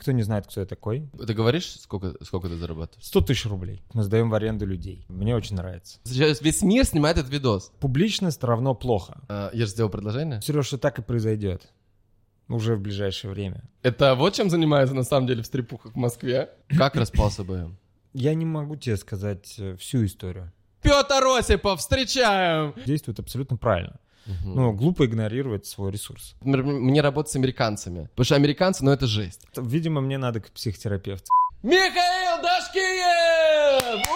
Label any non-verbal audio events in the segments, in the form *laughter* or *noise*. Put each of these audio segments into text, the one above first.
Никто не знает, кто я такой. Ты говоришь, сколько, сколько ты зарабатываешь? 100 тысяч рублей. Мы сдаем в аренду людей. Мне очень нравится. Сейчас весь мир снимает этот видос. Публичность равно плохо. А, я же сделал предложение. Сереж, и так и произойдет. Уже в ближайшее время. Это вот чем занимается на самом деле в стрипухах в Москве? Как распался БМ? Я не могу тебе сказать э, всю историю. Петр Осипов, встречаем! Действует абсолютно правильно. Ну, глупо игнорировать свой ресурс. Мне работать с американцами. Потому что американцы, ну это жесть. Видимо, мне надо к психотерапевту. Михаил Дашкиев!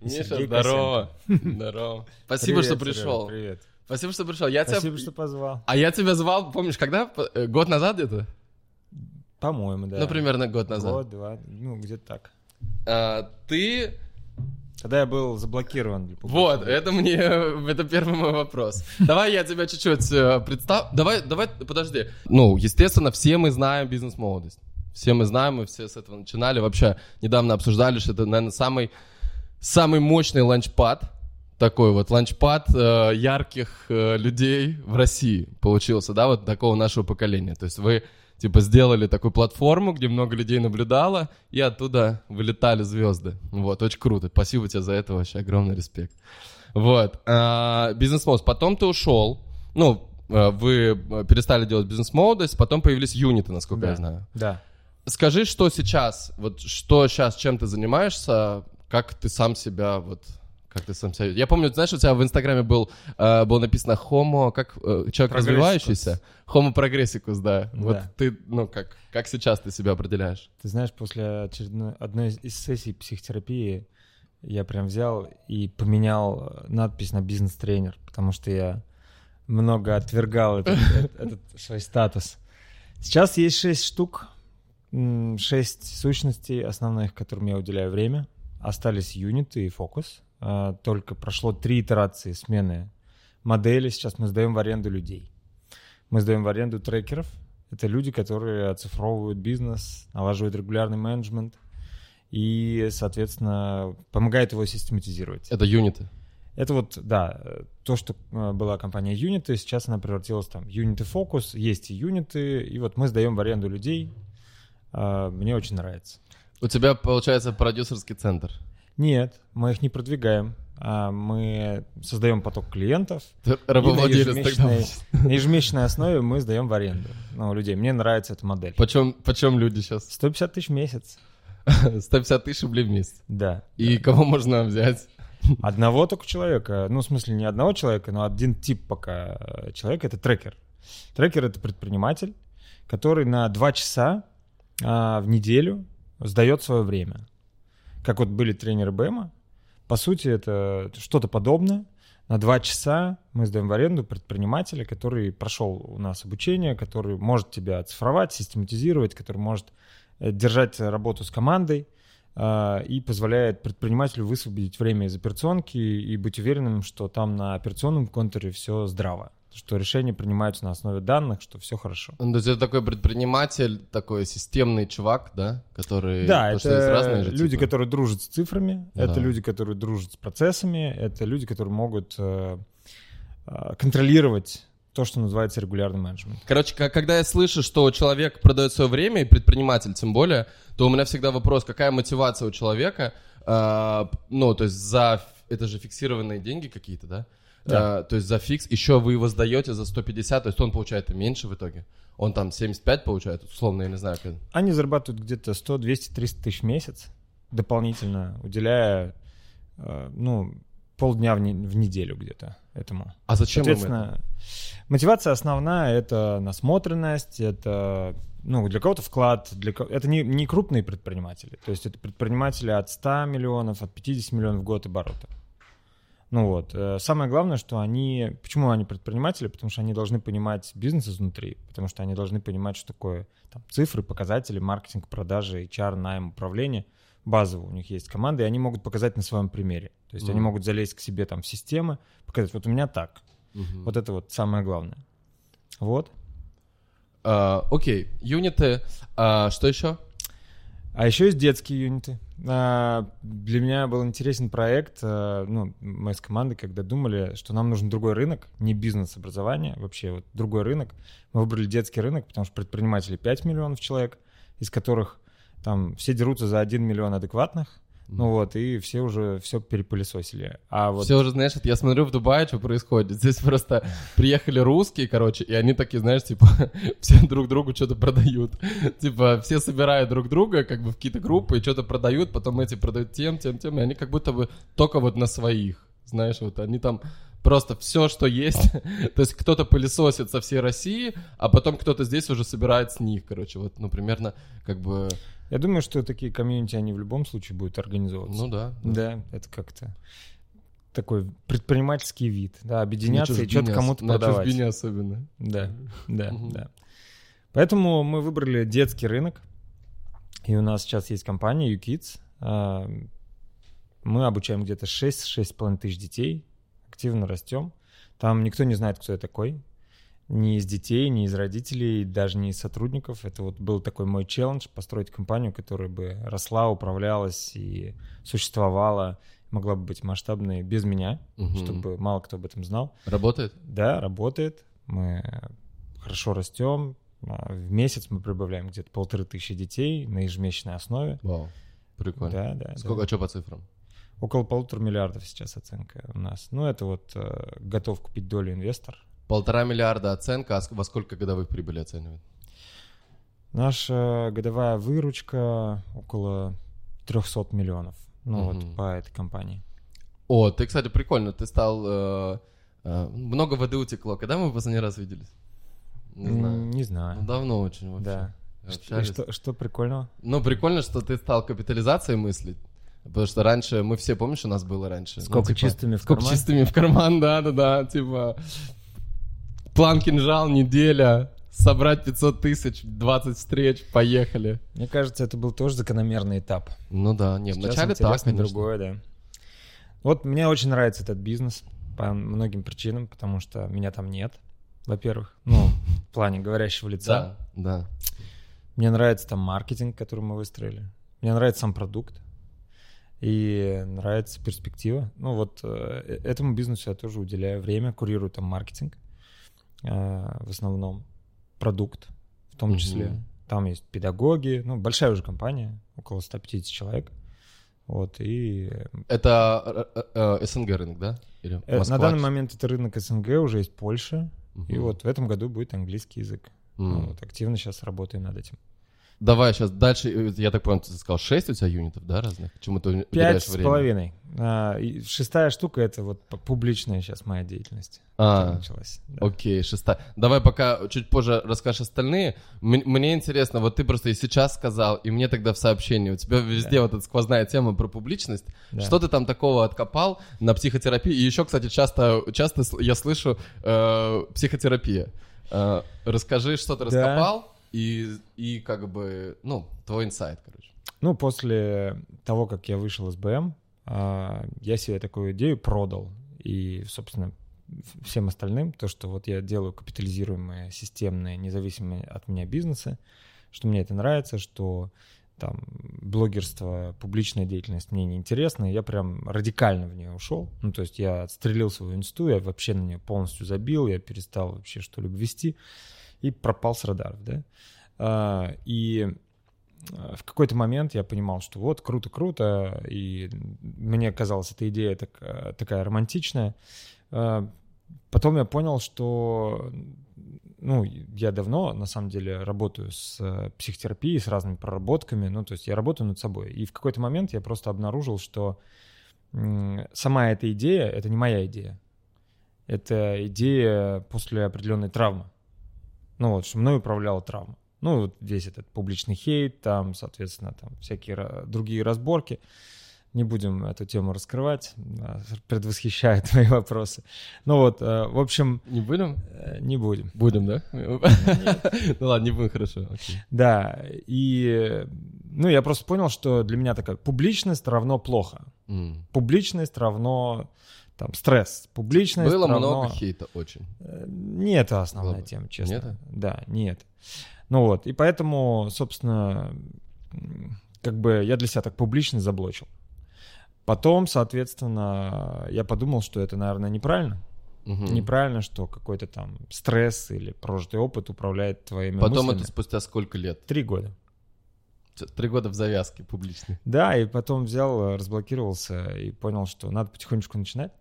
Миша, здорово. Здорово. Спасибо, Привет, что пришел. Привет. Спасибо, что пришел. Я Спасибо, тебя... что позвал. А я тебя звал, помнишь, когда? Э, Год назад где-то? По-моему, да. Ну, примерно год назад. Год, два, ну, где-то так. А, ты... Тогда я был заблокирован. Вот, это мне... *laughs* Это первый мой вопрос. Давай я тебя чуть-чуть э, представ... Давай, давай, подожди. Ну, естественно, все мы знаем бизнес-молодость. Все мы знаем, мы все с этого начинали. Вообще, недавно обсуждали, что это, наверное, самый, самый мощный ланчпад. Такой вот ланчпад э, ярких э, людей в России получился, да, вот такого нашего поколения. То есть вы, типа, сделали такую платформу, где много людей наблюдало, и оттуда вылетали звезды. Вот, очень круто. Спасибо тебе за это, вообще огромный респект. Вот. А, бизнес-молодость. Потом ты ушел. Ну, э, вы э, перестали делать бизнес-молодость, потом появились юниты, насколько Да. я знаю. Да. Скажи, что сейчас, вот что сейчас, чем ты занимаешься, как ты сам себя, вот, как ты сам себя... Я помню, знаешь, у тебя в Инстаграме был, э, было написано homo, как э, человек развивающийся, homo progressicus, да. Вот Да. ты, ну, как, как сейчас ты себя определяешь? Ты знаешь, после очередной одной из- сессий психотерапии я прям взял и поменял э, надпись на бизнес-тренер, потому что я много отвергал этот, *laughs* этот- этот свой статус. Сейчас есть шесть штук, шесть сущностей основных, которым я уделяю время. Остались юниты и фокус. А, Только прошло три итерации смены модели. Сейчас мы сдаем в аренду людей. Мы сдаем в аренду трекеров. Это люди, которые оцифровывают бизнес, налаживают регулярный менеджмент и, соответственно, помогают его систематизировать. Это юниты. Это вот, да, то, что э, была компания Юниты, сейчас она превратилась там в Юниты Фокус, есть и Юниты, и вот мы сдаем в аренду людей. А, Мне очень нравится. У тебя, получается, продюсерский центр. Нет, мы их не продвигаем, а мы создаем поток клиентов. На рабовладелец тогда. ежемесячной, на ежемесячной основе мы сдаем в аренду ну, людей. Мне нравится эта модель. Почем, почем люди сейчас? 150 тысяч в месяц. *laughs* 150 тысяч рублей в месяц. Да. И кого можно взять? Одного только человека. Ну, в смысле, не одного человека, но один тип пока э, человека — это трекер. Трекер — это предприниматель, который на два часа а, в неделю сдает свое время. Как вот были тренеры БЭМа. По сути, это что-то подобное. На два часа мы сдаем в аренду предпринимателя, который прошел у нас обучение, который может тебя оцифровать, систематизировать, который может э, держать работу с командой, а, и позволяет предпринимателю высвободить время из операционки и быть уверенным, что там на операционном контуре все здраво, что решения принимаются на основе данных, что все хорошо. Ну, то есть это такой предприниматель, такой системный чувак, да, который... Да, потому это разные же люди, типы. которые дружат с цифрами, Да. это люди, которые дружат с процессами, это люди, которые могут э, э, контролировать то, что называется регулярный менеджмент. Короче, когда я слышу, что человек продает свое время, и предприниматель тем более, то у меня всегда вопрос, какая мотивация у человека, а, ну, то есть за... Это же фиксированные деньги какие-то, да? Да. А, то есть за фикс, еще вы его сдаете за 150, то есть он получает меньше в итоге. Он там 75 получает, условно, я не знаю. как- Они зарабатывают где-то 100, 200, 300 тысяч в месяц, дополнительно уделяя, э, ну, полдня в, не- в неделю где-то этому. А зачем им это? Соответственно, мотивация основная — это насмотренность, это, ну, для кого-то вклад, для ко- это не, не крупные предприниматели, то есть это предприниматели от 100 миллионов, от 50 миллионов в год оборота. Ну вот, э, самое главное, что они, почему они предприниматели, потому что они должны понимать бизнес изнутри, потому что они должны понимать, что такое там, цифры, показатели, маркетинг, продажи, HR, найм, управление. Базово у них есть команды, и они могут показать на своем примере. То есть они Мгм. могут залезть к себе там в системы, показать, вот у меня так. Мгм. Вот это вот самое главное. Вот. А, окей, юниты, а, что еще? А еще есть детские юниты. А, Для меня был интересен проект, а, ну, мы с командой, когда думали, что нам нужен другой рынок, не бизнес-образование, вообще вот другой рынок. Мы выбрали детский рынок, потому что предприниматели 5 миллионов человек, из которых там все дерутся за 1 миллион адекватных, ну вот, и все уже все перепылесосили. А вот... Все уже, знаешь, вот я смотрю в Дубае, что происходит. Здесь просто приехали русские, короче, и они такие, знаешь, типа, *laughs* все друг другу что-то продают. Типа, все собирают друг друга, как бы в какие-то группы, и что-то продают, потом эти продают тем, тем, тем, и они как будто бы только вот на своих. Знаешь, вот они там просто все, что есть. *laughs* То есть кто-то пылесосит со всей России, а потом кто-то здесь уже собирает с них, короче. Вот, ну, примерно, как бы... Я думаю, что такие комьюнити, они в любом случае будут организовываться. Ну да. Да, это как-то такой предпринимательский вид, да, объединяться На и что-то кому-то На продавать. чужбине особенно. Да, да, да. Поэтому мы выбрали детский рынок, и у нас сейчас есть компания UKids. А, Мы обучаем где-то 6-6,5 тысяч детей, активно растем. Там никто не знает, кто я такой. Ни из детей, ни из родителей, даже не из сотрудников. Это вот был такой мой челлендж — построить компанию, которая бы росла, управлялась и существовала, могла бы быть масштабной без меня, Мгм. чтобы мало кто об этом знал. Работает? Да, работает. Мы хорошо растем. А, В месяц мы прибавляем где-то полторы тысячи детей на ежемесячной основе. Вау. Прикольно. Да, да. Сколько, да. а что по цифрам? Около полутора миллиардов сейчас оценка у нас. Ну, это вот э, готов купить долю инвестор. Полтора миллиарда оценка, а во сколько годовых прибыли оценивают? Наша годовая выручка около 300 миллионов. Ну, Мгм. вот по этой компании. О, ты, кстати, прикольно, ты стал... э, э, много воды утекло. Когда мы в последний раз виделись? Не знаю. Не Ну, знаю. давно очень вообще. Да. Общались. что, что прикольного? Ну, прикольно, что ты стал капитализацией мыслить. Потому что раньше, мы все, помнишь, у нас было раньше? Ну, Сколько типа, чистыми в Сколько карман? чистыми в карман, *laughs* да-да-да, типа... План кинжал, неделя, собрать 500 тысяч, 20 встреч, поехали. Мне кажется, это был тоже закономерный этап. Ну да, не, Сейчас вначале так, конечно. другое, да. Вот мне очень нравится этот бизнес по многим причинам, потому что меня там нет, во-первых, ну, в плане говорящего лица. Да, да. Мне нравится там маркетинг, который мы выстроили. Мне нравится сам продукт. И нравится перспектива. Ну вот э, этому бизнесу я тоже уделяю время, курирую там маркетинг. Э, В основном продукт в том числе. Там есть педагоги, ну большая уже компания, около 150 человек. Вот, и Это э, э, э, СНГ рынок, да? Или э, на Москва? данный момент это рынок СНГ, уже есть Польша, и Мгм. вот в этом году будет английский язык. М. Ну, вот, активно сейчас работаю над этим. Давай сейчас дальше, э, я так понял, ты сказал 6 у тебя юнитов, да, разных? Чему ты уделяешь с время? половиной. А, шестая штука — это вот публичная сейчас моя деятельность. А, началась. да. Окей, шестая. Давай пока чуть позже расскажешь остальные. М- мне интересно, вот ты просто и сейчас сказал, и мне тогда в сообщении, у тебя везде вот эта сквозная тема про публичность. Да. Что ты там такого откопал на психотерапии? И еще, кстати, часто, часто с- я слышу э, психотерапия. Э, расскажи, что ты Да. раскопал, и, и как бы, ну, твой инсайт, короче. Ну, после того, как я вышел из БМ, а, я себе такую идею продал. И, собственно, всем остальным, то, что вот я делаю капитализируемые, системные, независимые от меня бизнесы, что мне это нравится, что там блогерство, публичная деятельность мне не интересна, я прям радикально в нее ушел. Ну, то есть я отстрелил свою инсту, я вообще на нее полностью забил, я перестал вообще что-либо вести и пропал с радаров, да. А, И э, в какой-то момент я понимал, что вот круто-круто, и мне казалась эта идея так, э, такая романтичная. Потом я понял, что ну, я давно, на самом деле, работаю с психотерапией, с разными проработками, ну, то есть я работаю над собой. И в какой-то момент я просто обнаружил, что сама эта идея — это не моя идея. Это идея после определенной травмы. Ну вот, что мной управляла травма. Ну, вот весь этот публичный хейт, там, соответственно, там всякие другие разборки. Не будем эту тему раскрывать, *laughs* предвосхищая твои вопросы. Ну вот, э, в общем, Не будем? э, не будем. Будем, да? Ну ладно, не будем, хорошо. Да, и, ну, я просто понял, что для меня такая публичность равно плохо. Публичность равно там стресс. Публичность Было равно... много хейта, очень. Э, Не это основная Было. тема, честно. Не это? Да, не это. Ну вот, и поэтому, собственно, как бы я для себя так публично заблочил. Потом, соответственно, я подумал, что это, наверное, неправильно. Мгм. Неправильно, что какой-то там стресс или прожитый опыт управляет твоими Потом мыслями. это спустя сколько лет? Три года. Три года в завязке публичной. Да, и потом взял, разблокировался и понял, что надо потихонечку начинать.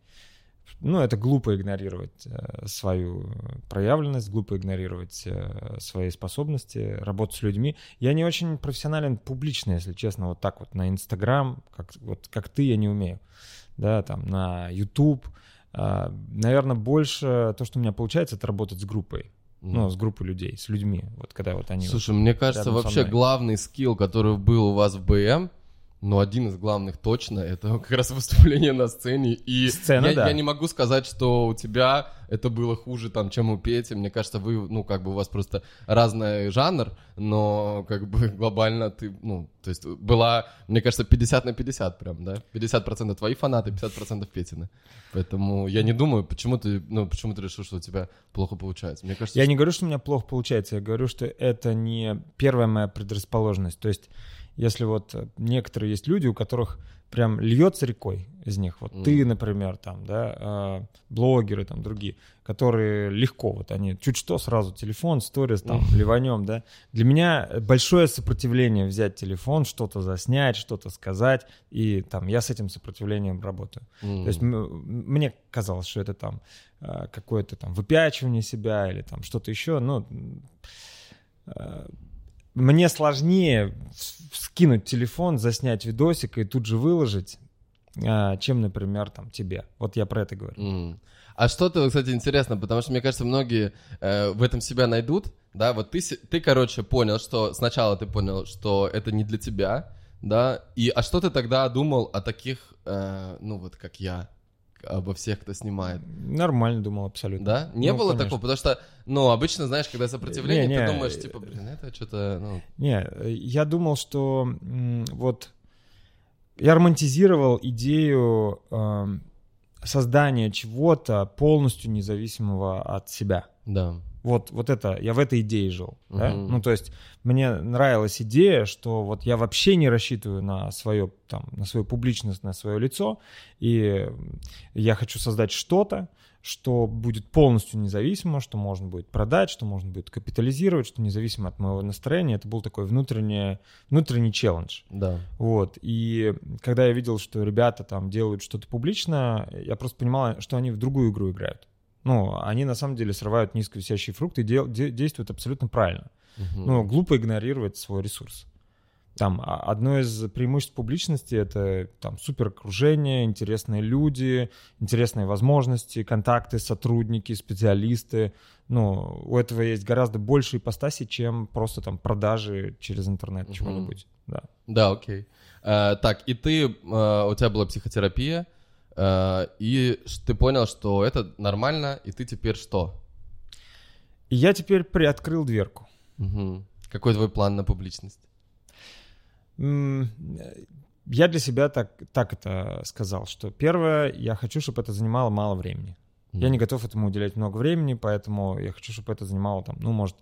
Ну, это глупо игнорировать э, свою проявленность, глупо игнорировать э, свои способности, работать с людьми. Я не очень профессионален публично, если честно, вот так вот на Инстаграм, как, вот, как ты, я не умею. Да, там на YouTube. Наверное, больше то, что у меня получается, это работать с группой. Ну, с группой людей, с людьми. Вот когда вот они... вот- Слушай, мне кажется, вообще главный скилл, который был у вас в БМ, ну, один из главных точно, это *laughs* как раз выступление на сцене. И Сцена, я, да. я не могу сказать, что у тебя это было хуже, там, чем у Пети. Мне кажется, вы, ну, как бы у вас просто разный жанр, но как бы *laughs* глобально ты, ну, то есть была, мне кажется, 50 на 50 прям, да? 50% твои фанаты, 50% Петины. Поэтому я не думаю, почему ты, ну, почему ты решил, что у тебя плохо получается. Мне кажется, Я не говорю, что у меня плохо получается, я говорю, что это не первая моя предрасположенность. То есть, если вот э, некоторые есть люди, у которых прям льется рекой из них, вот Мгм. ты, например, там, да, э, блогеры там другие, которые легко, вот они чуть что сразу телефон, сторис там, Мгм. ливанем, да. Для меня большое сопротивление взять телефон, что-то заснять, что-то сказать, и там я с этим сопротивлением работаю. м, То есть мне казалось, что это там э, какое-то там выпячивание себя или там что-то еще. Ну, мне сложнее скинуть телефон, заснять видосик и тут же выложить, а, чем, например, там тебе. Вот я про это говорю. М. А что-то, кстати, интересно, потому что, мне кажется, многие э, в этом себя найдут, да, вот ты, ты, короче, понял, что сначала ты понял, что это не для тебя, да, и а что ты тогда думал о таких, э, ну, вот как я, обо всех, кто снимает, Нормально думал абсолютно. да? Не Ну, было конечно. такого, потому что, ну, обычно, знаешь, когда сопротивление, Не, ты не, думаешь, э, типа, блин, это что-то, ну, Не, э, я думал, что вот я романтизировал идею эм, создания чего-то полностью независимого от себя. да. Вот, вот это, я в этой идее жил. да? Мгм. Ну, то есть мне нравилась идея, что вот я вообще не рассчитываю на свое, там, на свою публичность, на свое лицо, и я хочу создать что-то, что будет полностью независимо, что можно будет продать, что можно будет капитализировать, что независимо от моего настроения. Это был такой внутренний, внутренний челлендж. Да. Вот. И когда я видел, что ребята там делают что-то публично, я просто понимал, что они в другую игру играют. Ну, они на самом деле срывают низковисящие фрукты и дел- де- действуют абсолютно правильно. Мгм. Ну, глупо игнорировать свой ресурс. Там а, одно из преимуществ публичности это там супер окружение, интересные люди, интересные возможности, контакты, сотрудники, специалисты. Ну, у этого есть гораздо больше ипостаси, чем просто там продажи через интернет Мгм. чего-нибудь. Да. Да, окей. Э, так, и ты, э, у тебя была психотерапия, и ш- ты понял, что это нормально, и ты теперь что? И я теперь приоткрыл дверку. Мгм. Какой твой план на публичность? Э, Я для себя так, так это сказал, что первое, я хочу, чтобы это занимало мало времени. Я не готов этому уделять много времени, поэтому я хочу, чтобы это занимало там, ну, может,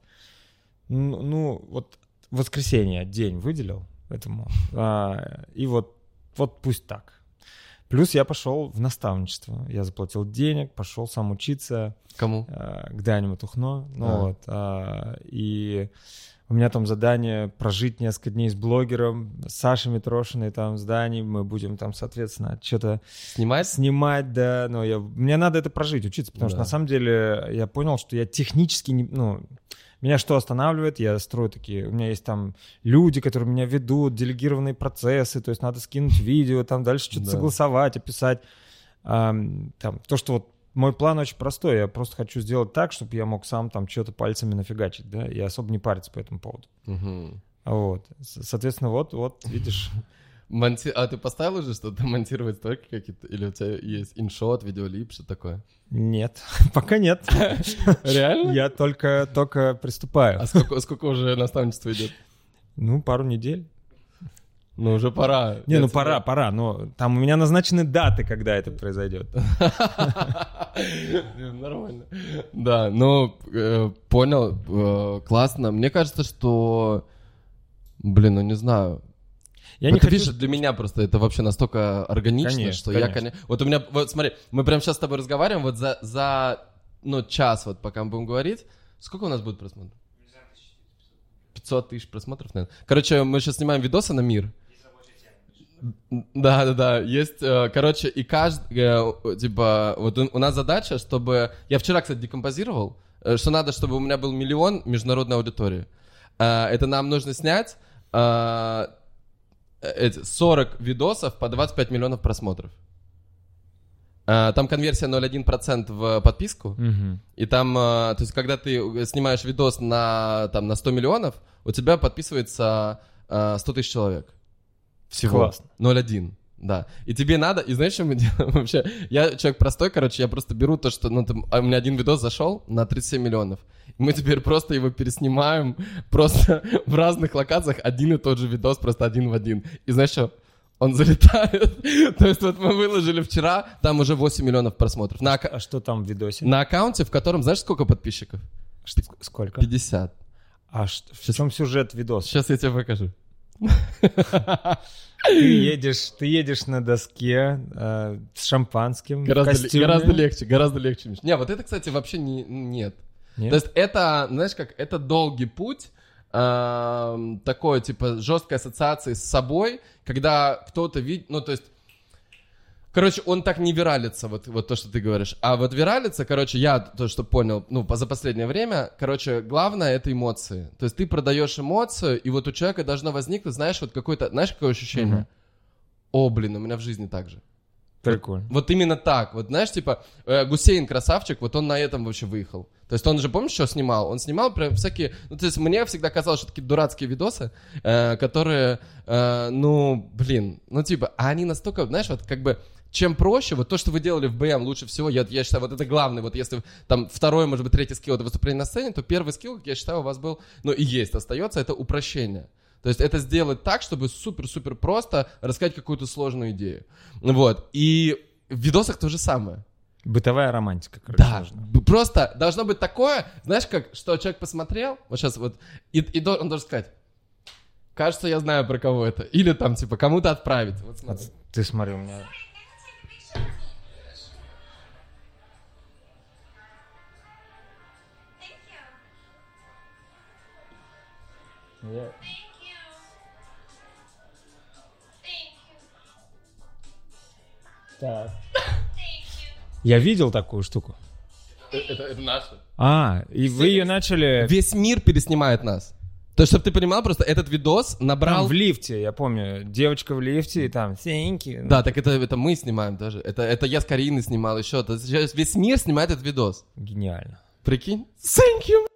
ну, ну, вот воскресенье день выделил этому, а, и вот, вот пусть так. Плюс я пошел в наставничество, я заплатил денег, пошел сам учиться Кому? а, к Дане Матухно, ну А. вот, и у меня там задание прожить несколько дней с блогером, с Сашей Митрошиной там в здании, мы будем там, соответственно, что-то Снимать? снимать, да, но я, мне надо это прожить, учиться, потому что Да. на самом деле я понял, что я технически, не, ну, меня что останавливает, я строю такие, у меня есть там люди, которые меня ведут, делегированные процессы, то есть надо скинуть видео, там дальше что-то Да. согласовать, описать, Ам, там, то, что вот мой план очень простой, я просто хочу сделать так, чтобы я мог сам там что-то пальцами нафигачить, да, и особо не париться по этому поводу. Мгм. Вот, соответственно, вот, вот, видишь, Монти- А ты поставил уже что-то монтировать только какие-то? Или у тебя есть иншот, видеолип, что такое? нет, *laughs* пока нет. *laughs* Реально? Я только, только приступаю. А сколько, сколько уже наставничество идет? Ну, пару недель. Ну, уже пора. Не, Я ну тебя- пора, пора. Но там у меня назначены даты, когда это произойдет. *laughs* Нормально. Да, ну, э, понял, э, классно. Мне кажется, что, блин, ну не знаю, Я вот не хочу... видишь, для меня просто это вообще настолько органично, Конечно, что я, конечно. конечно... Вот у меня, вот смотри, мы прямо сейчас с тобой разговариваем, вот за, за ну, час вот пока мы будем говорить, сколько у нас будет просмотров? 500 тысяч просмотров, наверное. Короче, мы сейчас снимаем видосы на мир. Да, да, да. Есть, э, короче, и каждый, э, типа, вот у, нас задача, чтобы... Я вчера, кстати, декомпозировал, э, что надо, чтобы у меня был миллион международной аудитории. Это нам нужно снять 40 видосов по 25 миллионов просмотров. Э, Там конверсия 0,1% в подписку. Мгм. И там, э, то есть, когда ты снимаешь видос на, там, на 100 миллионов, у тебя подписывается э, 100 тысяч человек. Всего. Классно. 0,1. Да. И тебе надо, и знаешь, что мы *laughs* делаем вообще? Я человек простой, короче, я просто беру то, что, ну, там, а у меня один видос зашел на 37 миллионов. Мы теперь просто его переснимаем просто в разных локациях один и тот же видос, просто один в один. И знаешь что? Он залетает. *laughs* То есть вот мы выложили вчера, там уже 8 миллионов просмотров. На, ака- А что там в видосе? на аккаунте, в котором, знаешь, сколько подписчиков? Ш- Сколько? 50. А ш- в чем сюжет видоса? Сейчас я тебе покажу. Ты едешь, ты едешь на доске э, с шампанским, в Гораздо, костюме. гораздо легче, гораздо легче. Не, вот это, кстати, вообще не, нет. Нет? То есть это, знаешь, как, это долгий путь, эм, такой, типа, жесткой ассоциации с собой, когда кто-то видит, ну, то есть, короче, он так не виралится, вот, вот то, что ты говоришь. А вот виралится, короче, я то, что понял, ну, за последнее время, короче, главное это эмоции. То есть ты продаешь эмоцию, и вот у человека должно возникнуть, знаешь, вот какое-то, знаешь, какое ощущение? Мгм. О, блин, у меня в жизни так же. Прикольно. Вот именно так. Вот знаешь, типа, э, Гусейн красавчик, вот он на этом вообще выехал. То есть он же, помнишь, что снимал? Он снимал прям всякие... Ну, то есть мне всегда казалось, что такие дурацкие видосы, э, которые, э, ну, блин, ну, типа, а они настолько, знаешь, вот как бы... Чем проще, вот то, что вы делали в БМ лучше всего, я, я считаю, вот это главное, вот если там второй, может быть, третий скилл это выступление на сцене, то первый скилл, как я считаю, у вас был, ну и есть, остается, это упрощение. То есть это сделать так, чтобы супер-супер просто рассказать какую-то сложную идею. Вот. И в видосах то же самое. Бытовая романтика, короче. Да, должна. просто должно быть такое, знаешь, как, что человек посмотрел, вот сейчас вот, и, и он должен сказать, кажется, я знаю, про кого это. Или там, типа, кому-то отправить. Вот смотри. Ты смотри, у меня... Я- Так. Я видел такую штуку. Это, это наше. А, и вы ее начали Весь мир переснимает нас. То есть, чтобы ты понимал, просто этот видос там набрал... в лифте, я помню, девочка в лифте, и там thank you. Да, так это, это мы снимаем даже. Это, это я с Кариной снимал еще. То есть весь мир снимает этот видос. Гениально. Прикинь? Thank you.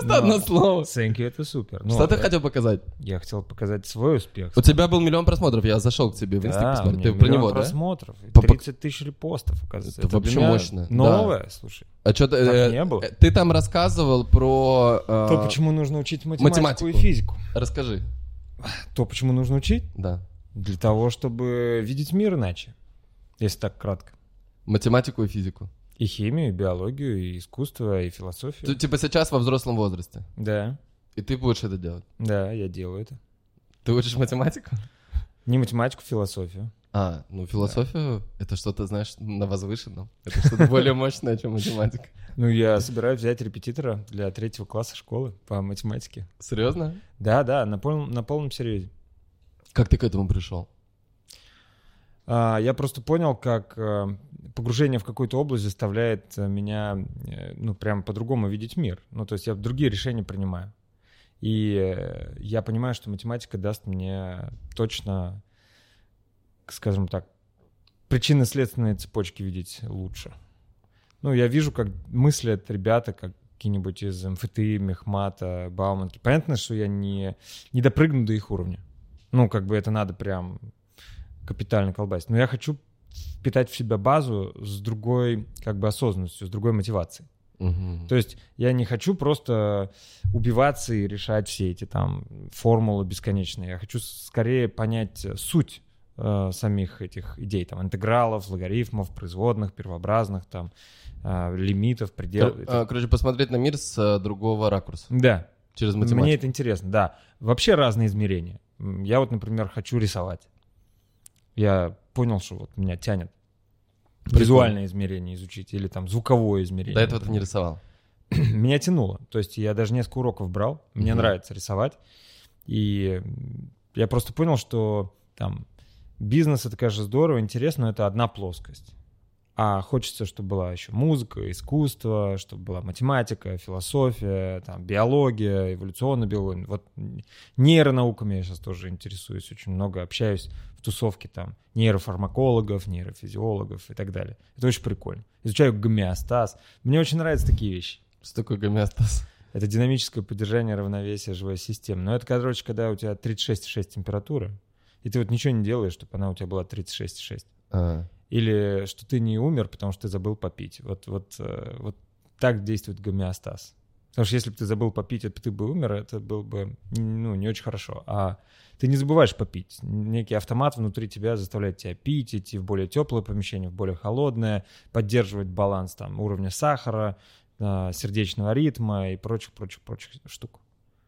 Просто одно слово. Thank you, это супер. Ну, Что ты э, хотел показать? Я хотел показать свой успех. У тебя был миллион просмотров, я зашел к тебе в инсте Да, у меня Ты про миллион него, да? просмотров, и По- по- 30 тысяч репостов, оказывается. Это вообще для меня мощно, да. Новое, слушай. А что Так не было. Ты там рассказывал про... э, То, почему нужно учить математику, математику. и физику. Расскажи. То, почему нужно учить? Да. Для того, чтобы видеть мир иначе. Если так кратко. Математику и физику. И химию, и биологию, и искусство, и философию. Ты типа сейчас во взрослом возрасте. Да, И ты будешь это делать. да, я делаю это. Ты учишь математику? Не математику, философию. А, ну философию, это что-то, знаешь, на возвышенном. Это что-то более мощное, чем математика. Ну, я собираюсь взять репетитора для третьего класса школы по математике. Серьезно? Да, да, на полном, на полном серьезе. Как ты к этому пришел? А, Я просто понял, как э, погружение в какую-то область заставляет э, меня, э, ну, прям по-другому видеть мир. Ну, то есть я другие решения принимаю. И я понимаю, что математика даст мне точно, скажем так, причинно-следственные цепочки видеть лучше. Ну, я вижу, как мыслят ребята, как какие-нибудь из МФТИ, Мехмата, Бауманки. Понятно, что я не, не допрыгну до их уровня. Ну, как бы это надо прям капитально колбасить. Но я хочу впитать в себя базу с другой как бы осознанностью, с другой мотивацией. Мгм. То есть я не хочу просто убиваться и решать все эти там формулы бесконечные. Я хочу скорее понять э, суть э, самих этих идей, там, интегралов, логарифмов, производных, первообразных, там, э, лимитов, пределов. Кор- а, Короче, посмотреть на мир с э, другого ракурса. Да, Через мне математику. это интересно, да. Вообще разные измерения. Я вот, например, хочу рисовать. Я понял, что вот меня тянет Прикольно. визуальное измерение изучить или там звуковое измерение. До этого ты не рисовал. *clears throat* меня тянуло. То есть я даже несколько уроков брал. Мне Мгм. нравится рисовать. И я просто понял, что там бизнес это, конечно, здорово, интересно, но это одна плоскость. А хочется, чтобы была еще музыка, искусство, чтобы была математика, философия, там, биология, эволюционная биология. Вот нейронауками я сейчас тоже интересуюсь, очень много общаюсь в тусовке там нейрофармакологов, нейрофизиологов и так далее. Это очень прикольно. Изучаю гомеостаз. Мне очень нравятся такие вещи. Что такое гомеостаз? Это динамическое поддержание равновесия живой системы. Но это, короче, когда у тебя 36,6 температура, и ты вот ничего не делаешь, чтобы она у тебя была 36,6. А, Или что ты не умер, потому что ты забыл попить. Вот, вот, э, вот так действует гомеостаз. Потому что если бы ты забыл попить, и ты бы умер, это было бы ну, не очень хорошо. А ты не забываешь попить. Некий автомат внутри тебя заставляет тебя пить, идти в более теплое помещение, в более холодное, поддерживать баланс там, уровня сахара, а, сердечного ритма и прочих-прочих-прочих штук.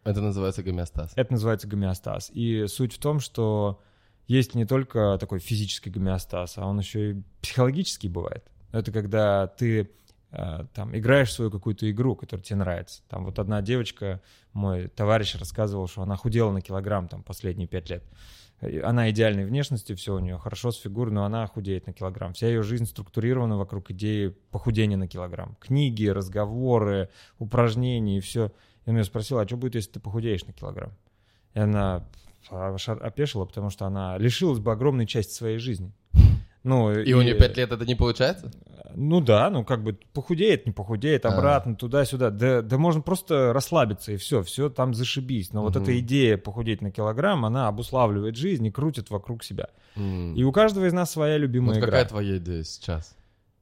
Это называется гомеостаз. Это называется гомеостаз. И суть в том, что есть не только такой физический гомеостаз, а он еще и психологический бывает. Это когда ты э, там играешь свою какую-то игру, которая тебе нравится. Там вот одна девочка, мой товарищ рассказывал, что она худела на килограмм там последние пять лет. Она идеальной внешности, все у нее хорошо с фигурой, но она худеет на килограмм. Вся ее жизнь структурирована вокруг идеи похудения на килограмм. Книги, разговоры, упражнения и все. И он меня спросил, а что будет, если ты похудеешь на килограмм? И она опешила, потому что она лишилась бы огромной части своей жизни. Ну, И у нее пять лет это не получается? Ну да, ну как бы похудеет, не похудеет, А. обратно, туда-сюда. Да, да можно просто расслабиться и все, все там зашибись. Но вот Мгм. эта идея похудеть на килограмм, она обуславливает жизнь и крутит вокруг себя. М. И у каждого из нас своя любимая Вот игра. какая твоя идея сейчас?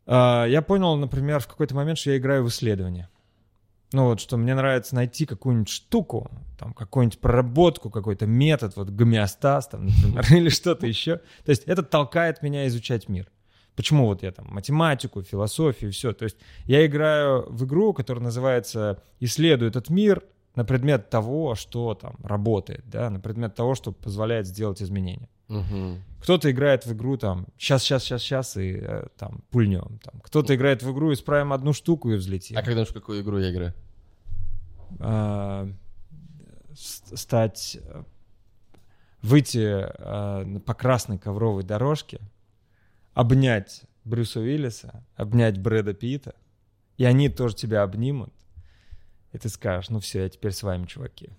А, Я понял, например, в какой-то момент, что я играю в исследование. Ну вот, что мне нравится найти какую-нибудь штуку, там, какую-нибудь проработку, какой-то метод, вот гомеостаз, там, например, *laughs* или что-то еще. То есть это толкает меня изучать мир. Почему вот я там математику, философию, все. То есть я играю в игру, которая называется «Исследуй этот мир», на предмет того, что там работает, да, на предмет того, что позволяет сделать изменения. Мгм. Кто-то играет в игру там сейчас, сейчас, сейчас, сейчас и э, там пульнем. Там. Кто-то играет в игру, исправим одну штуку и взлетим. А когда в какую игру я играю? А, стать, э, выйти э, по красной ковровой дорожке, обнять Брюса Уиллиса, обнять Брэда Питта, и они тоже тебя обнимут, и ты скажешь, ну все, я теперь с вами, чуваки.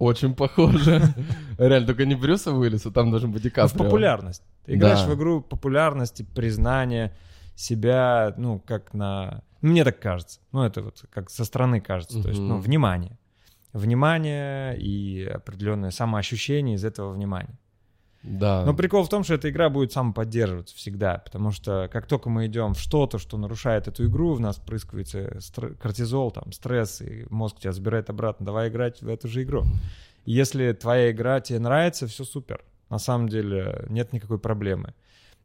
Очень похоже. *laughs* Реально, только не Брюса Уиллиса, там должен быть Ди Ну, Каприо. популярность. Ты играешь в игру популярности, признания себя, ну, как на... Мне так кажется. Ну, это вот как со стороны кажется. То есть, ну, внимание. Внимание и определенное самоощущение из этого внимания. Да. Но прикол в том, что эта игра будет самоподдерживаться всегда, потому что как только мы идем в что-то, что нарушает эту игру, в нас прыскивается стр- кортизол, там, стресс, и мозг тебя забирает обратно, давай играть в эту же игру. Если твоя игра тебе нравится, все супер. На самом деле нет никакой проблемы.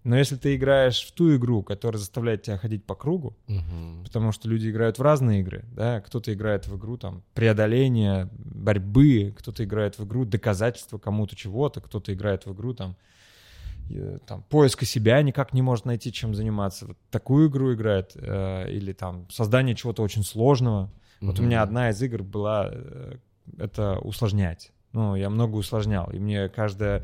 Но если ты играешь в ту игру, которая заставляет тебя ходить по кругу, Мгм. потому что люди играют в разные игры, да, кто-то играет в игру там преодоления, борьбы, кто-то играет в игру доказательства кому-то чего-то, кто-то играет в игру там, э, там поиска себя никак не может найти, чем заниматься. Вот такую игру играет, э, или там создание чего-то очень сложного. Вот у меня одна из игр была э, это усложнять. Ну, я много усложнял, и мне каждая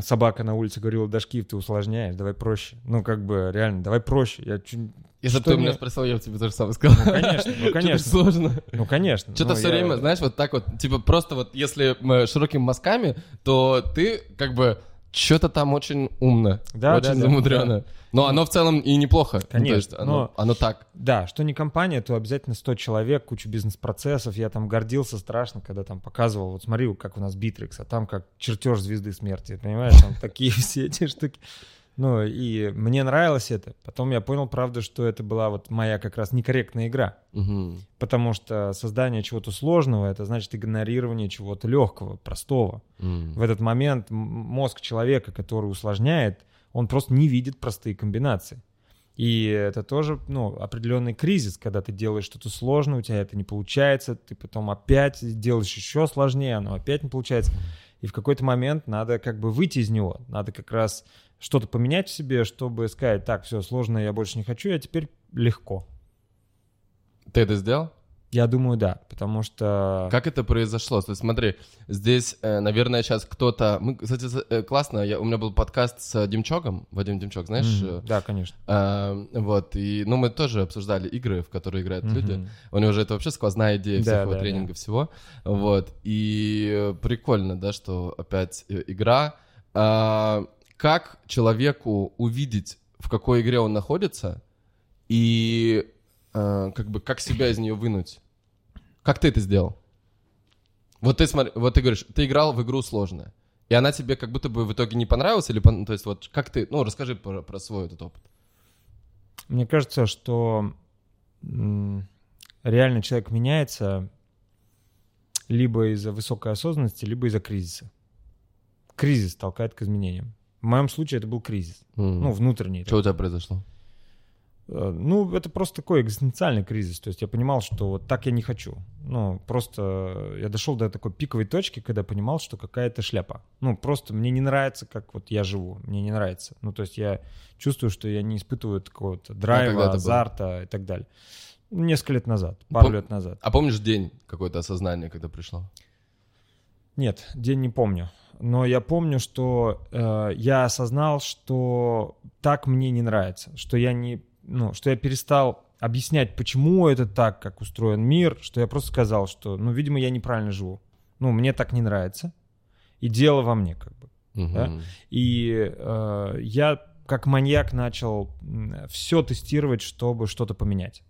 собака на улице говорила, Дашкив, ты усложняешь, давай проще. Ну, как бы, реально, давай проще. Я чуть... Если бы ты меня мне- спросил, я бы тебе тоже самое сказал. Ну, конечно, ну, *laughs* конечно. сложно. Ну, конечно. Что-то Ну, все я- время, знаешь, вот так вот, типа просто вот если м, широкими мазками, то ты как бы что-то там очень умно, Да, очень да, да, замудрено. Но оно в целом и неплохо. Ну, Конечно, есть оно, но- оно так. Да, что не компания, то обязательно 100 человек, куча бизнес-процессов. Я там гордился страшно, когда там показывал, вот смотри, как у нас Битрикс, а там как чертеж звезды смерти, понимаешь, там такие *laughs* все эти штуки. Ну, и мне нравилось это. Потом я понял, правда, что это была вот моя как раз некорректная игра. Мгм. Потому что создание чего-то сложного, это значит игнорирование чего-то легкого, простого. М. В этот момент мозг человека, который усложняет, он просто не видит простые комбинации. И это тоже, ну, определенный кризис, когда ты делаешь что-то сложное, у тебя это не получается, ты потом опять делаешь еще сложнее, оно опять не получается. И в какой-то момент надо как бы выйти из него, надо как раз что-то поменять в себе, чтобы сказать, так, все, сложное я больше не хочу, я теперь легко. Ты это сделал? Я думаю, да, потому что... Как это произошло? То есть смотри, здесь, э, наверное, сейчас кто-то... Мы, кстати, э, классно, я, у меня был подкаст с Демчоком, Вадим Демчок, знаешь? Mm, да, конечно. А, вот, и, ну, мы тоже обсуждали игры, в которые играют mm-hmm. люди. У него же это вообще сквозная идея да, всякого да, тренинга, да. всего. Вот, и прикольно, да, что опять игра. А, как человеку увидеть, в какой игре он находится, и э, как бы как себя из нее вынуть? Как ты это сделал? Вот ты смотри, вот ты говоришь, ты играл в игру сложная, и она тебе как будто бы в итоге не понравилась или, то есть вот как ты, ну расскажи про, про свой этот опыт. Мне кажется, что реально человек меняется либо из-за высокой осознанности, либо из-за кризиса. Кризис толкает к изменениям. В моем случае это был кризис, mm. ну внутренний. Что у тебя произошло? Э, ну, это просто такой экзистенциальный кризис. То есть я понимал, что вот так я не хочу. Ну, просто я дошел до такой пиковой точки, когда понимал, что какая-то шляпа. Ну, просто мне не нравится, как вот я живу. Мне не нравится. Ну, то есть я чувствую, что я не испытываю какого-то драйва, а азарта и так далее. Несколько лет назад, пару Пом... лет назад. А помнишь день какое-то осознание, когда пришло? Нет, день не помню. Но я помню, что э, я осознал, что так мне не нравится, что я не ну, что я перестал объяснять, почему это так, как устроен мир, что я просто сказал, что, ну, видимо, я неправильно живу. Ну, мне так не нравится. И дело во мне, как бы. Угу. Да? И э, я как маньяк начал все тестировать, чтобы что-то поменять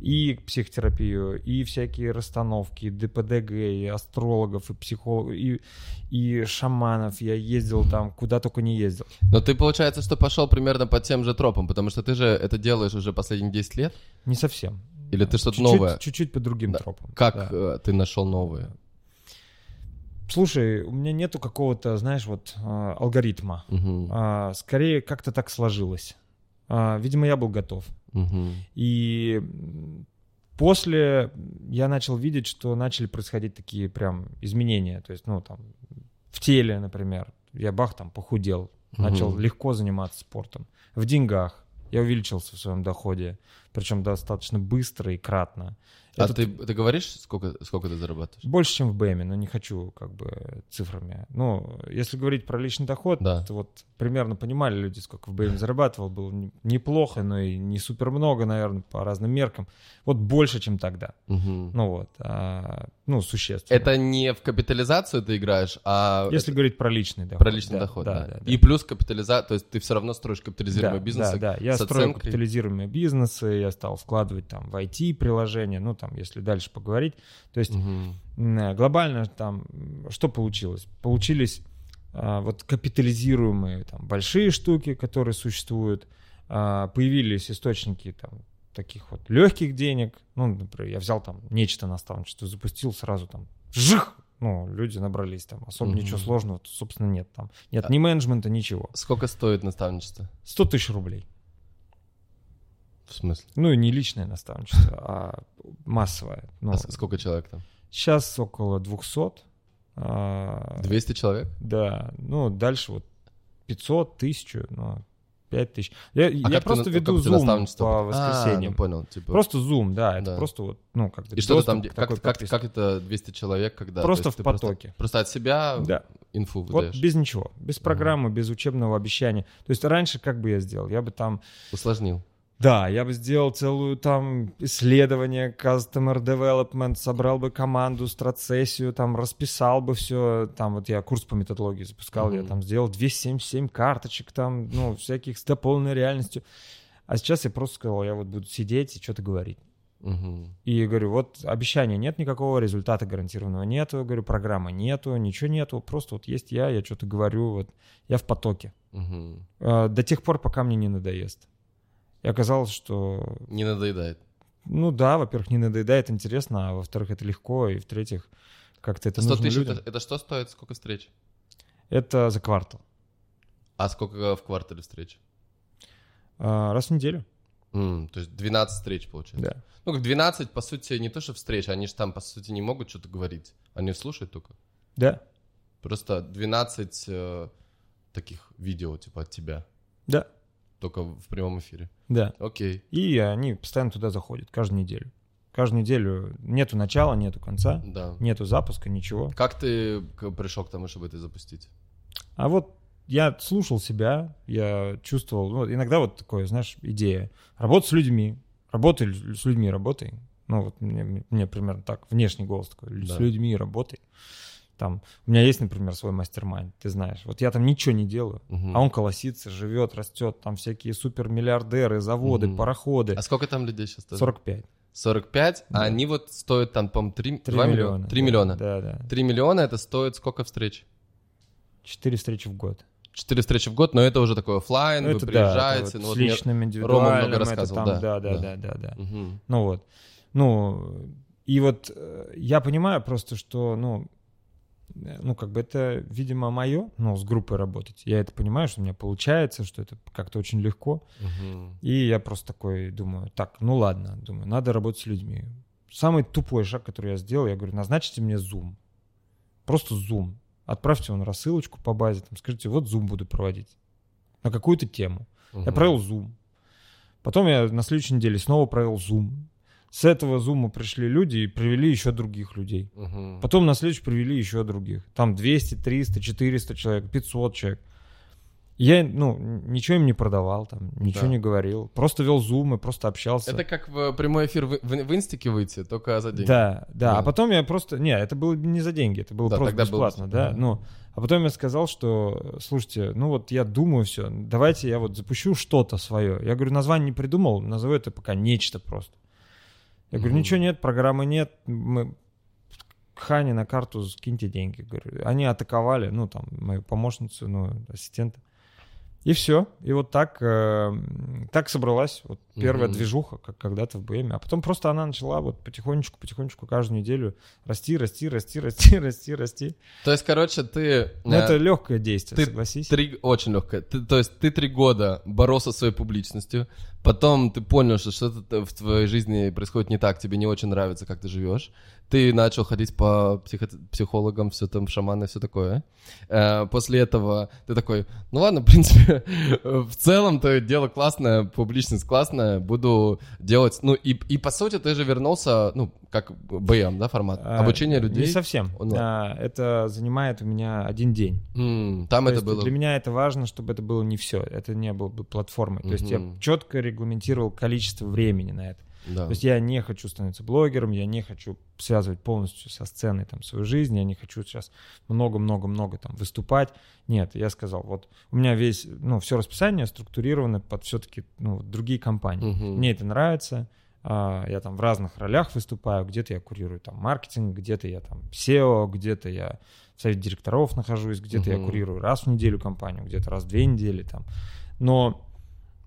и психотерапию, и всякие расстановки, ДПДГ, и астрологов, и психологов, и, и шаманов. Я ездил там, куда только не ездил. Но ты, получается, что пошел примерно по тем же тропам, потому что ты же это делаешь уже последние 10 лет? Не совсем. Или ты что-то новое? Чуть-чуть по другим да. тропам. Как да. Э, ты нашел новые? Слушай, у меня нету какого-то, знаешь, вот э, алгоритма. Угу. Скорее как-то так сложилось. А, видимо, я был готов. Угу. И после я начал видеть, что начали происходить такие прям изменения. То есть, ну, там, в теле, например. Я бах, там, похудел. Начал угу. легко заниматься спортом. В деньгах. Я увеличился в своем доходе. Причем достаточно быстро и кратно. А Этот... ты, ты говоришь, сколько, сколько ты зарабатываешь? Больше, чем в БМе, но не хочу как бы цифрами. Ну, если говорить про личный доход, да. то вот примерно понимали люди, сколько в БМе зарабатывал. Было неплохо, но и не супер много, наверное, по разным меркам. Вот больше, чем тогда. Угу. Ну вот, а, ну, существенно. Это не в капитализацию ты играешь, а... Если это... говорить про личный доход. Про личный да, доход, да, да. да. И плюс капитализация, то есть ты все равно строишь капитализируемые да, бизнесы. Да, да, я строю капитализируемые бизнесы, я стал вкладывать там в IT-приложения, ну, там там, если дальше поговорить. То есть угу. глобально там что получилось? Получились а, вот капитализируемые там большие штуки, которые существуют, а, появились источники там таких вот легких денег. Ну, например, я взял там нечто наставничество, запустил сразу там жих, ну, люди набрались там, особо угу. ничего сложного, собственно, нет там. Нет а ни менеджмента, ничего. Сколько стоит наставничество? 100 тысяч рублей. В смысле? Ну, не личное наставничество, а массовое. Ну, а сколько человек там? Сейчас около 200. 200 а, человек? Да. Ну, дальше вот 500, 1000, ну, 5 тысяч. Я, а я просто ты, веду Zoom по воскресеньям. А, ну, понял. Типа... Просто Zoom, да. Это да. просто вот, ну, как И что ты там, как, как, как это 200 человек, когда... Просто в потоке. Просто, просто от себя да. инфу выдаешь? Вот без ничего. Без программы, без учебного обещания. То есть раньше как бы я сделал? Я бы там... Усложнил. Да, я бы сделал целую там исследование, customer development, собрал бы команду, страцессию, там расписал бы все, там вот я курс по методологии запускал, mm-hmm. я там сделал 277 карточек там, ну, всяких с дополненной реальностью. А сейчас я просто сказал, я вот буду сидеть и что-то говорить. Угу. И говорю, вот обещания нет никакого, результата гарантированного нету, говорю, программы нету, ничего нету, просто вот есть я, я что-то говорю, вот я в потоке. Угу. До тех пор, пока мне не надоест. И оказалось, что... Не надоедает. Ну да, во-первых, не надоедает, интересно, а во-вторых, это легко, и в-третьих, как-то это 100 нужно тысяч, людям. Это, это что стоит, сколько встреч? Это за квартал. А сколько в квартале встреч? А, раз в неделю. М, то есть 12 встреч, получается. Да. Ну, как 12, по сути, не то, что встреч, они же там, по сути, не могут что-то говорить. Они слушают только. Да. Просто 12 э, таких видео, типа, от тебя. Да. Только в прямом эфире. Да. Окей. И они постоянно туда заходят, каждую неделю. Каждую неделю нету начала, нету конца, Да. нету запуска, ничего. Как ты пришел к тому, чтобы это запустить? А вот я слушал себя, я чувствовал, ну, иногда вот такое, знаешь, идея. Работать с людьми, работай с людьми, работай. Ну, вот мне, мне примерно так, внешний голос такой, с Да. людьми работай. Там, у меня есть, например, свой мастер-майнд, ты знаешь. Вот я там ничего не делаю, Мгм. а он колосится, живет, растет. Там всякие супермиллиардеры, заводы, Мгм. пароходы. А сколько там людей сейчас? 45. 45, Да. а они вот стоят там, по-моему, 3, 3 миллиона. миллиона. 3 да, миллиона. Да, да. 3 миллиона это стоит сколько встреч? 4 встречи в год. 4 встречи в год, но это уже такой оффлайн, Ну, вы это да, приезжаете. это вот ну, вот с личным, Рома индивидуальным. много это рассказывал, там, да, да, да, да. да, да, да. Мгм. Ну вот. Ну, и вот э, я понимаю просто, что, ну, ну, как бы это, видимо, мое, ну, с группой работать. Я это понимаю, что у меня получается, что это как-то очень легко. Мгм. И я просто такой думаю, так, ну ладно, думаю, надо работать с людьми. Самый тупой шаг, который я сделал, я говорю, назначьте мне Zoom. Просто Zoom. Отправьте он рассылочку по базе, там, скажите, вот Zoom буду проводить на какую-то тему. Я Мгм. провел Zoom. Потом я на следующей неделе снова провел Zoom. С этого Zoom пришли люди и привели еще других людей. Мгм. Потом на следующий привели еще других. Там 200, 300, 400 человек, 500 человек. Я, ну, ничего им не продавал, там, ничего Да. не говорил. Просто вел и просто общался. Это как в прямой эфир в, в, в инстике выйти, только за деньги. Да, да, Да. А потом я просто... Не, это было не за деньги, это было Да, просто было бесплатно, бесплатно, да. да. Ну, а потом я сказал, что, слушайте, ну вот я думаю все, давайте я вот запущу что-то свое. Я говорю, название не придумал, назову это пока нечто просто. Я говорю, ничего нет, программы нет, мы... Хане на карту скиньте деньги. Говорю, они атаковали, ну, там, мою помощницу, ну, ассистента. И все. И вот так, э, так собралась вот первая Мгм. движуха, как когда-то в БМ. А потом просто она начала вот потихонечку, потихонечку каждую неделю расти, расти, расти, *laughs* расти, расти, расти. То есть, короче, ты... Но э, это легкое действие, ты согласись. Три, очень легкое. Ты- то есть ты три года боролся со своей публичностью, потом ты понял, что что-то в твоей жизни происходит не так, тебе не очень нравится, как ты живешь. Ты начал ходить по психо- психологам, все там, шаманы, все такое. Э, после этого ты такой, ну ладно, *laughs* в принципе, в целом-то дело классное, публичность классная, буду делать... Ну и, и по сути ты же вернулся, ну, как БМ, да, формат? А, Обучение людей. Не совсем. А, это занимает у меня один день. М, там То это было... Для меня это важно, чтобы это было не все. Это не было бы платформой. То есть я четко регламентировал количество времени на это. Да. То есть я не хочу становиться блогером, я не хочу связывать полностью со сценой там свою жизнь, я не хочу сейчас много-много-много там выступать. Нет, я сказал, вот у меня весь, ну, все расписание структурировано под все-таки, ну, другие компании. Мгм. Мне это нравится, а, я там в разных ролях выступаю, где-то я курирую там маркетинг, где-то я там SEO, где-то я в совете директоров нахожусь, где-то я Мгм. курирую раз в неделю компанию, где-то раз в две недели там. Но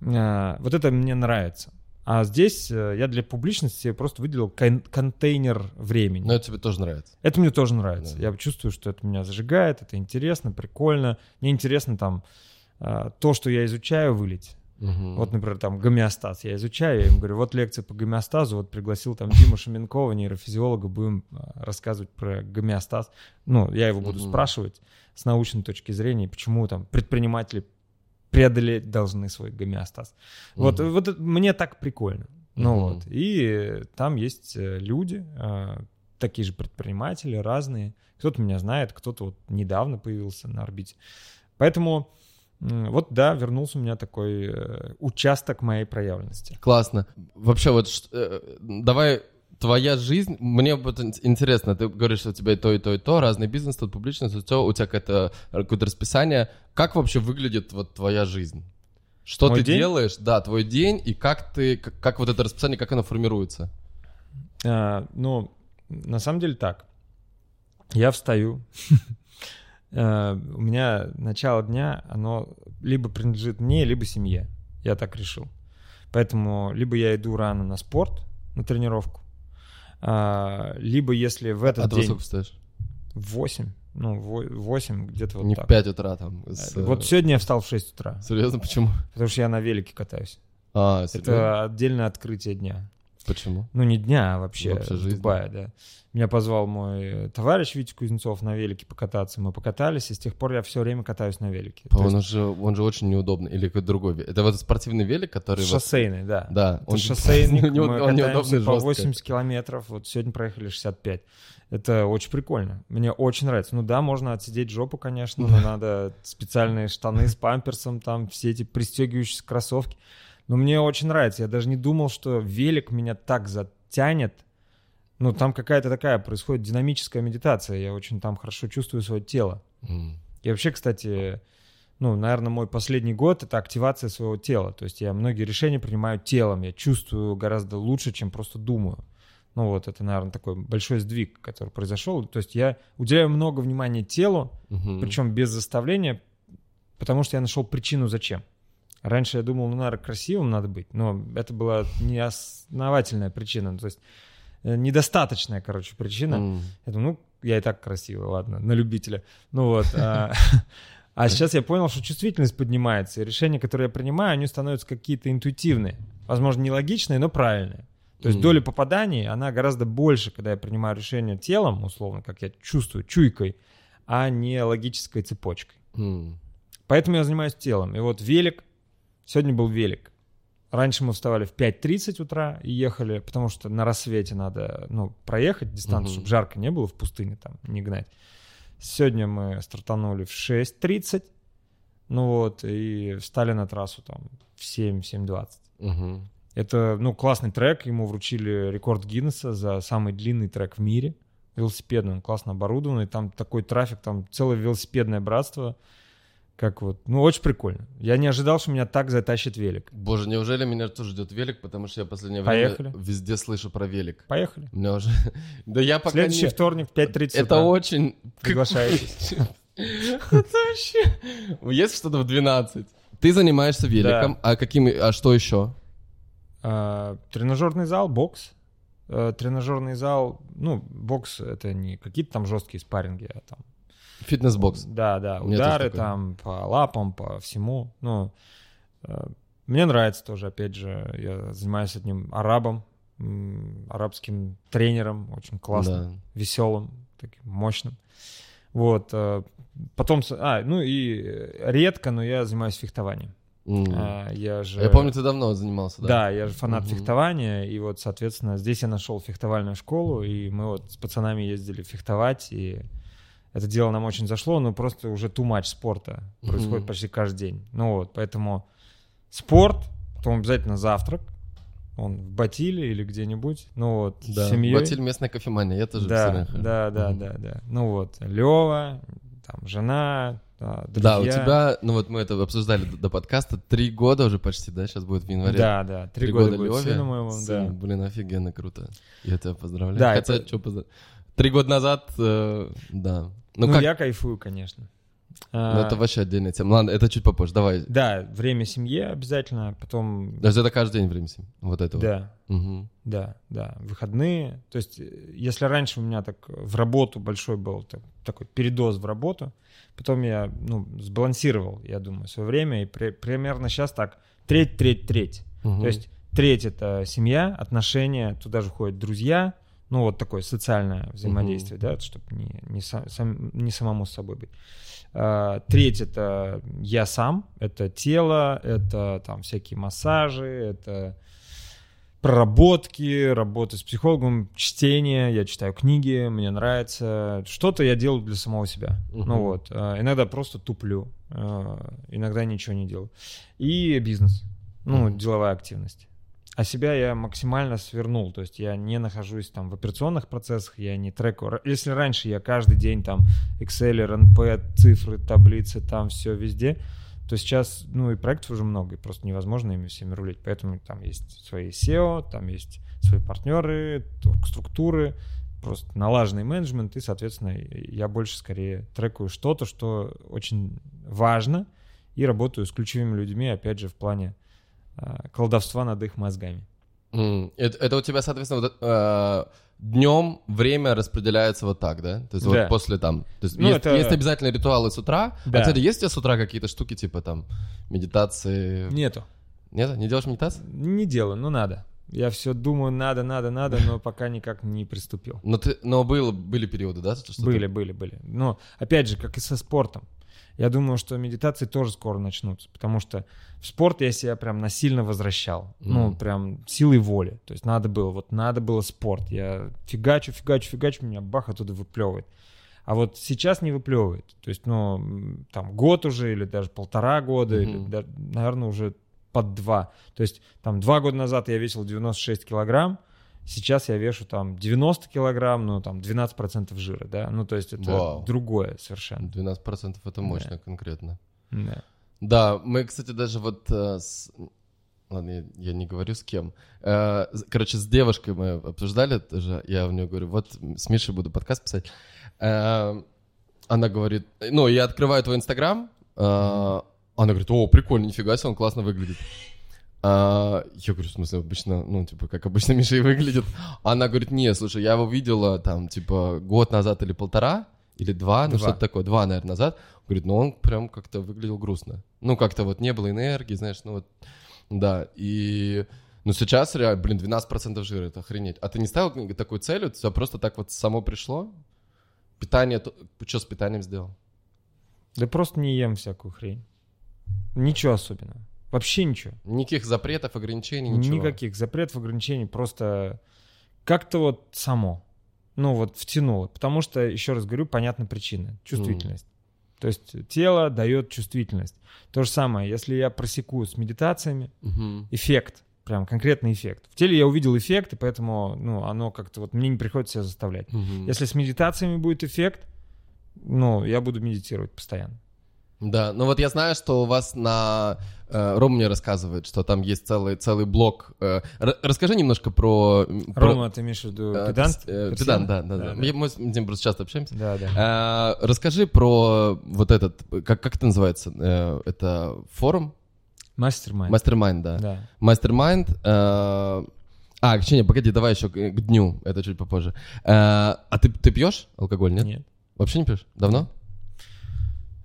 а, вот это мне нравится. А здесь э, я для публичности просто выделил кон- контейнер времени. Но это тебе тоже нравится. Это мне тоже нравится. Да. Я чувствую, что это меня зажигает, это интересно, прикольно. Мне интересно там а, то, что я изучаю, вылить. Мгм. Вот, например, там гомеостаз я изучаю, я им говорю, вот лекция по гомеостазу, вот пригласил там Диму Шаменкова, нейрофизиолога, будем а, рассказывать про гомеостаз. Ну, я его буду Мгм. спрашивать с научной точки зрения, почему там предприниматели преодолеть должны свой гомеостаз. Вот, Мгм. вот это- мне так прикольно. Ну вот. И э, там есть э, люди, э, такие же предприниматели, разные. Кто-то меня знает, кто-то вот недавно появился на орбите. Поэтому вот да, вернулся у меня такой участок моей проявленности. Классно. Вообще, вот давай твоя жизнь, мне вот ин- интересно, ты говоришь, что у тебя и то, и то, и то, разный бизнес, тут публичность, тут у тебя какое-то, какое-то расписание. Как вообще выглядит вот твоя жизнь? Что Мой ты день? делаешь, да, твой день, и как ты, как, как вот это расписание, как оно формируется? А, ну, на самом деле так. Я встаю. А, *laughs* У меня начало дня, оно либо принадлежит мне, либо семье. Я так решил. Поэтому либо я иду рано на спорт, на тренировку, а, либо если в этот а день... сколько встаешь? В 8. Ну, в 8, где-то вот Не так. в 5 утра там. с, Э, Вот э, сегодня я встал в 6 утра, Серьезно, почему? потому что я на велике катаюсь. А, серьезно? Это отдельное открытие дня. Почему? Ну, не дня, а вообще, Вообще в. Дубае, да. Меня позвал мой э, товарищ Витя Кузнецов на велике покататься. Мы покатались, и с тех пор я все время катаюсь на велике. То Он есть же, он же очень неудобный. Или какой-то другой. Это вот спортивный велик, который... вот- шоссейный, да. Да, Это он шоссейник, *laughs* не- мы он катаемся по жестко. 80 километров, вот сегодня проехали 65. Это очень прикольно, мне очень нравится. Ну да, можно отсидеть жопу, конечно, но *laughs* надо специальные штаны с памперсом, там все эти пристегивающиеся кроссовки. Но мне очень нравится, я даже не думал, что велик меня так затянет. Ну там какая-то такая происходит динамическая медитация, я очень там хорошо чувствую свое тело. М. И вообще, кстати, ну, наверное, мой последний год — это активация своего тела. То есть я многие решения принимаю телом, я чувствую гораздо лучше, чем просто думаю. Ну вот, это, наверное, такой большой сдвиг, который произошел. То есть я уделяю много внимания телу, Мгм. причем без заставления, потому что я нашел причину зачем. Раньше я думал, ну, наверное, красивым надо быть, но это была неосновательная причина, то есть э, недостаточная, короче, причина. М. Я думаю, ну, я и так красивый, ладно, на любителя. Ну вот. А *laughs* а сейчас я понял, что чувствительность поднимается, и решения, которые я принимаю, они становятся какие-то интуитивные. Возможно, нелогичные, но правильные. То есть доля попаданий, она гораздо больше, когда я принимаю решение телом, условно, как я чувствую, чуйкой, а не логической цепочкой. Поэтому я занимаюсь телом. И вот велик, сегодня был велик. Раньше мы вставали в 5.30 утра и ехали, потому что на рассвете надо ну, проехать дистанцию, Мгм. чтобы жарко не было в пустыне, там, не гнать. Сегодня мы стартанули в 6.30, ну вот, и встали на трассу там в 7-7.20. Мгм. Это, ну, классный трек, ему вручили рекорд Гиннесса за самый длинный трек в мире. Велосипедный, он классно оборудованный, там такой трафик, там целое велосипедное братство. Как вот, ну, очень прикольно. Я не ожидал, что меня так затащит велик. Боже, неужели меня тоже ждет велик, потому что я последнее Поехали. время везде слышу про велик. Поехали. Меня уже... *laughs* Да я пока Следующий не... вторник в 5.30 Это утра. очень... *laughs* Приглашаетесь. *laughs* Это вообще... Есть что-то в 12. Ты занимаешься великом, а каким... А что еще? А, тренажерный зал, бокс. Э, Тренажерный зал, ну, бокс это не какие-то там жесткие спарринги, а там Фитнес-бокс. Да, да, удары там по лапам, по всему. Ну, э, мне нравится тоже, опять же, я занимаюсь одним арабом, арабским тренером, очень классным, Да. веселым, таким мощным. Вот. э, Потом, а, ну и редко, но я занимаюсь фехтованием. М. А, Я же... Я помню, ты давно занимался, да? Да, я же фанат Мгм. фехтования, и вот, соответственно, здесь я нашел фехтовальную школу, и мы вот с пацанами ездили фехтовать, и это дело нам очень зашло, но просто уже too much спорта происходит Мгм. почти каждый день. Ну вот, поэтому спорт, потом обязательно завтрак, он в Батиле или где-нибудь, ну вот, Да. с семьей. Батиль местная кофемания, я тоже да, хожу. да, да, Мгм. да, да. Ну вот, Лева, там, жена, да, Да, у друзья. тебя, ну вот мы это обсуждали до, до подкаста, три года уже почти, да, сейчас будет в январе. Да, да, три, года, будет Лёве. сыну моему, Сын, да. Блин, офигенно круто. Я тебя поздравляю. Да, Хотя, это- что поздравляю. Три года назад, э, да. Ну, Ну, как? я кайфую, конечно. Ну, А, это вообще отдельная тема. Ладно, это чуть попозже. Давай. Да, время семье обязательно, потом... Даже это каждый день время семь. Вот это вот. Да, Мгм. да, да, выходные. То есть, э, если раньше у меня так в работу большой был так- такой передоз в работу, потом я, ну, сбалансировал, я думаю, свое время, и при- примерно сейчас так, треть, треть, треть. Мгм. То есть, треть — это семья, отношения, туда же ходят друзья, ну, вот такое социальное взаимодействие, да, чтобы не, не, сам- не самому с собой быть. А, Треть — это я сам, это тело, это там всякие массажи, это проработки, работа с психологом, чтение, я читаю книги, мне нравится. Что-то я делаю для самого себя. Мгм. Ну вот. а, Иногда просто туплю, а, иногда ничего не делаю. И бизнес, ну, Мгм. деловая активность. А себя я максимально свернул, то есть я не нахожусь там в операционных процессах, я не треку. Если раньше я каждый день там Excel, RNP, цифры, таблицы, там все везде, то сейчас, ну и проектов уже много, и просто невозможно ими всеми рулить. Поэтому там есть свои SEO, там есть свои партнеры, структуры, просто налаженный менеджмент, и, соответственно, я больше скорее трекаю что-то, что очень важно, и работаю с ключевыми людьми, опять же, в плане колдовства над их мозгами. М, Это, это у тебя, соответственно, вот, э, днем время распределяется вот так, да? То есть Да. вот после там... То есть Ну, есть, это- есть обязательно ритуалы с утра. Да. А, кстати, есть у тебя с утра какие-то штуки, типа там медитации? Нету. Нет? Не делаешь медитацию? Не делаю, но надо. Я все думаю, надо, надо, надо, но *laughs* пока никак не приступил. Но, ты, но было, были периоды, да? что ты- Были, были, были. Но, опять же, как и со спортом. Я думаю, что медитации тоже скоро начнутся, потому что в спорт я себя прям насильно возвращал. Ну, Мгм. прям силой воли. То есть надо было, вот надо было спорт. Я фигачу, фигачу, фигачу, меня бах оттуда выплевывает. А вот сейчас не выплевывает. То есть, ну, там год уже или даже полтора года, или, Мгм. да- наверное, уже под два. То есть, там два года назад я весил 96 килограмм, сейчас я вешу там 90 килограмм, ну, там 12% жира, да. Ну, то есть это Вау. другое совершенно. 12% это мощно конкретно. Да. Да, мы, кстати, даже вот э, с... Ладно, я, я не говорю с кем. Э, короче, с девушкой мы обсуждали тоже. Я в нее говорю, вот с Мишей буду подкаст писать. Э, она говорит, ну, я открываю твой инстаграм. она говорит, о, прикольно, нифига себе, он классно выглядит. А, я говорю, в смысле, обычно, ну, типа, как обычно *laughs* Миша и выглядит. Она говорит, не, слушай, я его видела там, типа, год назад или полтора, или два, ну, что-то такое, два, наверное, назад. Говорит, ну, он прям как-то выглядел грустно. Ну, как-то вот не было энергии, знаешь, ну, вот, да, и... Ну, сейчас реально, блин, 12% жира, это охренеть. А ты не ставил такую цель, у тебя просто так вот само пришло? Питание, то- что с питанием сделал? Да просто не ем всякую хрень. Ничего особенного. Вообще ничего. Никаких запретов, ограничений, ничего? Никаких запретов, ограничений. Просто как-то вот само. Ну вот втянуло. Потому что, еще раз говорю, понятна причина. Чувствительность. То есть тело дает чувствительность. То же самое, если я просеку с медитациями, Мгм. эффект, прям конкретный эффект. В теле я увидел эффект, и поэтому ну, оно как-то вот мне не приходится себя заставлять. Мгм. Если с медитациями будет эффект, ну, я буду медитировать постоянно. Да, ну вот я знаю, что у вас на... э, Рома мне рассказывает, что там есть целый, целый блок. э, расскажи немножко про... м, про- Рома, ты имеешь в виду э, педант? Педант, да, да, да. Да, Мы- с ним просто часто общаемся. Да, да. Расскажи про вот этот, как, как это называется? Это форум? Мастер-майнд. Мастер-майнд, да. Да. Мастер-майнд. э, А, не, погоди, давай еще к к дню, это чуть попозже. Э, А ты, ты пьешь алкоголь, нет? Нет. Вообще не пьешь? Давно?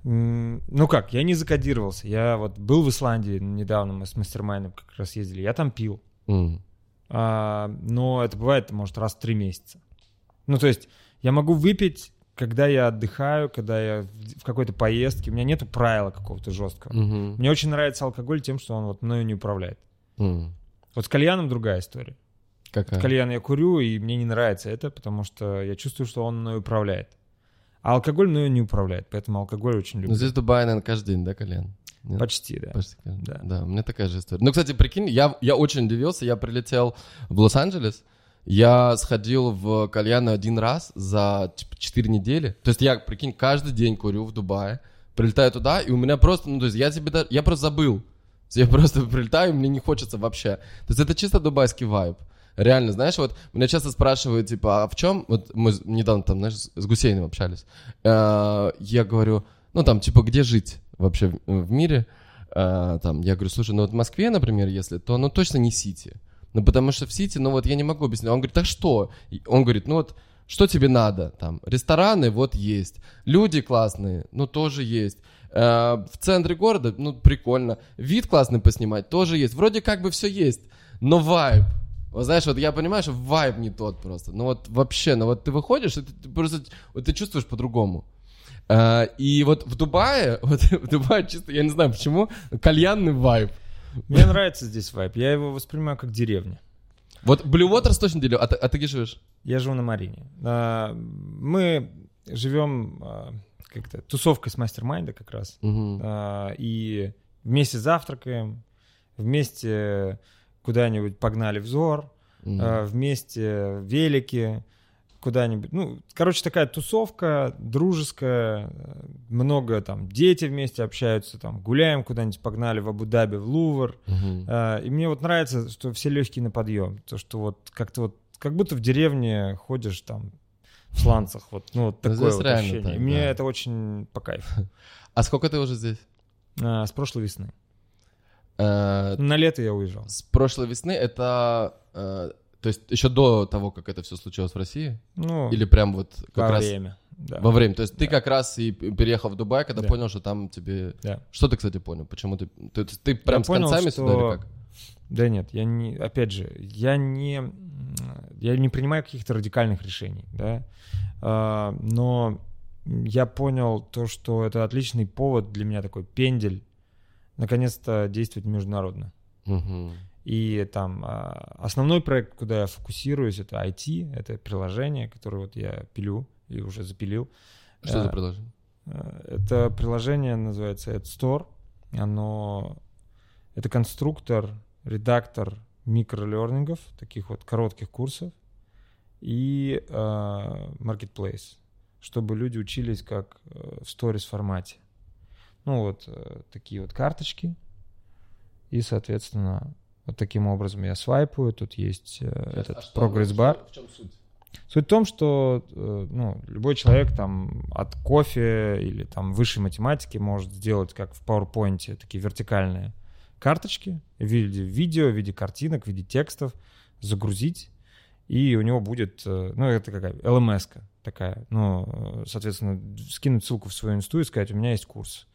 Ну как, я не закодировался. Я вот был в Исландии недавно, мы с мастер-майндом как раз ездили. Я там пил. М. А, но это бывает, может, раз в три месяца. Ну, то есть я могу выпить, когда я отдыхаю, когда я в какой-то поездке. У меня нету правила какого-то жесткого. Мгм. Мне очень нравится алкоголь тем, что он вот мною не управляет. М. Вот с кальяном другая история. Какая? Кальян я курю, и мне не нравится это, потому что я чувствую, что он мной управляет. А алкоголь мною не управляет, поэтому алкоголь очень люблю. Ну, здесь в Дубае, наверное, каждый день, да, Колян? Нет? Почти, да. Почти Да. Да, у меня такая же история. Ну, кстати, прикинь, я, я очень удивился, я прилетел в Лос-Анджелес, я сходил в кальян один раз за типа, 4 недели. То есть я, прикинь, каждый день курю в Дубае, прилетаю туда, и у меня просто, ну, то есть я себе даже, я просто забыл. Я просто прилетаю, и мне не хочется вообще. То есть это чисто дубайский вайб. Реально, знаешь, вот меня часто спрашивают, типа, а в чем? Вот мы недавно там, знаешь, с Гусейном общались. Э, Я говорю, ну там, типа, где жить вообще в, мире? Э, Там, я говорю, слушай, ну вот в Москве, например, если, то ну точно не Сити. Ну потому что в Сити, ну вот я не могу объяснить. Он говорит, так что? Он говорит, ну вот, что тебе надо? Там, рестораны вот есть, люди классные, ну тоже есть. Э, В центре города, ну прикольно. Вид классный поснимать тоже есть. Вроде как бы все есть, но вайб. Вот знаешь, вот я понимаю, что вайб не тот просто. Ну вот вообще, ну вот ты выходишь, и ты, ты просто вот ты чувствуешь по-другому. Э, И вот в Дубае, *laughs* вот в Дубае чисто, я не знаю почему, кальянный вайб. Мне нравится здесь вайп. Я его воспринимаю как деревню. Вот Blue Waters точно делю, а ты, а ты где живешь? Я живу на Марине. А, Мы живем а, как-то тусовкой с мастер-майнда как раз. А, И вместе завтракаем, вместе куда-нибудь погнали взор, Мгм. а, вместе велики куда-нибудь. Ну, короче, такая тусовка дружеская, э, много там дети вместе общаются, там гуляем куда-нибудь, погнали в Абу-Даби, в Лувр. Мгм. А, И мне вот нравится, что все легкие на подъем. То, что вот как-то вот, как будто в деревне ходишь там в сланцах. Вот, ну, вот Ну, такое вот ощущение. так, мне да. это очень по кайфу. А сколько ты уже здесь? А, С прошлой весны. Э, На лето я уезжал. С прошлой весны это... э, То есть еще до того, как это все случилось в России? Ну, Или прям вот как во раз время. Да. во время? То есть ты как раз и переехал в Дубай, когда Да. понял, что там тебе... Да. Что ты, кстати, понял? Почему ты... Ты, ты прям с понял, концами что- сюда или как? Да нет, я не, опять же, я не, я не принимаю каких-то радикальных решений, да, А, но я понял то, что это отличный повод для меня такой пендель, наконец-то действовать международно. Мгм. И там а, основной проект, куда я фокусируюсь, это IT, это приложение, которое вот я пилю и уже запилил. Что за приложение? Э, Это приложение называется AdStore. Оно это конструктор, редактор микролернингов, таких вот коротких курсов, и э, marketplace, чтобы люди учились как э, в сторис формате. Ну вот э, такие вот карточки, и соответственно вот таким образом я свайпаю. Тут есть э, этот прогресс-бар. В чем суть? Суть в том, что э, ну, любой человек там от кофе или там высшей математики может сделать, как в PowerPoint, такие вертикальные карточки в виде видео, в виде картинок, в виде текстов, загрузить, и у него будет, ну, это какая, LMS -ка такая, ну, соответственно, скинуть ссылку в свою инсту и сказать, у меня есть курс.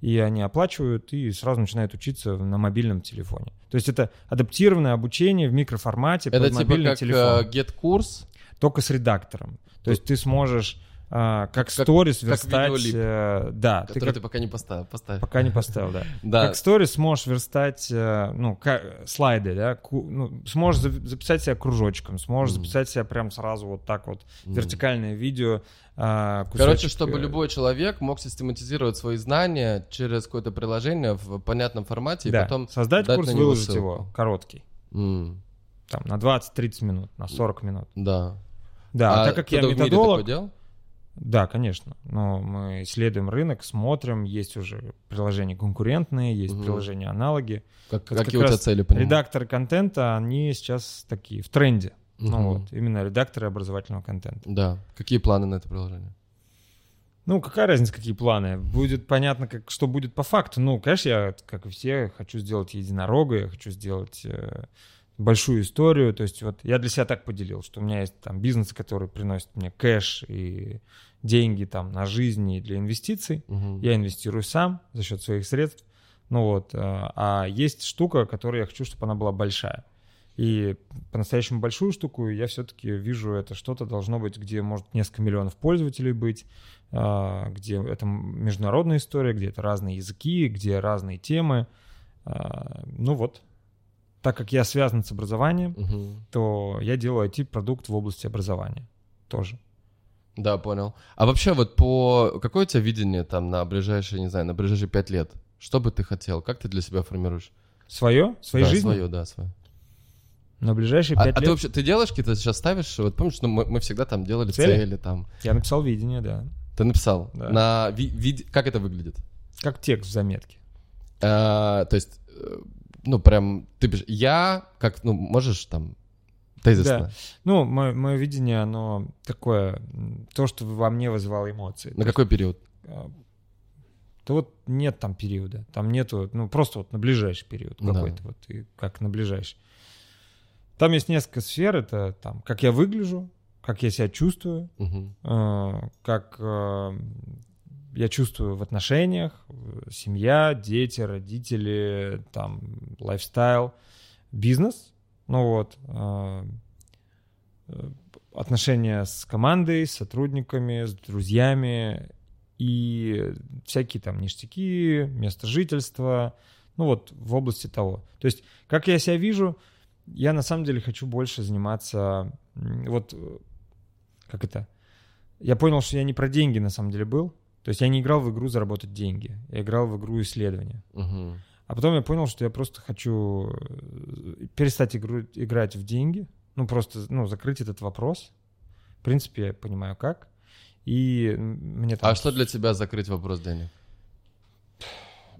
И они оплачивают и сразу начинают учиться на мобильном телефоне. То есть это адаптированное обучение в микроформате Это под типа мобильный как телефон э, get-курс? только с редактором. То есть ты сможешь а, как Как- сторис как верстать... видеолип, э, да, ты Который как- ты пока не поставил. Поставь. пока не поставил, да. *laughs* Да. Как сторис сможешь верстать, э, ну, ка- слайды, да, ку- ну, сможешь за- записать себя кружочком, сможешь Мгм. записать себя прям сразу вот так вот, М. вертикальное видео, а, Короче, кусочек, чтобы э, любой человек мог систематизировать свои знания через какое-то приложение в понятном формате, да, и потом... создать дать курс, выложить ссылку. его, короткий, М, там, на 20-30 минут, на 40 минут. Да. Да, А так как я методолог? Да, конечно. Но мы исследуем рынок, смотрим. Есть уже приложения конкурентные, есть Мгм. приложения аналоги. Как- Вот какие как у тебя цели по? Редакторы контента, они сейчас такие в тренде. Ну Мгм. вот, именно редакторы образовательного контента. Да. Какие планы на это приложение? Ну, какая разница, какие планы? Будет понятно, как, что будет по факту. Ну, конечно, я, как и все, хочу сделать единорога, я хочу сделать э, большую историю. То есть вот я для себя так поделил, что у меня есть там бизнес, который приносит мне кэш и деньги там на жизнь и для инвестиций. Мгм. Я инвестирую сам за счет своих средств. Ну вот, э, а есть штука, которую я хочу, чтобы она была большая. И по-настоящему большую штуку я все-таки вижу, это что-то должно быть, где может несколько миллионов пользователей быть, а, где это международная история, где это разные языки, где разные темы. А, Ну вот, так как я связан с образованием, Мгм. то я делаю IT-продукт в области образования тоже. Да, понял. А вообще вот по... Какое у тебя видение там на ближайшие, не знаю, на ближайшие пять лет? Что бы ты хотел? Как ты для себя формируешь? Свое? Своей да, жизни? свое, да, свое. На ближайшие А, пять а ты лет вообще, ты делаешь какие-то сейчас ставишь? Вот помнишь, ну, мы, мы всегда там делали Цели? цели, там. я написал видение, да. Ты написал. Да. На ви- вид- Как это выглядит? Как текст в заметке. А, то есть, э, ну, прям, ты пишешь, я, как, ну, можешь там, тезисно. Ну, мое, видение, оно такое, то, что во мне вызывало эмоции. На То какой период? А, То вот нет там периода, там нету, ну просто вот на ближайший период Да. какой-то вот, и как на ближайший. Там есть несколько сфер, это там, как я выгляжу, как я себя чувствую, Мгм. э, как э, я чувствую в отношениях, э, семья, дети, родители, там, лайфстайл, бизнес, ну вот, э, э, отношения с командой, с сотрудниками, с друзьями и всякие там ништяки, место жительства, ну вот в области того. То есть, как я себя вижу, я на самом деле хочу больше заниматься, вот, как это, я понял, что я не про деньги на самом деле был, то есть я не играл в игру заработать деньги, я играл в игру исследования. Мгм. А потом я понял, что я просто хочу э, перестать игру, играть в деньги, ну просто ну, закрыть этот вопрос. В принципе, я понимаю как. И мне там... А что для тебя закрыть вопрос денег?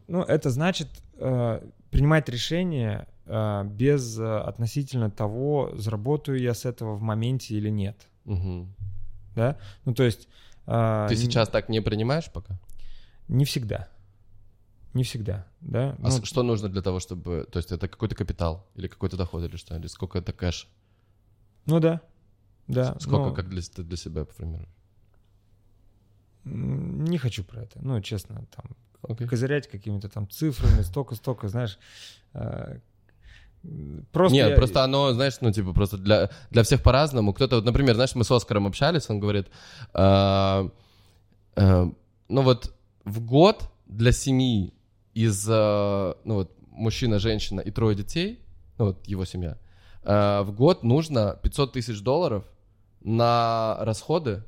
Ну, это значит э, принимать решение э, без э, относительно того, заработаю я с этого в моменте или нет. Мгм. Да? Ну, то есть... э, Ты сейчас так не принимаешь пока? Не всегда. Не всегда, да. А Ну, что нужно для того, чтобы... То есть это какой-то капитал или какой-то доход или что? Или сколько это кэш? ну да, да. Сколько ну, как для, ты для себя формируешь? Не хочу про это, ну, честно, там, Окей. козырять какими-то там цифрами, столько-столько, знаешь. Э, Просто Нет, я- просто оно, знаешь, ну, типа, просто для, для всех по-разному. Кто-то, вот, например, знаешь, мы с Оскаром общались, он говорит, а, а, ну, вот в год для семьи из, а, ну, вот, мужчина, женщина и трое детей, ну, вот его семья, а, в год нужно 500 тысяч долларов на расходы,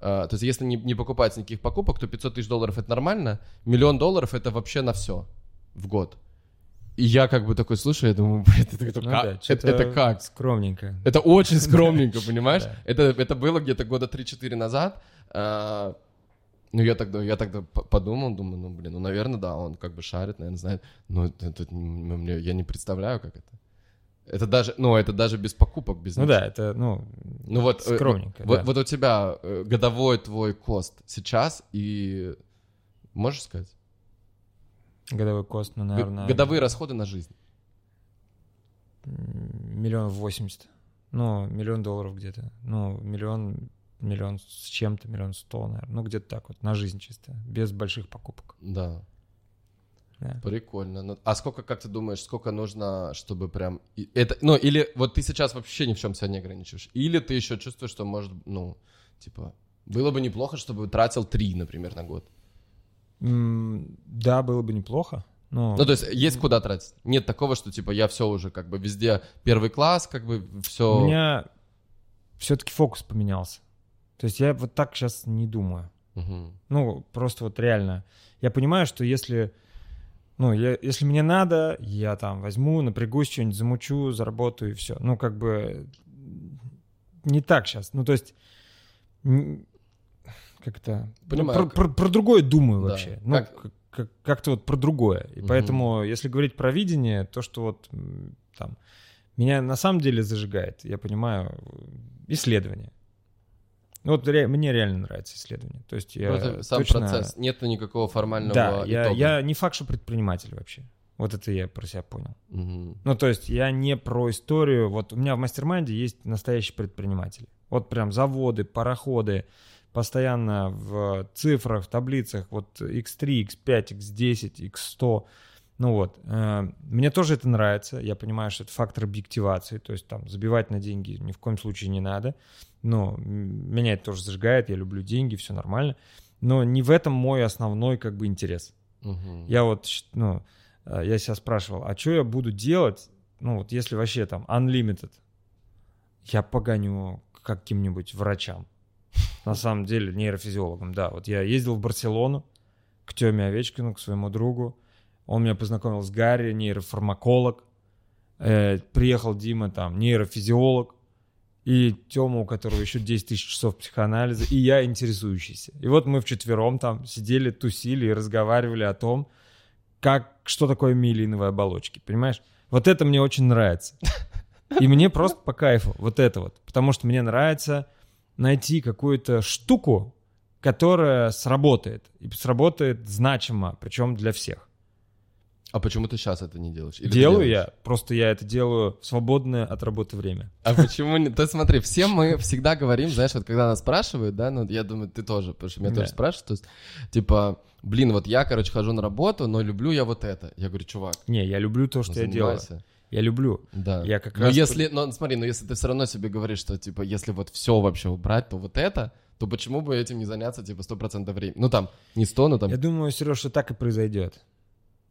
а, то есть если не, не покупать никаких покупок, то 500 тысяч долларов это нормально, миллион долларов это вообще на все в год. И я как бы такой слушаю, я думаю, это, это Ну как? да, это, это как? Скромненько. Это очень скромненько, *laughs* понимаешь? Да. Это, это было где-то года 3-4 назад. А, ну, я тогда, я тогда подумал, думаю, ну, блин, ну, наверное, да, он как бы шарит, наверное, знает. Но это, это я не представляю, как это. Это даже, ну, это даже без покупок, без Ну ничего. да, это, ну, Ну вот, э, скромненько, вот, да. вот у тебя э, годовой твой кост сейчас и можешь сказать? Годовой кост, ну, наверное... Годовые расходы на жизнь. Миллион восемьдесят. Ну, миллион долларов где-то. Ну, миллион, миллион с чем-то, миллион сто, наверное. Ну, где-то так вот, на жизнь чисто, без больших покупок. Да. Да. Прикольно. Ну, А сколько, как ты думаешь, сколько нужно, чтобы прям... Это, ну, или вот ты сейчас вообще ни в чем себя не ограничиваешь, или ты еще чувствуешь, что может, ну, типа, было бы неплохо, чтобы тратил три, например, на год. Да, было бы неплохо. Но Ну, то есть есть куда тратить. Нет такого, что, типа, я все уже, как бы, везде первый класс, как бы, все... у меня все-таки фокус поменялся. То есть я вот так сейчас не думаю. Ну, просто вот реально. Я понимаю, что если, ну, я, если мне надо, я там возьму, напрягусь, что-нибудь замучу, заработаю и все. Ну, как бы не так сейчас. Ну, то есть м, как это? Ну, Понимаю. Про, про- про другое думаю Да. вообще. Ну, Как- как- как- как-то вот про другое. И Мгм. поэтому, если говорить про видение, то, что вот там меня на самом деле зажигает, я понимаю, э, исследование. Ну, Вот ре- мне реально нравится исследование. То есть я Ну, это сам точно- процесс. Нету никакого формального Да, я, итога. я не факт, что предприниматель вообще. Вот это я про себя понял. Мгм. Ну, то есть я не про историю. Вот у меня в mastermind е есть настоящие предприниматели. Вот прям заводы, пароходы, постоянно в цифрах, в таблицах, вот X3, X5, X10, X100. Ну вот, э, мне тоже это нравится, я понимаю, что это фактор объективации, то есть там забивать на деньги ни в коем случае не надо, но меня это тоже зажигает, я люблю деньги, все нормально, но не в этом мой основной как бы интерес. Мгм. Я вот, ну, э, я себя спрашивал, а что я буду делать, ну, вот если вообще там unlimited, я погоню каким-нибудь врачам. На самом деле, нейрофизиологом, да. Вот я ездил в Барселону к Теме Овечкину, к своему другу. Он меня познакомил с Гарри, нейрофармаколог. Э, приехал Дима, там, нейрофизиолог. И Тёма, у которого еще 10 тысяч часов психоанализа, и я интересующийся. И вот мы вчетвером там сидели, тусили и разговаривали о том, как, что такое миелиновые оболочки, понимаешь? Вот это мне очень нравится. И мне просто по кайфу вот это вот. Потому что мне нравится найти какую-то штуку, которая сработает. И сработает значимо, причем для всех. А почему ты сейчас это не делаешь? Или ты делаю делаешь? я, просто я это делаю в свободное от работы время. А почему не? Есть смотри, все мы всегда говорим, знаешь, вот когда нас спрашивают, да, ну я думаю, ты тоже, потому что меня Да. тоже спрашивают, то есть, типа, блин, вот я, короче, хожу на работу, но люблю я вот это. Я говорю, чувак, Не, я люблю то, ну, что я делаю. Я люблю. Да. Я как но раз если, но смотри, но если ты все равно себе говоришь, что, типа, если вот все вообще убрать, то вот это, то почему бы этим не заняться, типа, 100% времени? Ну, там, не 100, но там, Я думаю, Сереж, что так и произойдет.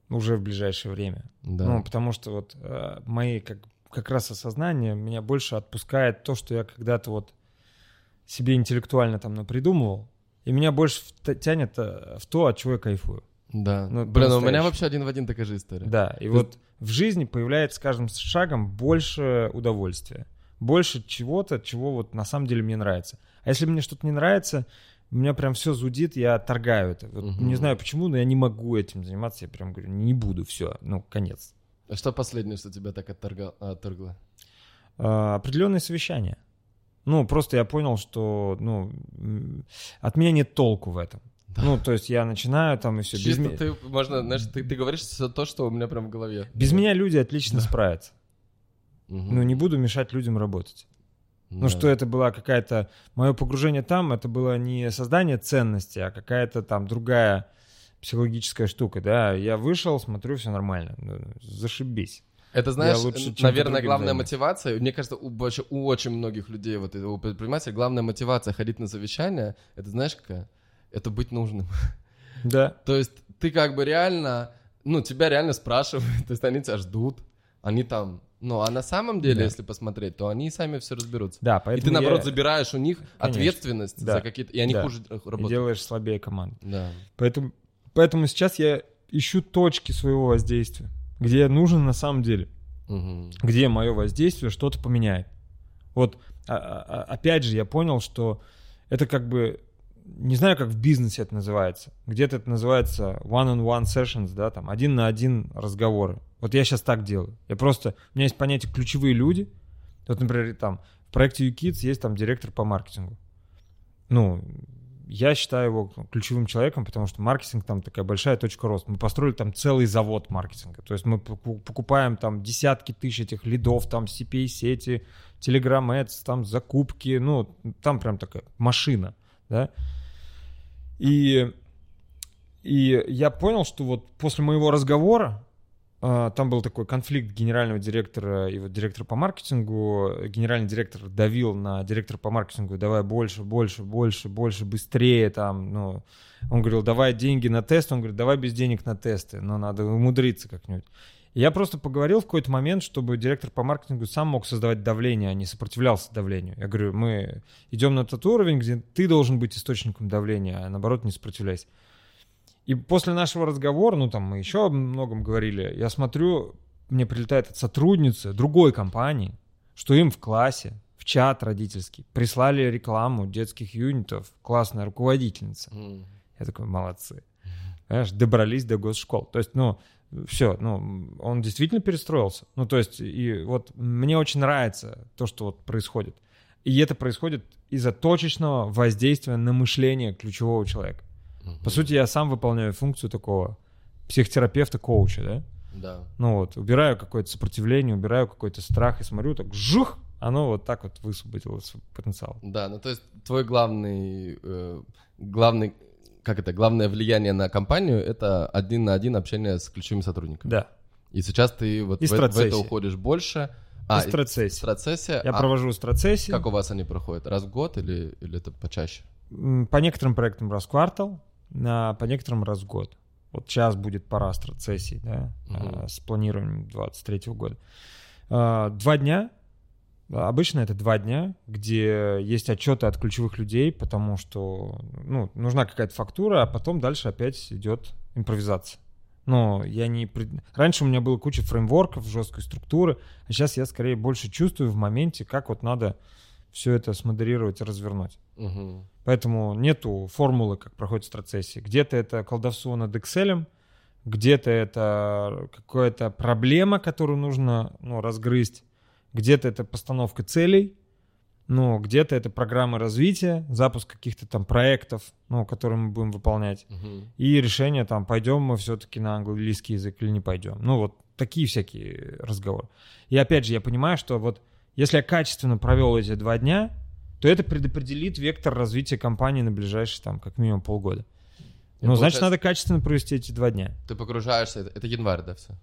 Уже в ближайшее время. да. Ну, потому что вот э, мои как, как раз осознание меня больше отпускает то, что я когда-то вот себе интеллектуально там напридумывал, и меня больше тянет э, в то, от чего я кайфую. Да. ну, Блин, ну, у меня вообще один в один такая же история. Да, и вот в жизни появляется с каждым шагом больше удовольствия, больше чего-то, чего вот на самом деле мне нравится. А если мне что-то не нравится, у меня прям все зудит, я торгаю это. Вот Мгм. Не знаю почему, но я не могу этим заниматься, я прям говорю, не буду, все, ну, конец. А что последнее, что тебя так отторга- отторгло? А, определенные совещания. Ну, просто я понял, что, ну, от меня нет толку в этом. Ну, то есть я начинаю там и все. Без, Чисто ме- ты, можно, знаешь, ты, ты говоришь всё то, что у меня прям в голове. без меня люди отлично справятся. Мгм. Ну, не буду мешать людям работать. Ну, Да. что это была какая-то... Мое погружение там, это было не создание ценности, а какая-то там другая психологическая штука, да. Я вышел, смотрю, все нормально. Ну, зашибись. Это, знаешь, лучше, наверное, главная займусь. мотивация, мне кажется, у, вообще у очень многих людей, вот у предпринимателей, главная мотивация ходить на совещания, это знаешь какая? Это быть нужным. *laughs* Да. То есть ты как бы реально, ну, тебя реально спрашивают, *laughs* то есть они тебя ждут, они там, ну, а на самом деле, Да. если посмотреть, то они сами все разберутся. Да, И поэтому ты, наоборот, я- забираешь у них Конечно. ответственность Да. за какие-то... И они Да. хуже э, и работают. делаешь слабее команду. Да. Поэтому, поэтому сейчас я ищу точки своего воздействия, где я нужен на самом деле, Мгм. где мое воздействие что-то поменяет. Вот а- а- а- опять же я понял, что это как бы не знаю, как в бизнесе это называется. Где-то это называется one-on-one sessions, да, там один на один разговоры. Вот я сейчас так делаю. Я просто у меня есть понятие ключевые люди. Вот, например, там в проекте UKids есть там директор по маркетингу. Ну, я считаю его ключевым человеком, потому что маркетинг там такая большая точка роста. Мы построили там целый завод маркетинга. То есть мы поку- покупаем там десятки тысяч этих лидов, там CPA-сети, Telegram Ads, там закупки, ну, там прям такая машина, да. И, и я понял, что вот после моего разговора а, там был такой конфликт генерального директора и вот директора по маркетингу. Генеральный директор давил на директора по маркетингу, давай больше, больше, больше, больше, быстрее там, ну, он говорил, давай деньги на тест, он говорит, давай без денег на тесты, но надо умудриться как-нибудь. Я просто поговорил в какой-то момент, чтобы директор по маркетингу сам мог создавать давление, а не сопротивлялся давлению. Я говорю, мы идем на тот уровень, где ты должен быть источником давления, а наоборот не сопротивляйся. И после нашего разговора, ну там мы еще о многом говорили, я смотрю, мне прилетает от сотрудницы другой компании, что им в классе, в чат родительский, прислали рекламу детских юнитов, классная руководительница. М. Я такой, молодцы. Знаешь, добрались до госшкол. То есть, ну, все, ну, он действительно перестроился. Ну, то есть, и вот мне очень нравится то, что вот происходит. И это происходит из-за точечного воздействия на мышление ключевого человека. По сути, я сам выполняю функцию такого психотерапевта-коуча, да? Да. Ну вот, убираю какое-то сопротивление, убираю какой-то страх и смотрю, так жух, оно вот так вот высвободило свой потенциал. Да, ну то есть твой главный, э, главный, как это, главное влияние на компанию это один на один общение с ключевыми сотрудниками. Да. И сейчас ты вот в, в это уходишь больше. А, А, и страцессия. страцессия. Я а провожу страцессии. Как у вас они проходят? Раз в год или, или это почаще? По некоторым проектам раз в квартал, на, по некоторым раз в год. Вот сейчас будет пора страцессий, да, а, с планированием 23 года. А, Два дня, а, обычно это два дня, где есть отчеты от ключевых людей, потому что ну, нужна какая-то фактура, а потом дальше опять идет импровизация. Но я не... Раньше у меня было куча фреймворков, жесткой структуры, а сейчас я скорее больше чувствую в моменте, как вот надо все это смодерировать и развернуть. Мгм. Поэтому нету формулы, как проходит страцессия. Где-то это колдовство над Excel, где-то это какая-то проблема, которую нужно ну, разгрызть, где-то это постановка целей, ну, где-то это программа развития, запуск каких-то там проектов, ну, которые мы будем выполнять, Мгм. и решение там, пойдем мы все-таки на английский язык или не пойдем. Ну, вот такие всякие разговоры. И опять же, я понимаю, что вот если я качественно провел эти два дня, то это предопределит вектор развития компании на ближайшие там как минимум полгода. И Ну, значит, надо качественно провести эти два дня. Ты погружаешься, это, это январь, да, все?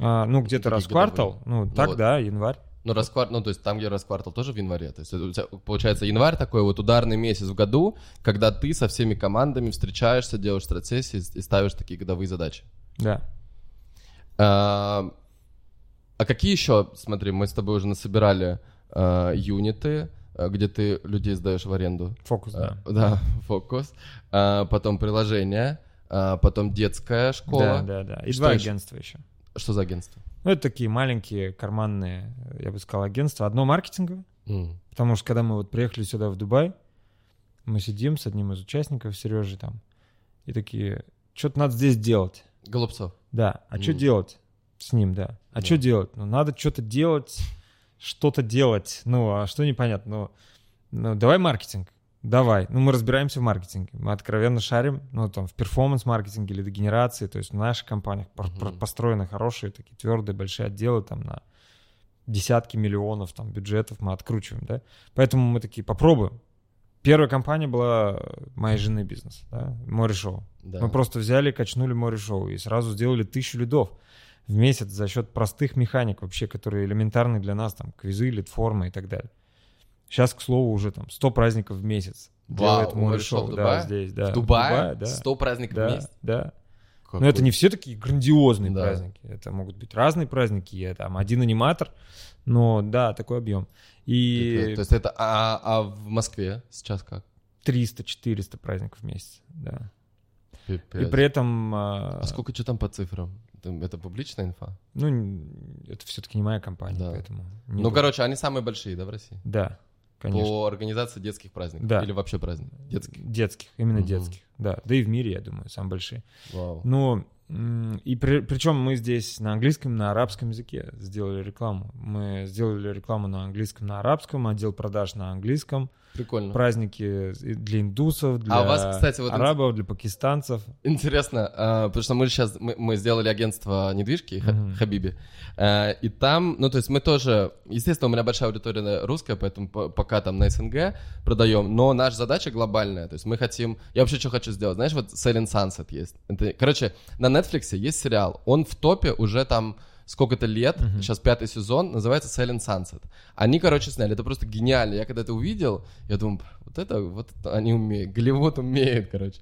А, ну, где-то раз в квартал. Ну, Ну так, вот. да, январь. Ну, расквар... ну, то есть там, где расквартал, тоже в январе. То есть получается январь такой вот ударный месяц в году, когда ты со всеми командами встречаешься, делаешь стратсессии и ставишь такие годовые задачи. Да. А, а какие еще, смотри, мы с тобой уже насобирали а, юниты, а, где ты людей сдаешь в аренду. Фокус, да. А, да, *laughs* фокус. А, потом приложение, а, потом детская школа. Да, да, да. И Что два еще? агентства еще. Что за агентство? Ну, это такие маленькие карманные, я бы сказал, агентства. Одно маркетинговое, М, потому что когда мы вот приехали сюда в Дубай, мы сидим с одним из участников, Сережей там, и такие, что-то надо здесь делать. Голубцов. Да, а что Мгм. делать с ним, да? А Да. что делать? Ну, надо что-то делать, что-то делать. Ну, а что непонятно? Ну, ну, давай маркетинг. Давай. Ну, мы разбираемся в маркетинге. Мы откровенно шарим, ну, там, в перформанс-маркетинге или генерации. То есть в наших компаниях uh-huh. построены хорошие, такие твердые, большие отделы там на десятки миллионов там бюджетов мы откручиваем, да. Поэтому мы такие, попробуем. Первая компания была моей жены бизнес, да, море шоу. Да. Мы просто взяли, качнули море шоу и сразу сделали тысячу лидов в месяц за счет простых механик вообще, которые элементарны для нас, там, квизы, лид-формы и так далее. Сейчас, к слову, уже там 100 праздников в месяц. Вау, делает море шоу, в Дубае? да, здесь, да. В Дубае? В Дубае да. 100 праздников да, в месяц? Да, Какой? Но это не все такие грандиозные да. праздники. Это могут быть разные праздники. Я там один аниматор, но да, такой объем. И... То есть это... А, а в Москве сейчас как? 300-400 праздников в месяц, да. Пипец. И при этом... А, а сколько что там по цифрам? Это, это публичная инфа? Ну, это все-таки не моя компания, да. поэтому... Ну, буду. короче, они самые большие, да, в России? Да, конечно. По организации детских праздников? Да. Или вообще праздников? Детских? Детских, именно угу. детских, да. Да и в мире, я думаю, самые большие. Вау. Но и при, причем мы здесь на английском, на арабском языке сделали рекламу. Мы сделали рекламу на английском, на арабском, отдел продаж на английском. Прикольно. Праздники для индусов, для а у вас, кстати, вот арабов, для пакистанцев. Интересно, а, потому что мы сейчас мы, мы сделали агентство недвижки mm-hmm. Хабиби, а, и там, ну то есть мы тоже, естественно, у меня большая аудитория русская, поэтому пока там на СНГ продаем, но наша задача глобальная, то есть мы хотим, я вообще что хочу сделать, знаешь, вот Selling Sunset есть, это, короче, на Netflix есть сериал, он в топе уже там сколько-то лет, uh-huh. сейчас пятый сезон, называется Silent Sunset. Они, короче, сняли, это просто гениально. Я когда это увидел, я думаю, вот это, вот это они умеют, Голливуд умеет, короче.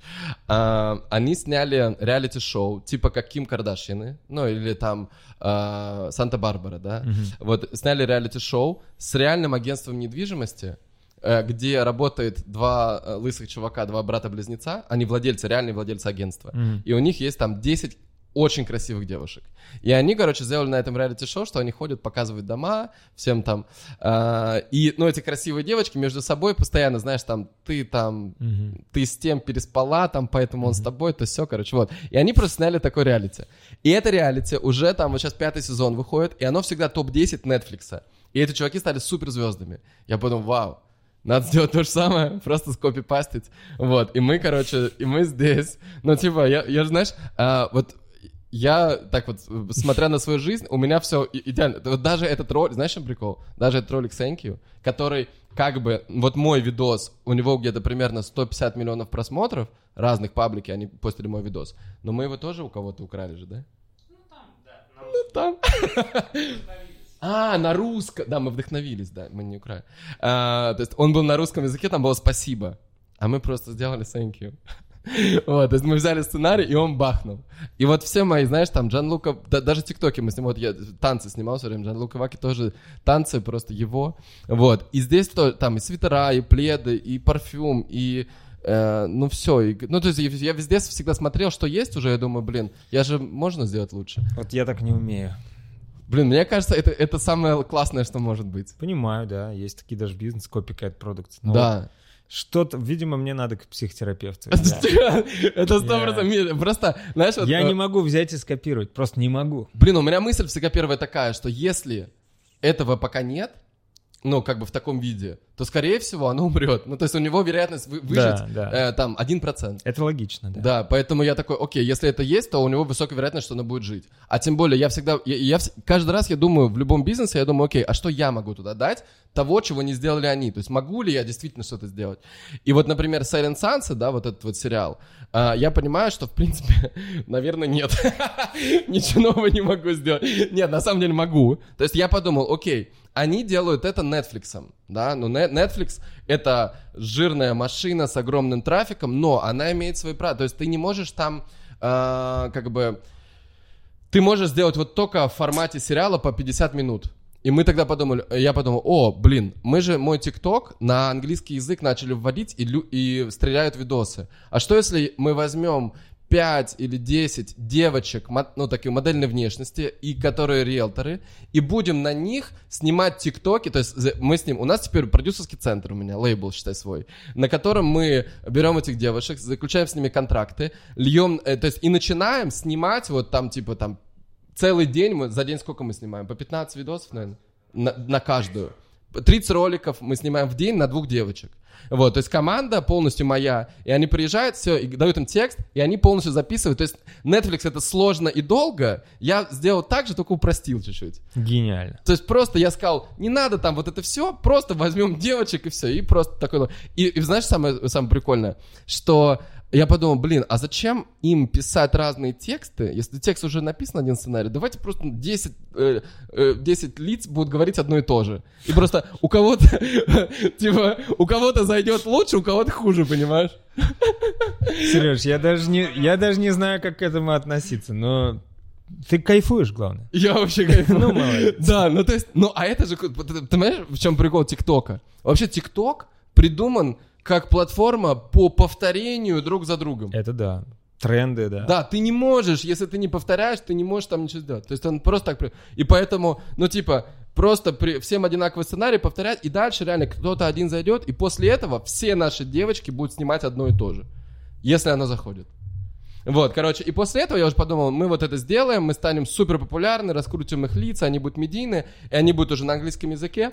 А, они сняли реалити-шоу, типа как Ким Кардашьяны, ну или там а, Санта-Барбара, да. Uh-huh. Вот сняли реалити-шоу с реальным агентством недвижимости, э, где работает два э, лысых чувака, два брата-близнеца, они владельцы, реальные владельцы агентства, mm-hmm. и у них есть там 10 очень красивых девушек. И они, короче, сделали на этом реалити-шоу, что они ходят, показывают дома, всем там. Э, и, ну, эти красивые девочки между собой постоянно, знаешь, там, ты там, mm-hmm. ты с тем переспала, там, поэтому mm-hmm. он с тобой, то все, короче, вот. И они просто сняли такой реалити. И это реалити уже там, вот сейчас пятый сезон выходит, и оно всегда топ-10 Netflix. И эти чуваки стали суперзвездами. Я подумал, вау, надо сделать то же самое, *laughs* просто скопипастить. Вот, и мы, короче, и мы здесь. Ну, типа, я, я же, знаешь, а, вот я так вот, смотря на свою жизнь, у меня все идеально. Вот даже этот ролик, знаешь, что прикол? Даже этот ролик Thank You, который как бы, вот мой видос, у него где-то примерно 150 миллионов просмотров, разных паблики, они постили мой видос. Но мы его тоже у кого-то украли же, да? Ну там, да. Ну там. *laughs* А, на русском. Да, мы вдохновились, да, мы не украли. А, то есть он был на русском языке, там было спасибо. А мы просто сделали thank you. *laughs* Вот, то есть мы взяли сценарий, и он бахнул. И вот все мои, знаешь, там, Джан Лука, да, даже тиктоки мы снимали, вот я танцы снимал все время, Джан Лука Ваки тоже танцы, просто его. Вот, и здесь то, там и свитера, и пледы, и парфюм, и э, ну все, и, ну то есть я везде всегда смотрел, что есть уже, я думаю, блин, я же можно сделать лучше. Вот я так не умею. Блин, мне кажется, это, это самое классное, что может быть. Понимаю, да. Есть такие даже бизнес, copycat продукт. Да. Вот что-то, видимо, мне надо к психотерапевту. Это сто процентов. Просто, знаешь... Я не могу взять и скопировать, просто не могу. Блин, у меня мысль всегда первая такая, что если этого пока нет, ну, как бы в таком виде, то, скорее всего, оно умрет. Ну, то есть у него вероятность вы, выжить да, да. Э, там 1%. Это логично, да. Да, поэтому я такой, окей, если это есть, то у него высокая вероятность, что оно будет жить. А тем более, я всегда, я, я каждый раз я думаю, в любом бизнесе, я думаю, окей, а что я могу туда дать, того, чего не сделали они? То есть могу ли я действительно что-то сделать? И вот, например, Silent Sunset, да, вот этот вот сериал, э, я понимаю, что, в принципе, *laughs* наверное, нет. *laughs* Ничего нового не могу сделать. Нет, на самом деле могу. То есть я подумал, окей, они делают это Netflix, да, но Netflix это жирная машина с огромным трафиком, но она имеет свои права, то есть ты не можешь там, э, как бы, ты можешь сделать вот только в формате сериала по 50 минут. И мы тогда подумали, я подумал, о, блин, мы же мой ТикТок на английский язык начали вводить и, и стреляют видосы. А что если мы возьмем 5 или 10 девочек, ну, такие модельной внешности, и которые риэлторы, и будем на них снимать тиктоки, то есть мы с ним, у нас теперь продюсерский центр у меня, лейбл, считай, свой, на котором мы берем этих девушек, заключаем с ними контракты, льем, э, то есть и начинаем снимать вот там, типа, там, целый день, мы, за день сколько мы снимаем? По 15 видосов, наверное, на, на каждую. 30 роликов мы снимаем в день на двух девочек. Вот, то есть команда полностью моя, и они приезжают, все, и дают им текст, и они полностью записывают. То есть Netflix это сложно и долго, я сделал так же, только упростил чуть-чуть. Гениально. То есть просто я сказал, не надо там вот это все, просто возьмем девочек и все, и просто такой... И, и знаешь, самое, самое прикольное, что я подумал, блин, а зачем им писать разные тексты, если текст уже написан, один сценарий, давайте просто 10, э, э, 10 лиц будут говорить одно и то же. И просто у кого-то, *laughs* типа, у кого-то зайдет лучше, у кого-то хуже, понимаешь? Сереж, я даже не, я даже не знаю, как к этому относиться, но ты кайфуешь, главное. Я вообще кайфую. *laughs* Ну, молодец. Да, ну то есть, ну а это же, ты, ты понимаешь, в чем прикол ТикТока? Вообще ТикТок придуман как платформа по повторению друг за другом. Это да. Тренды, да. Да, ты не можешь, если ты не повторяешь, ты не можешь там ничего сделать. То есть он просто так... И поэтому, ну типа, просто при... всем одинаковый сценарий повторять, и дальше реально кто-то один зайдет, и после этого все наши девочки будут снимать одно и то же. Если оно заходит. Вот, короче, и после этого я уже подумал, мы вот это сделаем, мы станем супер популярны, раскрутим их лица, они будут медийные, и они будут уже на английском языке.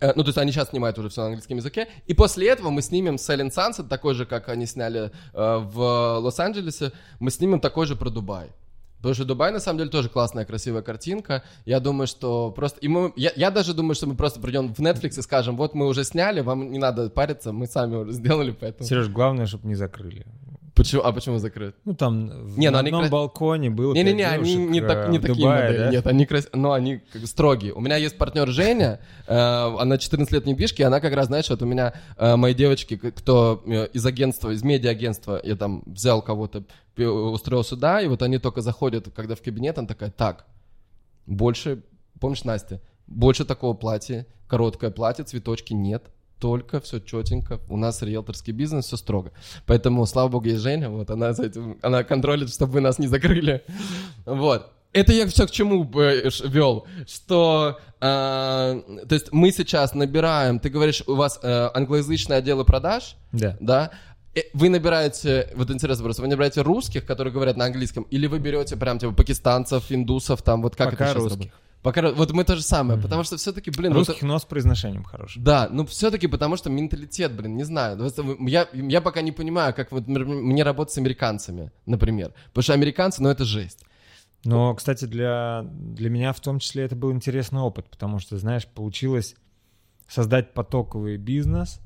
Э, Ну, то есть они сейчас снимают уже все на английском языке. И после этого мы снимем Silent Sunset, такой же, как они сняли э, в Лос-Анджелесе. Мы снимем такой же про Дубай. Потому что Дубай, на самом деле, тоже классная, красивая картинка. Я думаю, что просто... И мы, я, я даже думаю, что мы просто придем в Netflix и скажем, вот мы уже сняли, вам не надо париться, мы сами уже сделали, поэтому... Сереж, главное, чтобы не закрыли. Почему? А почему закрыт? Ну, там в Не, ну на они одном кра- балконе было Не-не-не, пять они девушек, не, так, не в такие Дубае, модели. да? Нет, они крас... но они как строгие. У меня есть партнер Женя, э, она 14 лет в недвижке, и она как раз, знаешь, вот у меня э, мои девочки, кто э, из агентства, из медиа-агентства, я там взял кого-то, устроил сюда, и вот они только заходят, когда в кабинет, она такая, так, больше, помнишь, Настя, больше такого платья, короткое платье, цветочки нет, только все четенько. У нас риэлторский бизнес, все строго. Поэтому, слава богу, есть Женя, вот она за этим, она контролит, чтобы вы нас не закрыли. Вот. Это я все к чему вел, что, э, то есть мы сейчас набираем, ты говоришь, у вас э, англоязычные отделы продаж, Да. да, Э, вы набираете, вот интересно просто, вы набираете русских, которые говорят на английском, или вы берете прям типа пакистанцев, индусов, там вот как Пока это сейчас русских. работает? Пока, вот мы то же самое, потому что все-таки, блин, вот Русских, но с произношением хорошим. да, ну все-таки потому что менталитет, блин, не знаю. Я, я пока не понимаю, как вот мне работать с американцами, например. Потому что американцы, ну это жесть. Но, кстати, для, для меня в том числе это был интересный опыт, потому что, знаешь, получилось создать потоковый бизнес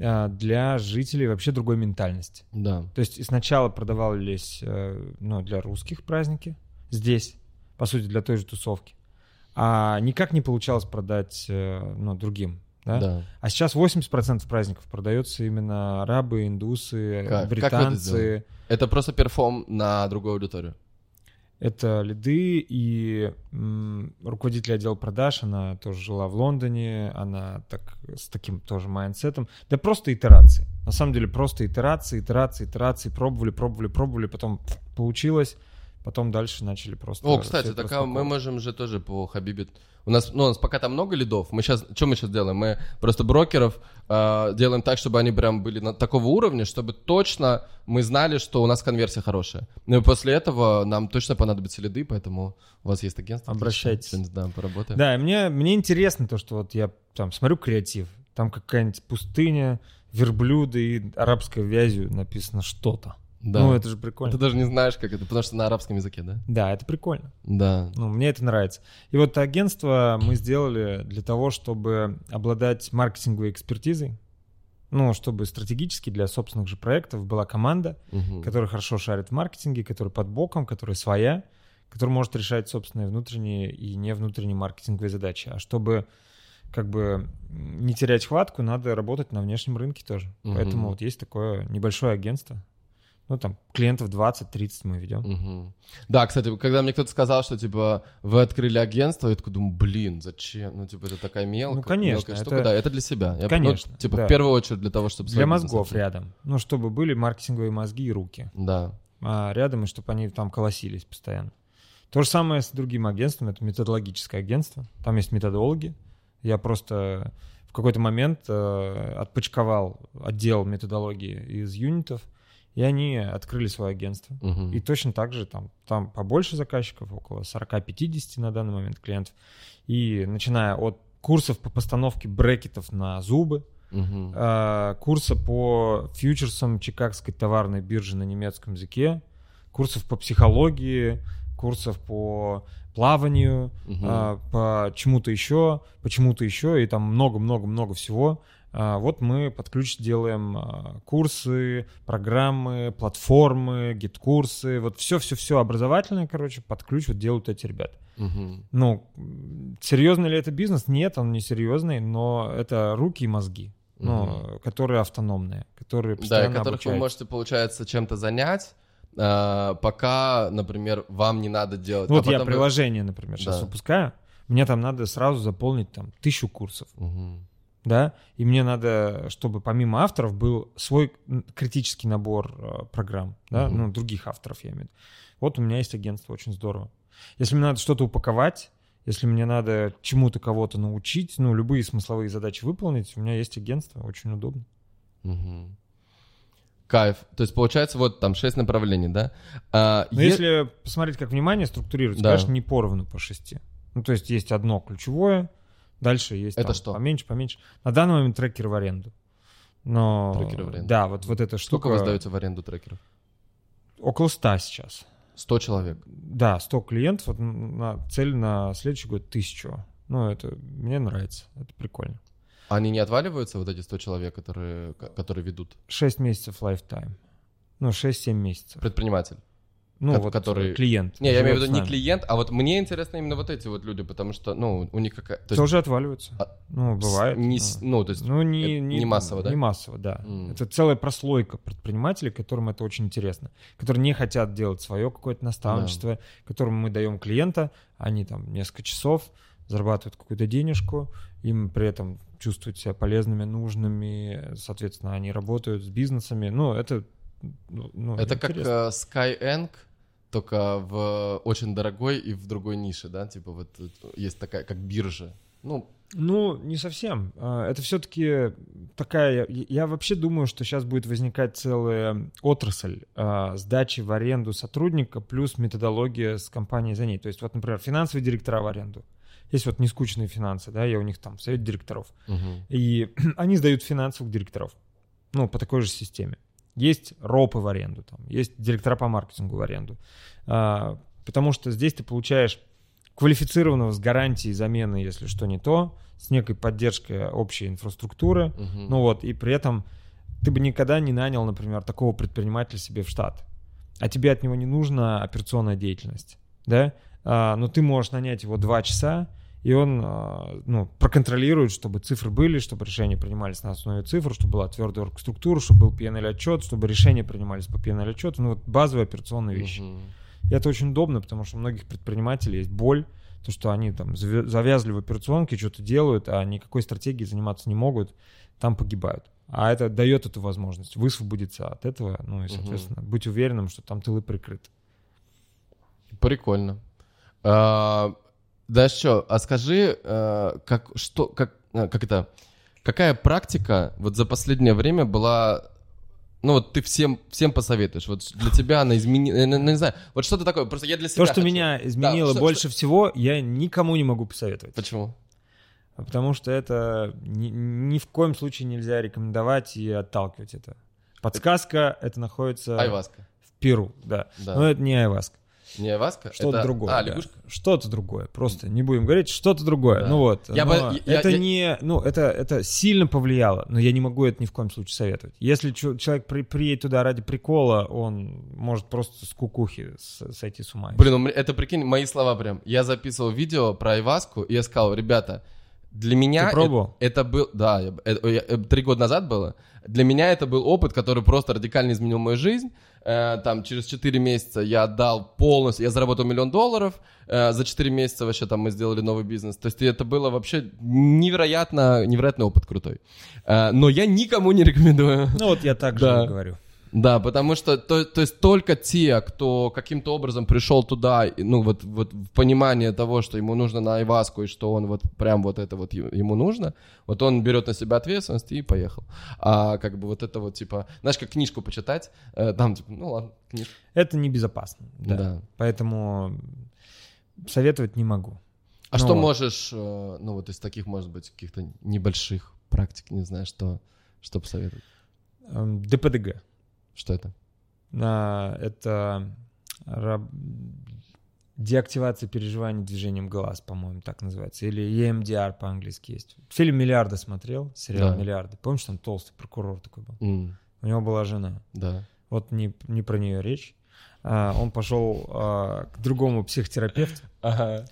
а, для жителей вообще другой ментальности. Да. То есть сначала продавались э, ну, для русских праздники здесь, по сути, для той же тусовки. А никак не получалось продать э, ну, другим. Да? Да. А сейчас 80% праздников продается именно арабы, индусы, Как- как вы это британцы. Это просто perform на другую аудиторию. Это лиды и м, руководитель отдела продаж, она тоже жила в Лондоне, она так, с таким тоже mindset ом. Да просто итерации. На самом деле просто итерации, итерации, итерации. Пробовали, пробовали, пробовали, потом получилось, потом дальше начали просто... О, кстати, так а мы можем же тоже по Хабибе. У нас, ну, у нас пока там много лидов. Мы сейчас, что мы сейчас делаем? Мы просто брокеров э, делаем так, чтобы они прям были на такого уровня, чтобы точно мы знали, что у нас конверсия хорошая. Ну и после этого нам точно понадобятся лиды, поэтому у вас есть агентство. Обращайтесь. Отлично. Да, поработаем. Да, мне, мне интересно то, что вот я там смотрю креатив, там какая-нибудь пустыня, верблюды и арабской вязью написано что-то. Да. Ну, это же прикольно. Ты даже не знаешь, как это, потому что на арабском языке, да? Да, это прикольно. Да. Ну, мне это нравится. И вот агентство мы сделали для того, чтобы обладать маркетинговой экспертизой, ну, чтобы стратегически для собственных же проектов была команда, Мгм. которая хорошо шарит в маркетинге, которая под боком, которая своя, которая может решать собственные внутренние и не внутренние маркетинговые задачи. А чтобы как бы не терять хватку, надо работать на внешнем рынке тоже. Мгм. Поэтому вот есть такое небольшое агентство. Ну, там, клиентов 20-30 мы ведем. Мгм. Да, кстати, когда мне кто-то сказал, что, типа, вы открыли агентство, я такой думаю, блин, зачем? Ну, типа, это такая мелкая, Ну, конечно, мелкая штука. это- Да, это для себя. Я, ну, Конечно, типа, да. в первую очередь для того, чтобы... Для мозгов открыть. рядом. Ну, чтобы были маркетинговые мозги и руки. Да. А рядом, и чтобы они там колосились постоянно. То же самое с другим агентством. Это методологическое агентство. Там есть методологи. Я просто в какой-то момент э, отпочковал отдел методологии из юнитов, и они открыли свое агентство. Мгм. И точно так же там, там побольше заказчиков, около 40-50 на данный момент клиентов. И начиная от курсов по постановке брекетов на зубы, Мгм. а, курса по фьючерсам Чикагской товарной биржи на немецком языке, курсов по психологии, курсов по плаванию, Мгм. а, по чему-то еще, почему-то еще, и там много-много-много всего. А, Вот мы под ключ делаем а, курсы, программы, платформы, гид-курсы, вот все-все-все образовательное, короче, под ключ вот делают эти ребята. Мгм. Ну, серьезный ли это бизнес? Нет, он не серьезный, но это руки и мозги, ну, которые автономные, которые Да, и постоянно которых вы обучаются. можете, получается, чем-то занять, а, пока, например, вам не надо делать. Ну, а вот я потом вы- приложение, например, сейчас Да. выпускаю, мне там надо сразу заполнить там тысячу курсов, Мгм. Да, и мне надо, чтобы помимо авторов был свой критический набор э, программ, да, Мгм. ну, других авторов я имею в виду. Вот у меня есть агентство, очень здорово. Если мне надо что-то упаковать, если мне надо чему-то кого-то научить, ну, любые смысловые задачи выполнить, у меня есть агентство, очень удобно. Мгм. Кайф. То есть, получается, вот там шесть направлений, да? А, Но е- если посмотреть, как внимание структурируется, Да. конечно, не поровну по шести. Ну, то есть есть одно ключевое, дальше есть Это там что? поменьше, поменьше. На данный момент трекеры в аренду. Но Трекеры в аренду. да, вот, вот эта штука Сколько вы сдаете в аренду трекеров? около 100 сейчас. 100 человек. Да, 100 клиентов, вот на, цель на следующий год тысячу. Ну, это мне нравится, это прикольно. Они не отваливаются, вот эти 100 человек, которые, ко- которые ведут? 6 месяцев lifetime. Ну, 6-7 месяцев. Предприниматель. Ну, ко- вот который- клиент. Не, я имею в виду не клиент, а вот мне интересно именно вот эти вот люди, потому что, ну, у них какая... то есть Тоже отваливаются. А, ну, бывает. не, ну. ну, то есть... Ну, не, не, не массово, да? Не массово, да. М. Это целая прослойка предпринимателей, которым это очень интересно, которые не хотят делать свое какое-то наставничество, которым мы даем клиента, они там несколько часов зарабатывают какую-то денежку, им при этом чувствуют себя полезными, нужными, соответственно, они работают с бизнесами. Ну, это... ну, ну, Это как интересно. э, Skyeng, только в очень дорогой и в другой нише, да? Типа вот э, есть такая, как биржа. Ну, Ну, не совсем. А, Это все-таки такая... Я вообще думаю, что сейчас будет возникать целая отрасль а, сдачи в аренду сотрудника плюс методология с компанией за ней. То есть вот, например, финансовые директора в аренду. Есть вот нескучные финансы, да, я у них там совет директоров. мгм. И *clears throat* они сдают финансовых директоров. Ну, по такой же системе. Есть ропы в аренду, там, есть директора по маркетингу в аренду. А, потому что здесь ты получаешь квалифицированного с гарантией замены, если что не то, с некой поддержкой общей инфраструктуры. Мгм. Ну вот, и при этом ты бы никогда не нанял, например, такого предпринимателя себе в штат. А тебе от него не нужна операционная деятельность, да? А, но ты можешь нанять его два часа, и он а, ну, проконтролирует, чтобы цифры были, чтобы решения принимались на основе цифр, чтобы была твердая оргструктура, чтобы был PNL отчет, чтобы решения принимались по PNL отчету. Ну вот базовые операционные вещи. Мгм. И это очень удобно, потому что у многих предпринимателей есть боль, то, что они там завя- завязли в операционке, что-то делают, а никакой стратегией заниматься не могут, там погибают. А это дает эту возможность высвободиться от этого, ну и, соответственно, быть уверенным, что там тылы прикрыты. Прикольно. А, да что, а скажи, э, как, что, как, э, как это, какая практика вот за последнее время была, ну вот ты всем, всем посоветуешь, вот для тебя она изменила, ну, не знаю, вот что-то такое, просто я для себя То, что хочу. меня изменило что- больше всего, я никому не могу посоветовать. Почему? Потому что это ни, ни в коем случае нельзя рекомендовать и отталкивать это. Подсказка, это находится Айваска. в Перу, да. Да. Но это не айваска. Не айваска? Что-то это... другое. А, да. лягушка? Что-то другое. Просто не будем говорить, что-то другое. Да. Ну вот. Я но бы- я- это я- не. Ну, это, это сильно повлияло, но я не могу это ни в коем случае советовать. Если человек при- приедет туда ради прикола, он может просто с кукухи сойти с ума. Блин, у меня- это прикинь, мои слова прям. Я записывал видео про айваску, и я сказал, ребята, для меня... Ты пробовал? Это, это был... Да, это- я- э, три года назад было. Для меня это был опыт, который просто радикально изменил мою жизнь. Э, там через 4 месяца я отдал полностью, я заработал миллион долларов, э, за 4 месяца вообще там мы сделали новый бизнес. То есть это было вообще невероятно, невероятный опыт крутой. Э, но я никому не рекомендую. Ну вот я так Да. же и говорю. Да, потому что, то, то есть только те, кто каким-то образом пришел туда, ну вот, вот в понимание того, что ему нужно на айваску, и что он вот прям вот это вот ему нужно, вот он берет на себя ответственность и поехал. А как бы вот это вот типа, знаешь, как книжку почитать, э, там типа, ну ладно, книжка. Это небезопасно. Да. Да. Поэтому советовать не могу. А Ну что вот. можешь, э, ну вот из таких, может быть, каких-то небольших практик, не знаю, что, что посоветовать? Эм, ДПДГ. Что это? А, Это раб- деактивация переживаний движением глаз, по-моему, так называется. Или EMDR по-английски есть. Фильм «Миллиарды» смотрел, сериал Да. «Миллиарды». Помнишь, там толстый прокурор такой был? М, У него была жена. да. Вот не, не про нее речь. А, Он пошел а, к другому психотерапевту. Ага.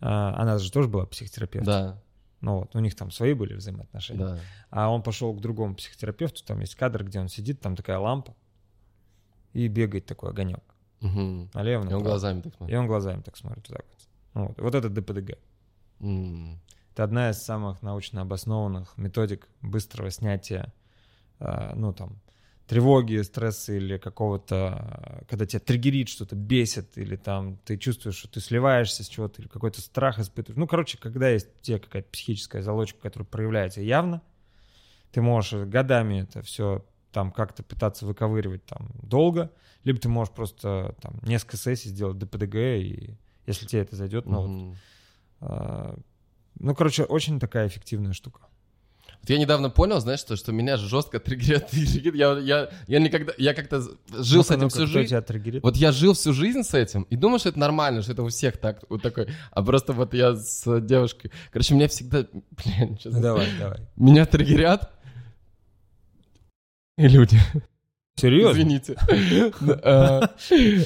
А, Она же тоже была психотерапевтом. Да, Ну вот, у них там свои были взаимоотношения. да. А он пошел к другому психотерапевту, там есть кадр, где он сидит, там такая лампа, и бегает такой огонек. Мгм. Налево, И он направо. глазами так И смотрит. он глазами так смотрит вот так вот. Вот, вот это ДПДГ. М, Это одна из самых научно обоснованных методик быстрого снятия, э, ну там, тревоги, стресса или какого-то, э, когда тебя триггерит что-то, бесит, или там ты чувствуешь, что ты сливаешься с чего-то, или какой-то страх испытываешь. Ну, короче, когда есть тебя какая-то психическая залочка, которая проявляется явно, ты можешь годами это все там как-то пытаться выковыривать там долго, либо ты можешь просто там несколько сессий сделать ДПДГ, и если тебе это зайдет, ну, вот, мгм. а, ну, короче, очень такая эффективная штука. Вот я недавно понял, знаешь, что, что меня жестко триггерит. *laughs* триггерит. Я, я, я никогда, я как-то жил с Ну-ка, этим ну-ка, всю жизнь. Вот я жил всю жизнь с этим и думал, что это нормально, что это у всех так, вот такой. А просто вот я с девушкой, короче, меня всегда, *laughs* блин, Ну, давай, давай. меня триггерят и люди. Серьезно? Извините. Э,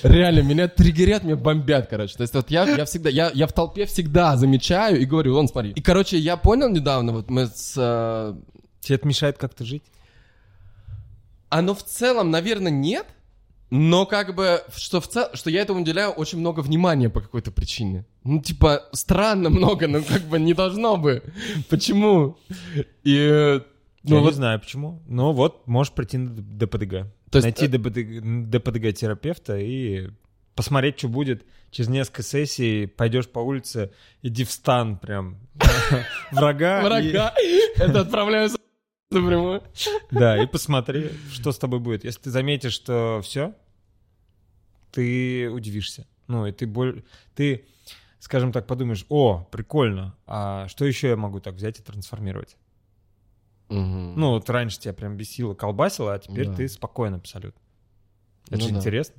Реально, меня триггерят, меня бомбят, короче. То есть вот я, я всегда, я, я в толпе всегда замечаю и говорю, вон, смотри. И, короче, я понял недавно, вот мы с... э, Тебе это мешает как-то жить? Оно в целом, наверное, нет, но как бы, что, в цел... что я этому уделяю очень много внимания по какой-то причине. Ну, типа, странно много, но как бы не должно бы. Почему? И... Ну, Я вот, не знаю почему. Но вот можешь прийти на ДПДГ. То есть, Найти э, ДПДГ, ДПДГ-терапевта и посмотреть, что будет. Через несколько сессий пойдешь по улице, иди в стан прям *laughs* врага. врага. Это отправляюсь напрямую. Да, и посмотри, что с тобой будет. Если ты заметишь, что все, ты удивишься. Ну, и ты боль... Ты, скажем так, подумаешь, о, прикольно, а что еще я могу так взять и трансформировать? Мгм. Ну, вот раньше тебя прям бесило, колбасило, а теперь Да. ты спокоен абсолютно. Это Ну же да. интересно.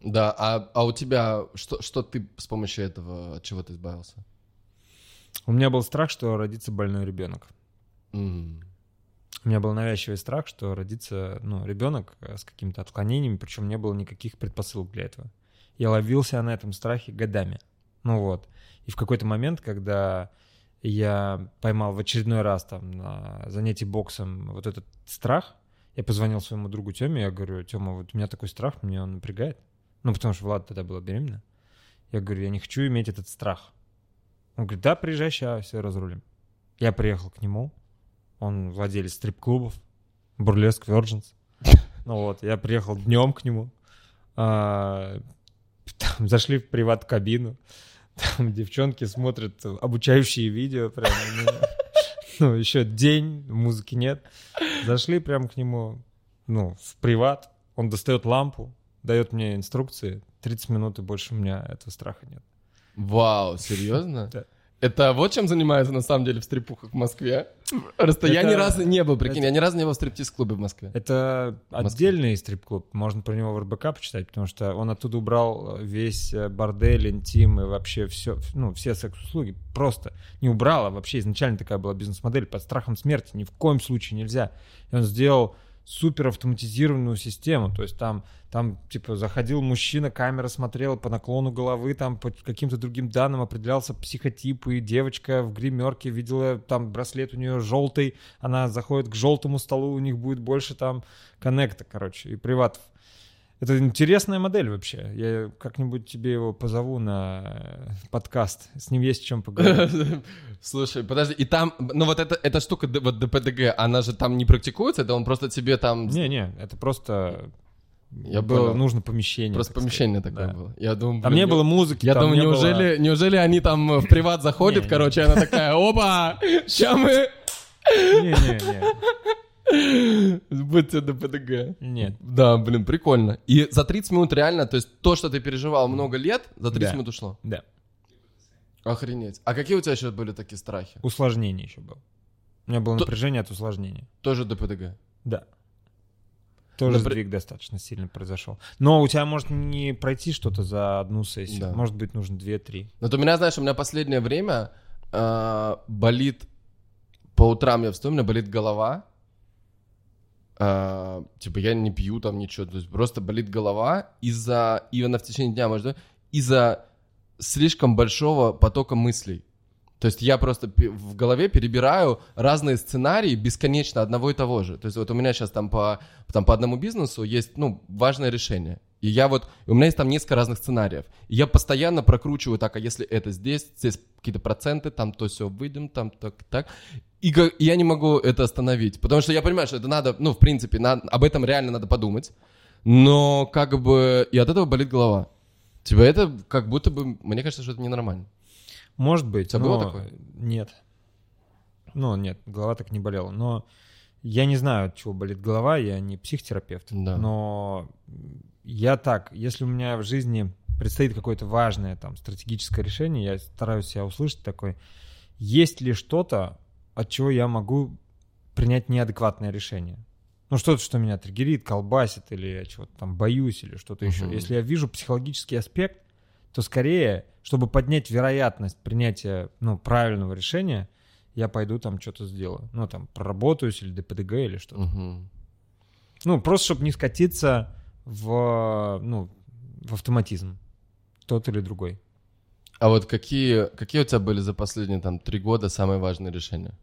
Да, а, а у тебя, что, что ты с помощью этого, от чего ты избавился? У меня был страх, что родится больной ребенок. М. У меня был навязчивый страх, что родится ну, ребенок э, с какими-то отклонениями, причем не было никаких предпосылок для этого. Я ловился на этом страхе годами. Ну вот. И в какой-то момент, когда я поймал в очередной раз там на занятии боксом вот этот страх, я позвонил своему другу Теме, я говорю, Тема, вот у меня такой страх, мне он напрягает. Ну, потому что Влада тогда была беременна. Я говорю, я не хочу иметь этот страх. Он говорит, да, приезжай, сейчас все разрулим. Я приехал к нему, он владелец стрип-клубов, Бурлеск Virgins. *laughs* Ну вот, я приехал днем к нему. А, там зашли в приват-кабину. Там девчонки смотрят обучающие видео. Прям, ну, ну, еще день, музыки нет. Зашли прям к нему, ну, в приват. Он достает лампу, дает мне инструкции. 30 минут и больше у меня этого страха нет. Вау, серьезно? Да. Это вот чем занимается на самом деле в стрипухах в Москве? Просто я Это- ни разу не был, прикинь, это- я ни разу не был в стриптиз-клубе в Москве. Это Москве. отдельный стрип-клуб. Можно про него в РБК почитать, потому что он оттуда убрал весь э, бордель, интим и вообще все, ну, все секс-услуги. Просто не убрал, а вообще изначально такая была бизнес-модель под страхом смерти. Ни в коем случае нельзя. И он сделал супер автоматизированную систему. То есть там, там типа заходил мужчина, камера смотрела по наклону головы, там по каким-то другим данным определялся психотип, и девочка в гримерке видела там браслет у нее желтый, она заходит к желтому столу, у них будет больше там коннекта, короче, и приватов. Это интересная модель вообще. Я как-нибудь тебе его позову на э, подкаст. С ним есть о чем поговорить. *laughs* Слушай, подожди, и там, ну вот эта, эта штука, вот ДПДГ, она же там не практикуется, это он просто тебе там... Не-не, это просто... Я было понял. нужно помещение. Просто так помещение сказать. такое Да. было. Я думаю, Там блин, не было музыки. Я думаю, не было- неужели, неужели они там в приват заходят, короче, она такая, опа, ща мы... Не-не-не. Будьте ДПДГ. Нет. Да, блин, прикольно. И за 30 минут реально, то есть то, что ты переживал много лет, за 30 Да. минут ушло. Да. Охренеть. А какие у тебя еще были такие страхи? Усложнение еще было. У меня было То- напряжение от усложнения. Тоже ДПДГ. Да. Тоже Напр- сдвиг достаточно сильно произошел. Но у тебя может не пройти что-то за одну сессию. Да. Может быть, нужно две-три. Вот у меня, знаешь, у меня последнее время э, болит... По утрам я встаю, у меня болит голова. Э, типа я не пью там ничего. То есть просто болит голова из-за... Именно в течение дня, может, из-за слишком большого потока мыслей. То есть я просто в голове перебираю разные сценарии бесконечно одного и того же. То есть вот у меня сейчас там по, там по одному бизнесу есть, ну, важное решение. И я вот, у меня есть там несколько разных сценариев. И я постоянно прокручиваю так, а если это здесь, здесь какие-то проценты, там то все выйдем, там так, так. И га- и я не могу это остановить. Потому что я понимаю, что это надо, ну, в принципе, на- об этом реально надо подумать. Но как бы и от этого болит голова. Типа это как будто бы, мне кажется, что это ненормально. Может быть. У тебя было но такое? Нет. Ну, нет, голова так не болела. Но я не знаю, от чего болит голова, я не психотерапевт. Да. Но я так, если у меня в жизни предстоит какое-то важное там стратегическое решение, я стараюсь себя услышать такой, есть ли что-то, от чего я могу принять неадекватное решение? Ну, что-то, что меня триггерит, колбасит, или я чего-то там боюсь, или что-то еще. Мгм. Если я вижу психологический аспект, то скорее, чтобы поднять вероятность принятия ну, правильного решения, я пойду там что-то сделаю. Ну, там, проработаюсь или ДПДГ или что-то. Мгм. Ну, просто чтобы не скатиться в, ну, в автоматизм. Тот или другой. А вот какие, какие у тебя были за последние там три года самые важные решения?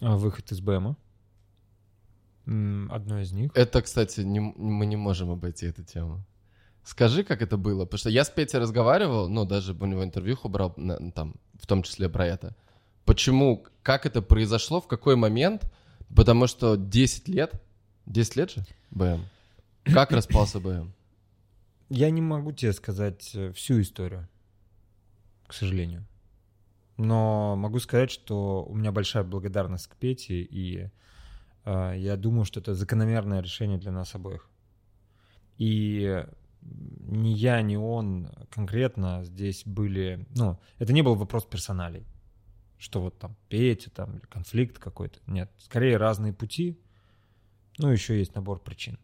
А, Выход из БМа. Одно из них. Это, кстати, не, мы не можем обойти эту тему. Скажи, как это было, потому что я с Петей разговаривал, ну, даже у него интервью брал, на- там, в том числе про это. Почему, как это произошло, в какой момент? Потому что 10 лет, 10 лет же БМ. Как *coughs* распался БМ? Я не могу тебе сказать э, всю историю, к сожалению. Но могу сказать, что у меня большая благодарность к Пете, и э, я думаю, что это закономерное решение для нас обоих. И ни я, ни он конкретно здесь были... Ну, это не был вопрос персоналей, что вот там Петя, там, конфликт какой-то. Нет, скорее разные пути, ну, еще есть набор причин.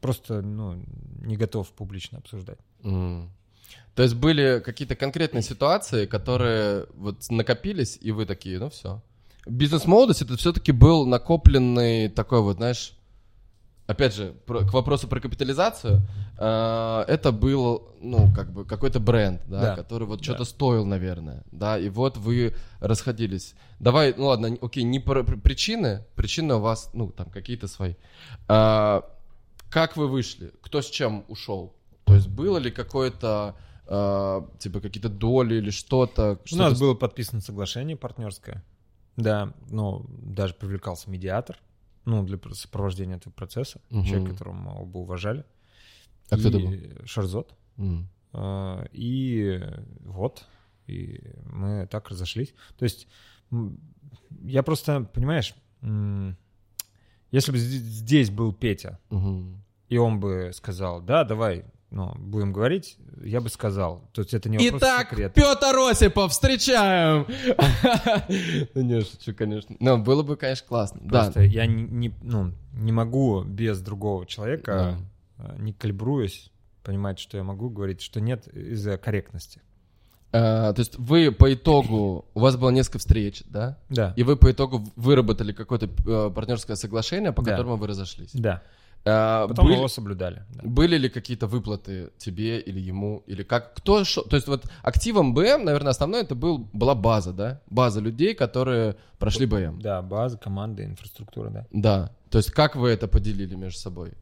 Просто, ну, не готов публично обсуждать. М. То есть были какие-то конкретные ситуации, которые вот накопились, и вы такие, ну все. Бизнес-молодость это все-таки был накопленный такой вот, знаешь, опять же, про- к вопросу про капитализацию, э, это был, ну, как бы какой-то бренд, да, Да. который вот Да. что-то стоил, наверное, да, и вот вы расходились. Давай, ну ладно, окей, не про при- причины, причины у вас, ну, там, какие-то свои. А, как вы вышли? Кто с чем ушел? То есть было ли какое-то, а, типа, какие-то доли или что-то? У что-то нас было подписано соглашение партнерское. Да, ну, даже привлекался медиатор, ну, для пр- сопровождения этого процесса. Мгм. Человек, которого мы оба уважали. А кто это И был? Шарзот. А, И вот, и мы так разошлись. То есть я просто, понимаешь, если бы зд- здесь был Петя, Мгм. и он бы сказал, да, давай, ну, будем говорить, я бы сказал. То есть это не вопрос Итак, секрета. Петр Осипов, встречаем! Ну, Не, шучу, конечно. Но было бы, конечно, классно. Да. Просто я не, ну, не могу без другого человека, э, не калибруясь, понимать, что я могу говорить, что нет из-за корректности. А, То есть вы по итогу, у вас было несколько встреч, да? Да. И вы по итогу выработали какое-то э, партнерское соглашение, по которому вы разошлись. Да. А, Потом были- его соблюдали. да. Были ли какие-то выплаты тебе или ему, или как? Кто шо- То есть вот активом БМ, наверное, основной это был, была база, да? База людей, которые прошли БМ. Да, база, команда, инфраструктура, да. Да. То есть как вы это поделили между собой?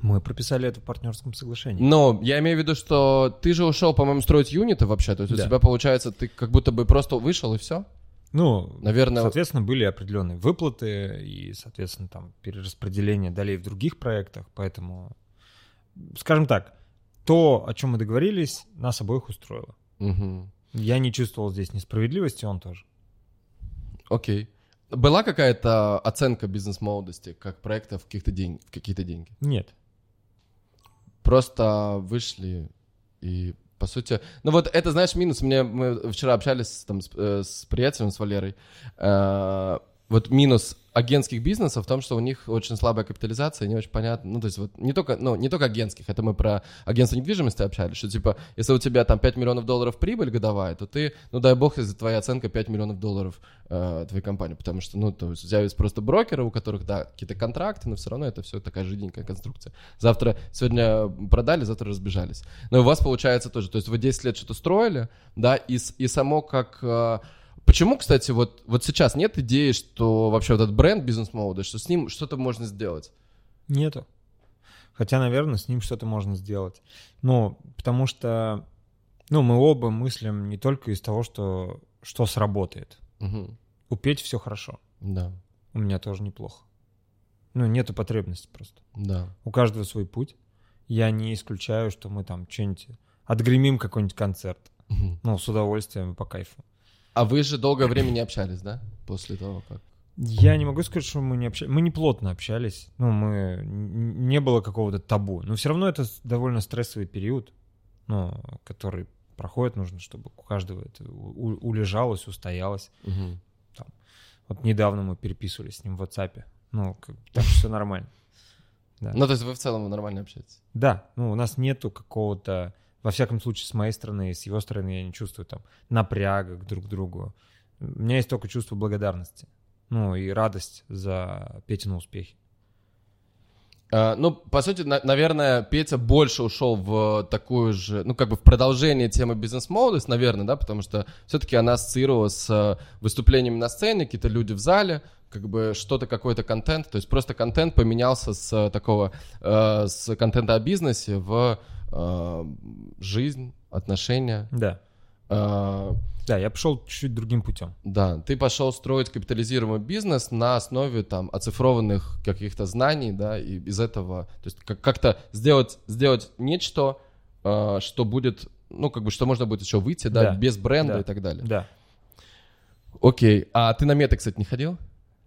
Мы прописали это в партнерском соглашении. Но я имею в виду, что ты же ушел, по-моему, строить юниты вообще. То есть у Да. тебя получается, ты как будто бы просто вышел и все? Ну, Наверное, соответственно, были определенные выплаты и, соответственно, там перераспределение долей в других проектах, поэтому, скажем так, то, о чем мы договорились, нас обоих устроило. Мгм. Я не чувствовал здесь несправедливости, он тоже. Окей. Была какая-то оценка бизнес-молодости как проекта в каких-то деньги, в какие-то деньги? Нет. Просто вышли и По сути, ну вот это, знаешь, минус. Мне мы вчера общались там с, э, с приятелем, с Валерой. Э, вот минус агентских бизнесов в том, что у них очень слабая капитализация, не очень понятно. Ну, то есть вот не только, ну, не только агентских, это мы про агентство недвижимости общались, что типа, если у тебя там 5 миллионов долларов прибыль годовая, то ты, ну, дай бог, если твоя оценка 5 миллионов долларов э, твоей компании, потому что, ну, то есть у тебя есть просто брокеры, у которых, да, какие-то контракты, но все равно это все такая жиденькая конструкция. Завтра, сегодня продали, завтра разбежались. Но у вас получается тоже, то есть вы 10 лет что-то строили, да, и, и само как... Почему, кстати, вот, вот сейчас нет идеи, что вообще вот этот бренд бизнес-мода, что с ним что-то можно сделать? Нету. Хотя, наверное, с ним что-то можно сделать. Ну, потому что, ну, мы оба мыслим не только из того, что, что сработает. Угу. У все хорошо. Да. У меня тоже неплохо. Ну, нету потребности просто. Да. У каждого свой путь. Я не исключаю, что мы там что-нибудь отгремим какой-нибудь концерт. Угу. Ну, с удовольствием и по кайфу. А вы же долгое время не общались, да? После того, как... Я не могу сказать, что мы не общались. Мы не плотно общались. Ну, мы... Не было какого-то табу. Но все равно это довольно стрессовый период, ну, который проходит. Нужно, чтобы у каждого это улежалось, устоялось. Угу. Там. Вот недавно мы переписывались с ним в WhatsApp. Ну, как, так все нормально. Да. Ну, то есть вы в целом нормально общаетесь? Да. Ну, у нас нету какого-то во всяком случае, с моей стороны и с его стороны я не чувствую там напряга друг к другу. У меня есть только чувство благодарности. Ну, и радость за Петину успехи. Uh, ну, по сути, на, наверное, Петя больше ушел в такую же, ну, как бы в продолжение темы бизнес-молодость, наверное, да, потому что все-таки она ассоциировалась с выступлениями на сцене, какие-то люди в зале, как бы что-то, какой-то контент, то есть просто контент поменялся с такого, uh, с контента о бизнесе в э, жизнь, отношения. Да. Э, да, я пошел чуть-чуть другим путем. Да, ты пошел строить капитализируемый бизнес на основе там оцифрованных каких-то знаний, да, и из этого, то есть как- как-то сделать, сделать нечто, э, что будет, ну, как бы, что можно будет еще выйти, да, Да. без бренда Да. и так далее. Да. Окей, а ты на мета, кстати, не ходил?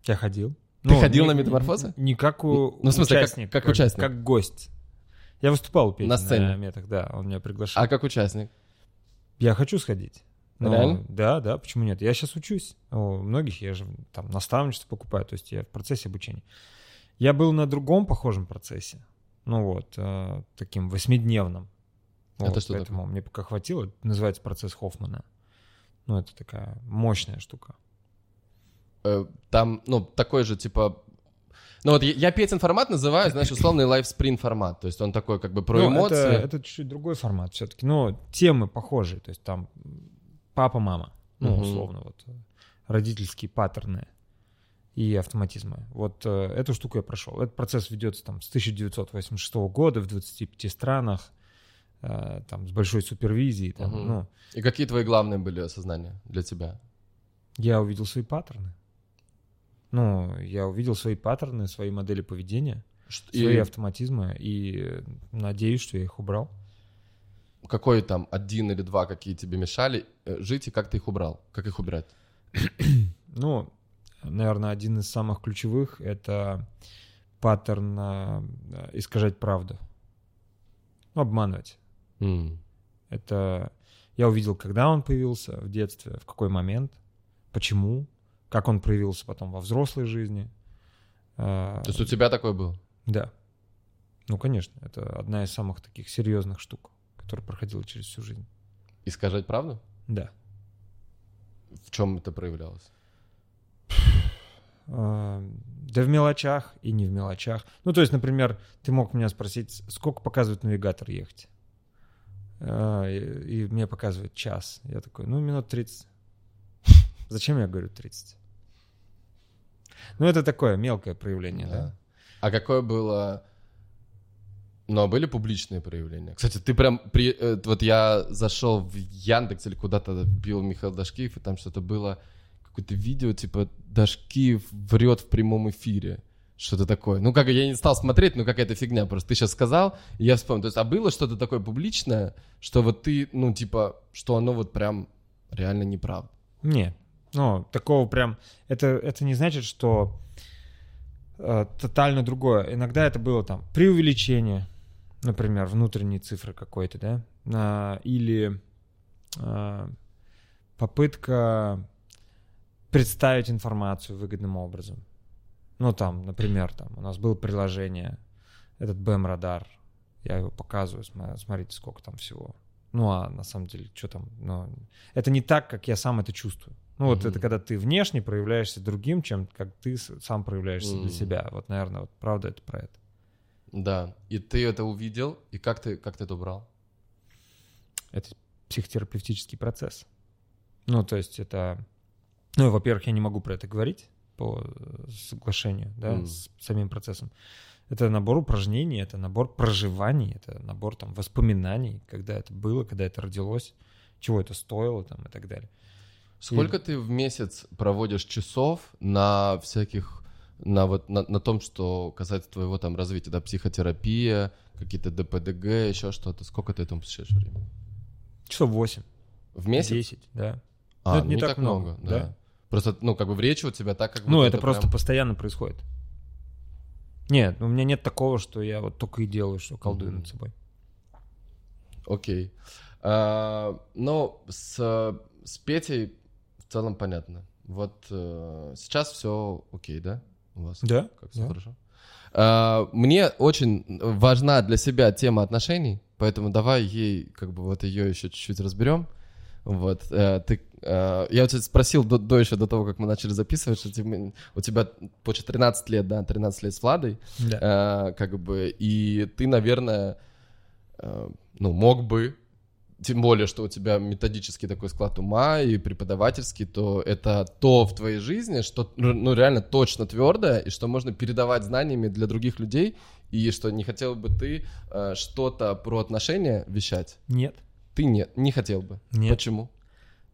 Я ходил. Ты ходил на метаморфозы? Не как у Ну, в смысле, как- участник, как участник? Как гость. Я выступал у Пети На сцене? на метах, да, он меня приглашал. А как участник? Я хочу сходить. Реально? Да, да, почему нет? Я сейчас учусь. У многих я же там наставничество покупаю, то есть я в процессе обучения. Я был на другом похожем процессе. Ну вот, э, таким восьмидневным. Это Вот, что Поэтому мне пока хватило. Это называется процесс Хоффмана. Ну, это такая мощная штука. Э, Там, ну, такой же, типа... Ну вот я- я Петин формат называю, знаешь, *coughs* условный лайфспринт формат. То есть он такой как бы про Ну, эмоции. Это, это чуть-чуть другой формат все-таки. Но темы похожие. То есть там папа-мама. Ну, Мгм. условно, вот родительские паттерны и автоматизмы. Вот э, эту штуку я прошел. Этот процесс ведется там с 1986 года в 25 странах, э, там с большой супервизией. Там, Мгм. ну, И какие твои главные были осознания для тебя? я увидел свои паттерны. Ну, я увидел свои паттерны, свои модели поведения, Ш- свои И автоматизмы, и надеюсь, что я их убрал. какой там один или два, какие тебе мешали э, жить, и как ты их убрал? Как их убирать? *clears throat* Ну, наверное, один из самых ключевых — это паттерн э, искажать правду. Ну, обманывать. М. Это я увидел, когда он появился в детстве, в какой момент, почему, как он проявился потом во взрослой жизни. Э, То есть у тебя такой был? Да. Ну, конечно, это одна из самых таких серьезных штук, которая проходила через всю жизнь. Искажать правду? Да. В чем это проявлялось? Э, Да в мелочах и не в мелочах. Ну, то есть, например, ты мог меня спросить, сколько показывает навигатор ехать? Э, И и мне показывает час. Я такой, ну, минут 30. *laughs* Зачем я говорю 30? Ну, это такое мелкое проявление, да? А какое было... Но были публичные проявления. Кстати, ты прям... При... э, Вот я зашел в Яндекс или куда-то вбил Михаил Дашкиев, и там что-то было... Какое-то видео, типа, Дашкиев врет в прямом эфире. Что-то такое. Ну, как я не стал смотреть, ну, какая-то фигня. Просто ты сейчас сказал, и я вспомнил. То есть, а было что-то такое публичное, что вот ты, ну, типа, что оно вот прям реально неправда? Нет. Ну, такого прям... Это, это не значит, что э, тотально другое. Иногда это было там преувеличение, например, внутренней цифры какой-то, да? а, или а, попытка представить информацию выгодным образом. Ну, там, например, там у нас было приложение, этот BM-радар, я его показываю, смотрите, сколько там всего. Ну, а на самом деле, что там, ну, это не так, как я сам это чувствую. Ну, вот mm-hmm. это когда ты внешне проявляешься другим, чем как ты сам проявляешься mm-hmm. для себя. Вот, наверное, вот правда это про это. Да, и ты это увидел, и как ты, как ты это убрал? Это психотерапевтический процесс. Ну, то есть это... Ну, во-первых, я не могу про это говорить по соглашению, да, mm. с самим процессом. Это набор упражнений, это набор проживаний, это набор там воспоминаний, когда это было, когда это родилось, чего это стоило там и так далее. Сколько и... ты в месяц проводишь часов на всяких на вот на, на том, что касается твоего там развития, да, психотерапия, какие-то ДПДГ, еще что-то. Сколько ты этому посвящаешь время? Часов 8. В месяц? 10, да. А, ну, не, не так, так много, много да. да. Просто, ну, как бы в речи у тебя так, как Ну, это, это просто прям... постоянно происходит. Нет, у меня нет такого, что я вот только и делаю, что колдую mm-hmm. над собой. Окей. Okay. А, ну, с, с Петей в целом понятно. Вот uh, сейчас все окей, да? у вас? Да. Как все да. хорошо? А, мне очень важна для себя тема отношений, поэтому давай ей, как бы, вот ее еще чуть-чуть разберем. Вот, а, ты, а, я у тебя спросил до, до еще, до того, как мы начали записывать, что ты, у тебя почти 13 лет, да, 13 лет с Владой, да. а, как бы, и ты, наверное, а, ну, мог бы тем более, что у тебя методический такой склад ума и преподавательский, то это то в твоей жизни, что ну, реально точно твердое, и что можно передавать знаниями для других людей, и что не хотел бы ты э, что-то про отношения вещать? Нет. Ты нет, не хотел бы. Нет. Почему?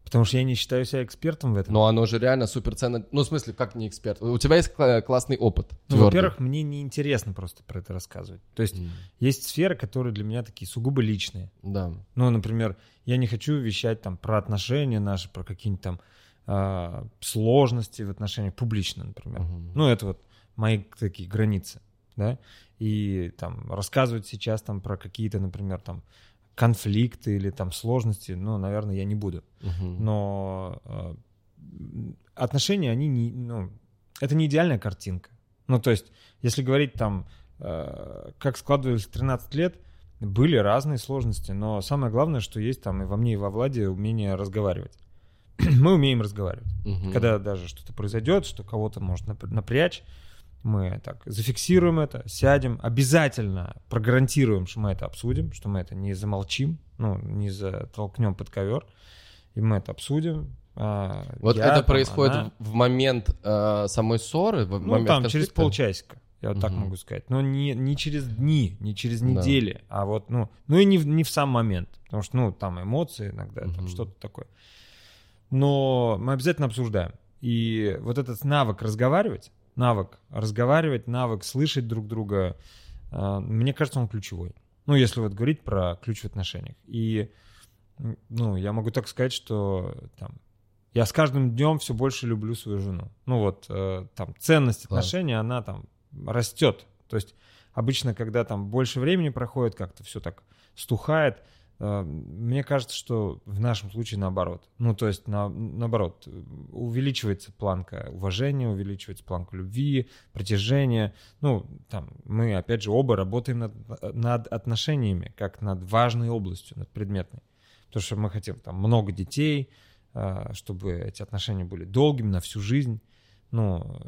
Потому что я не считаю себя экспертом в этом. Но оно же реально суперценно. Ну, в смысле, как не эксперт? У тебя есть классный опыт. Ну, во-первых, мне не интересно просто про это рассказывать. То есть mm. есть сферы, которые для меня такие сугубо личные. Да. Ну, например, я не хочу вещать там про отношения наши, про какие-нибудь там э, сложности в отношениях публично, например. Mm-hmm. Ну, это вот мои такие границы, да. И там рассказывать сейчас там про какие-то, например, там конфликты или там сложности, ну, наверное, я не буду. Угу. Но э, отношения, они не, ну, это не идеальная картинка. Ну, то есть, если говорить там, э, как складывались 13 лет, были разные сложности, но самое главное, что есть там и во мне, и во Владе умение разговаривать. *clears throat* Мы умеем разговаривать. Угу. Когда даже что-то произойдет, что кого-то может напрячь, мы так зафиксируем это, сядем, обязательно прогарантируем, что мы это обсудим, что мы это не замолчим, ну, не затолкнем под ковер, и мы это обсудим. А, вот я, это там, происходит она... в момент э, самой ссоры? В ну, момент там, конфликта? через полчасика. Я вот угу. так могу сказать. Но не, не через дни, не через недели, да. а вот, ну, ну и не в, не в сам момент. Потому что, ну, там эмоции иногда, угу. там что-то такое. Но мы обязательно обсуждаем. И вот этот навык разговаривать, навык разговаривать, навык слышать друг друга, а, мне кажется, он ключевой. Ну, если вот говорить про ключ в отношениях. И, ну, я могу так сказать, что там, я с каждым днем все больше люблю свою жену. Ну, вот э, там ценность отношений, Ладно. она там растет. То есть обычно, когда там больше времени проходит, как-то все так стухает, мне кажется, что в нашем случае наоборот. Ну, то есть, на, наоборот, увеличивается планка уважения, увеличивается планка любви, притяжения. Ну, там, мы, опять же, оба работаем над, над отношениями, как над важной областью, над предметной. Потому что мы хотим там много детей, э, чтобы эти отношения были долгими, на всю жизнь. Ну,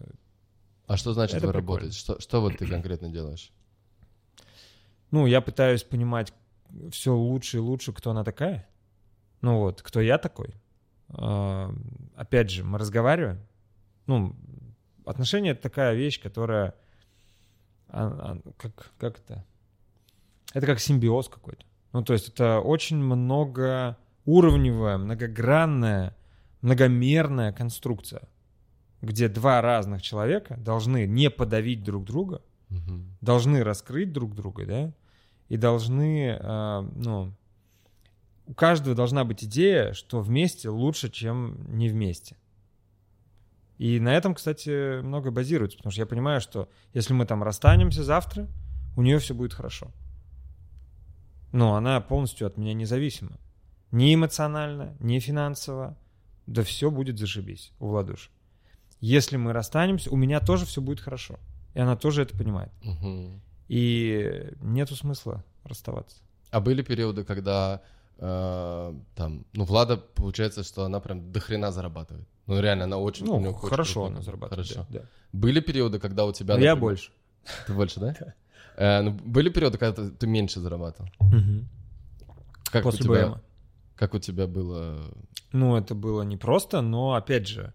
а что значит вы работаете? Что, что вот ты конкретно делаешь? Ну, я пытаюсь понимать, все лучше и лучше, кто она такая. Ну вот, кто я такой. А, опять же, мы разговариваем. Ну, отношения — это такая вещь, которая... А, а, как, как это? Это как симбиоз какой-то. Ну, то есть это очень многоуровневая, многогранная, многомерная конструкция, где два разных человека должны не подавить друг друга, угу. должны раскрыть друг друга, да, и должны, э, ну, у каждого должна быть идея, что вместе лучше, чем не вместе. И на этом, кстати, много базируется, потому что я понимаю, что если мы там расстанемся завтра, у нее все будет хорошо. Но она полностью от меня независима. Ни эмоционально, ни финансово. Да все будет зашибись у Владуши. Если мы расстанемся, у меня тоже все будет хорошо. И она тоже это понимает. Мгм. И нету смысла расставаться. А были периоды, когда э, там, ну, Влада, получается, что она прям до хрена зарабатывает. Ну, реально, она очень... Ну, очень хорошо круто. она зарабатывает. Хорошо. да, да. Были периоды, когда у тебя... Я например- больше. *laughs* Ты больше, да? Э, ну, были периоды, когда ты, ты меньше зарабатывал? Как После у тебя, БМа. Как у тебя было... Ну, это было непросто, но, опять же,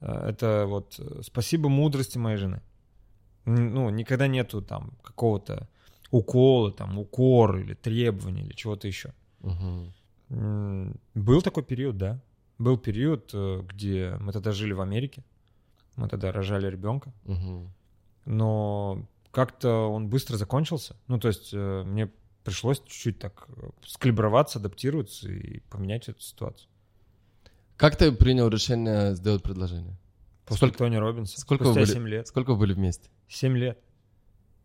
э, это вот э, спасибо мудрости моей жены. Ну, никогда нету там какого-то укола, там, укор или требования или чего-то еще. М, Был такой период, да. Был период, э, где мы тогда жили в Америке. Мы тогда рожали ребенка. Мгм. Но как-то он быстро закончился. Ну, то есть э, мне пришлось чуть-чуть так э, скалиброваться, адаптироваться и поменять эту ситуацию. Как ты принял решение сделать предложение? После Сколько- Тони Робинса. сколько вы были- 7 лет. Сколько вы были вместе? 7 лет.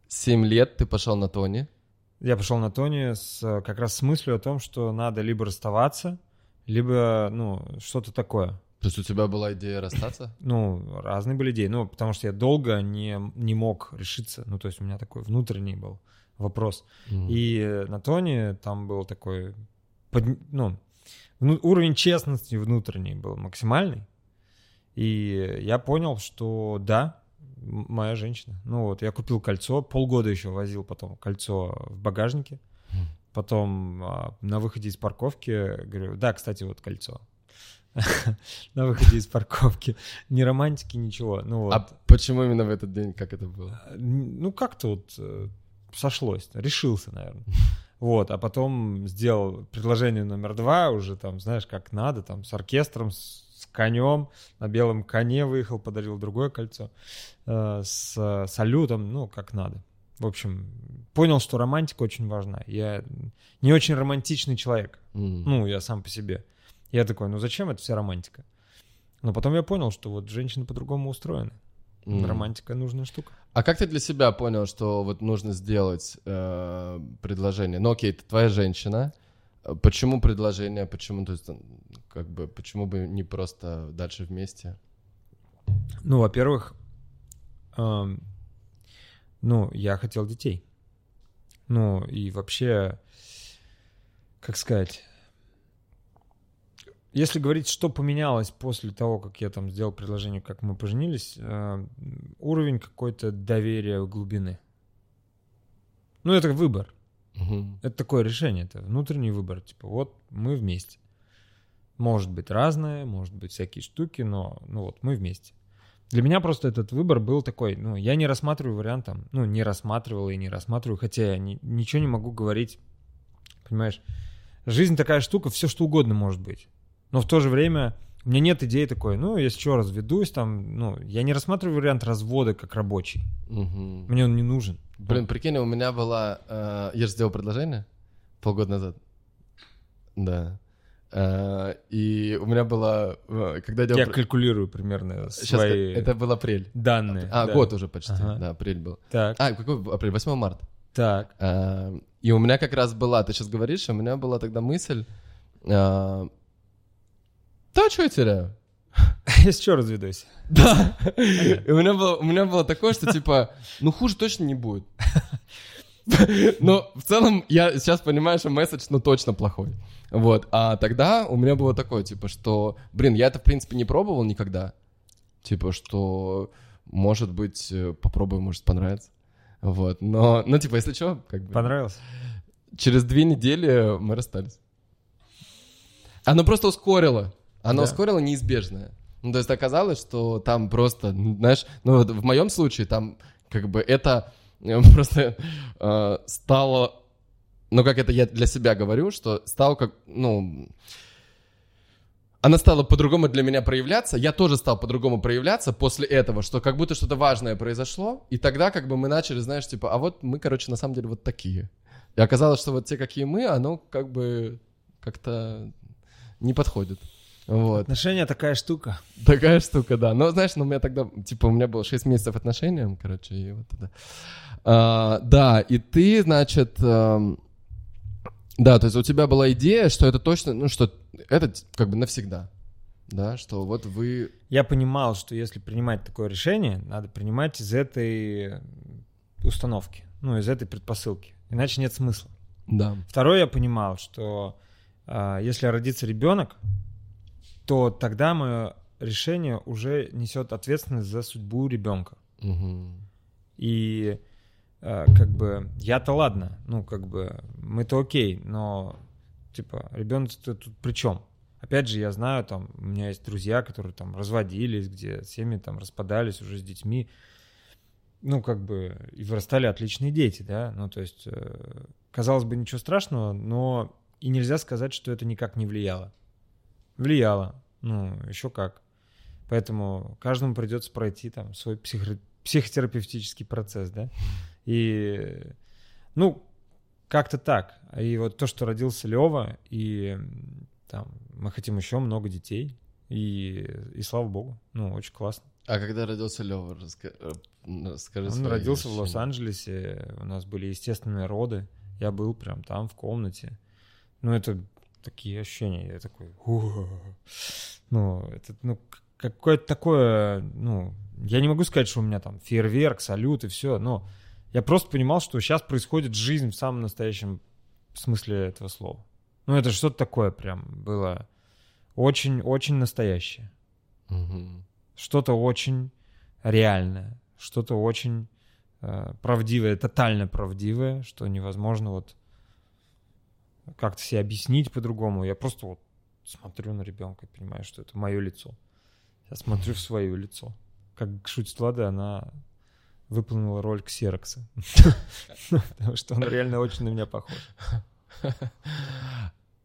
Семь лет ты пошел на Тони. Я пошел на Тони с, как раз с мыслью о том, что надо либо расставаться, либо, ну, что-то такое. То есть у тебя была идея расстаться? *coughs* Ну, разные были идеи. Ну, потому что я долго не, не мог решиться. Ну, то есть у меня такой внутренний был вопрос. Мгм. И на Тони там был такой, под- ну, вну- уровень честности внутренний был максимальный. И я понял, что да, моя женщина. Ну вот, я купил кольцо, полгода еще возил потом кольцо в багажнике. Мгм. Потом а, на выходе из парковки говорю, да, кстати, вот кольцо. *laughs* На выходе из парковки. Ни романтики, ничего. Ну вот. А почему именно в этот день? Как это было? Ну, как-то вот э, сошлось, решился, наверное. *laughs* Вот, а потом сделал предложение номер два, уже там, знаешь, как надо, там, с оркестром, с конем, на белом коне выехал, подарил другое кольцо, э, с салютом, ну, как надо. В общем, понял, что романтика очень важна. Я не очень романтичный человек, М. ну, я сам по себе. Я такой, ну, зачем эта вся романтика? Но потом я понял, что вот женщины по-другому устроены. М. Романтика нужная штука. А как ты для себя понял, что вот нужно сделать э, предложение? Ну окей, ты твоя женщина. Почему предложение? Почему, то есть, как бы, почему бы не просто дальше вместе? Ну, во-первых, эм, ну, я хотел детей. Ну, и вообще, как сказать, если говорить, что поменялось после того, как я там сделал предложение, как мы поженились, э, уровень какой-то доверия глубины. Ну, это выбор. Мгм. Это такое решение, это внутренний выбор. Типа, вот мы вместе. Может быть разное, может быть всякие штуки, но ну вот мы вместе. Для меня просто этот выбор был такой, ну, я не рассматриваю вариант там, ну, не рассматривал и не рассматриваю, хотя я ни- ничего не могу говорить, понимаешь? Жизнь такая штука, все что угодно может быть. Но в то же время у меня нет идеи такой, ну, если что, разведусь там, ну, я не рассматриваю вариант развода как рабочий. Мгм. Мне он не нужен. Блин, прикинь, у меня была... э, я же сделал предложение полгода назад. Да. Э, и у меня было... э, когда я делал... Я калькулирую примерно свои это был апрель. данные. А, да. год уже почти. Ага. Да, апрель был. Так, А, какой апрель? 8 марта. так. А, И у меня как раз была, ты сейчас говоришь, у меня была тогда мысль, а, да, что я теряю? *laughs* Что, разведусь. Да. И у меня было, у меня было такое, что типа, ну хуже точно не будет. *laughs* Но в целом я сейчас понимаю, что месседж, ну точно плохой. Вот. А тогда у меня было такое, типа, что, блин, я это в принципе не пробовал никогда. Типа, что, может быть, э, попробую, может понравится. Вот. Но, ну, типа, если что, как бы... Понравилось? Через две недели мы расстались. Оно просто ускорило. Оно Да. ускорило неизбежное. Ну, то есть оказалось, что там просто, знаешь, ну, вот в моем случае там как бы это э, *laughs* просто э, стало, ну, как это я для себя говорю, что стало как, ну, она стала по-другому для меня проявляться, я тоже стал по-другому проявляться после этого, что как будто что-то важное произошло, и тогда как бы мы начали, знаешь, типа, а вот мы, короче, на самом деле вот такие. И оказалось, что вот те, какие мы, оно как бы как-то не подходит. Вот. Отношения такая штука. Такая штука, да. Но знаешь, ну, у меня тогда, типа, у меня было 6 месяцев отношениям, короче, и вот это. А, да, и ты, значит, эм, Да, то есть у тебя была идея, что это точно, ну что это как бы навсегда, да, что вот вы... Я понимал, что если принимать такое решение, надо принимать из этой установки, ну, из этой предпосылки, иначе нет смысла. Да. Второе, я понимал, что э, если родится ребенок, то тогда мое решение уже несет ответственность за судьбу ребенка. Угу. И э, как бы я-то ладно, ну как бы мы-то окей, но типа ребенок тут при чем? Опять же, я знаю, там, у меня есть друзья, которые там разводились, где семьи там распадались уже с детьми, ну, как бы, и вырастали отличные дети, да, ну, то есть, э, казалось бы, ничего страшного, но и нельзя сказать, что это никак не влияло. Влияло, ну, еще как. Поэтому каждому придется пройти там свой психо- психотерапевтический процесс, да. И, ну, как-то так. И вот то, что родился Лева, и там мы хотим еще много детей, и, и слава богу, ну, очень классно. А когда родился Лева, раска... Э, расскажи Он родился ощущения. в Лос-Анджелесе, у нас были естественные роды, я был прям там в комнате. Ну, это такие ощущения, я такой, ну, это, ну, какое-то такое, ну, я не могу сказать, что у меня там фейерверк, салют и все, но я просто понимал, что сейчас происходит жизнь в самом настоящем смысле этого слова. Ну, это что-то такое прям было очень-очень настоящее. Угу. Что-то очень реальное, что-то очень э, правдивое, тотально правдивое, что невозможно вот как-то себе объяснить по-другому. Я просто вот смотрю на ребенка и понимаю, что это мое лицо. Я смотрю в свое лицо. Как шутит Влада, она выполнила роль ксерокса. Потому что он реально очень на меня похож.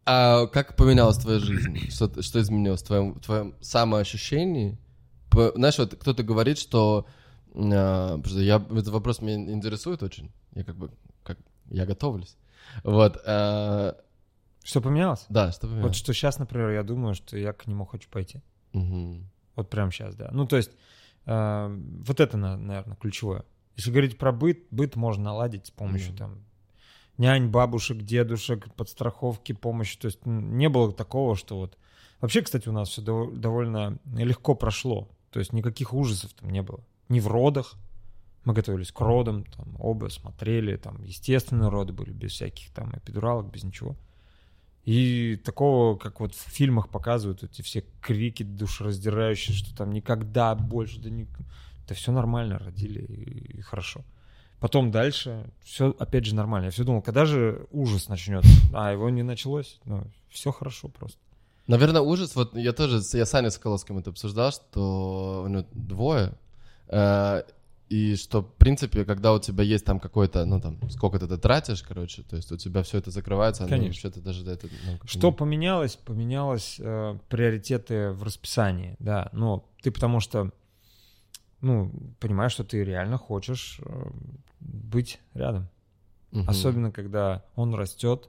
А как поменялась твоя жизнь? Что, что изменилось в твоем, в твоем самоощущении? Знаешь, вот кто-то говорит, что... А, я, этот вопрос меня интересует очень. Я как бы... Как, я готовлюсь. Вот. А, что поменялось? Да, что поменялось. Вот что сейчас, например, я думаю, что я к нему хочу пойти. Угу. Вот прямо сейчас, да. Ну, то есть, э, вот это, наверное, ключевое. Если говорить про быт, быт можно наладить с помощью там нянь, бабушек, дедушек, подстраховки, помощи. То есть не было такого, что вот... Вообще, кстати, у нас все довольно легко прошло. То есть никаких ужасов там не было. Ни в родах. Мы готовились к родам, там оба смотрели, там естественные роды были, без всяких там эпидуралок, без ничего. И такого, как вот в фильмах показывают, эти все крики душераздирающие, что там никогда больше, да, не... да все нормально, родили и, хорошо. Потом дальше все опять же нормально. Я все думал, когда же ужас начнется? А его не началось. Ну, все хорошо просто. Наверное, ужас, вот я тоже, я с Аней Соколовским это обсуждал, что у него двое, э, и что, в принципе, когда у тебя есть там какой-то, ну там, сколько ты тратишь, короче, то есть у тебя все это закрывается, а Конечно. что-то даже до этого... Ну, что не... поменялось? Поменялось э, приоритеты в расписании, да. Ну, ты потому что, ну, понимаешь, что ты реально хочешь э, быть рядом. Угу. Особенно, когда он растет,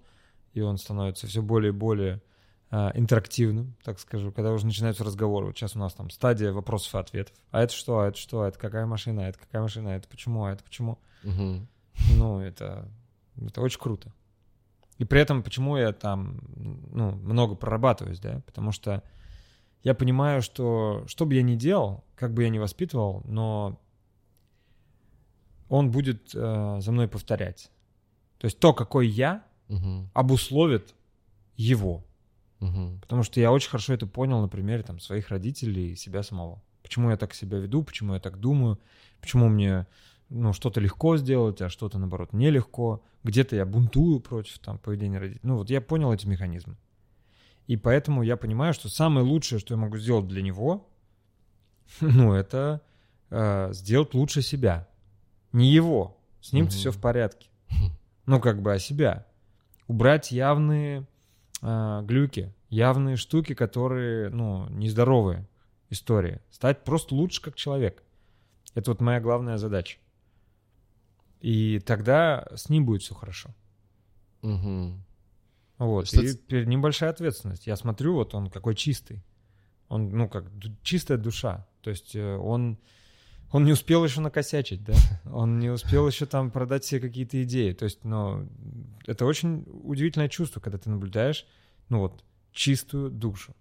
и он становится все более и более интерактивным, так скажу, когда уже начинаются разговоры. Вот сейчас у нас там стадия вопросов и ответов. А это что? А это что? А это какая машина? А это какая машина? А это почему? А это почему? Угу. Ну, это, это очень круто. И при этом, почему я там ну, много прорабатываюсь, да? Потому что я понимаю, что что бы я ни делал, как бы я ни воспитывал, но он будет э, за мной повторять. То есть то, какой я, угу. обусловит его. Угу. Потому что я очень хорошо это понял на примере там, своих родителей и себя самого. Почему я так себя веду, почему я так думаю, почему мне ну, что-то легко сделать, а что-то, наоборот, нелегко. Где-то я бунтую против там, поведения родителей. Ну, вот я понял эти механизмы. И поэтому я понимаю, что самое лучшее, что я могу сделать для него, *laughs* ну, это э, сделать лучше себя. Не его. С ним-то угу. все в порядке. *laughs* Ну, как бы, а себя. Убрать явные э, глюки, явные штуки, которые, ну, нездоровые истории. Стать просто лучше как человек. Это вот моя главная задача. И тогда с ним будет все хорошо. Угу. Вот. Что и перед ним большая ответственность. Я смотрю, вот он какой чистый. Он, ну, как чистая душа. То есть э, он Он не успел еще накосячить, да? Он не успел еще там продать себе какие-то идеи. То есть, ну, это очень удивительное чувство, когда ты наблюдаешь, ну вот, чистую душу.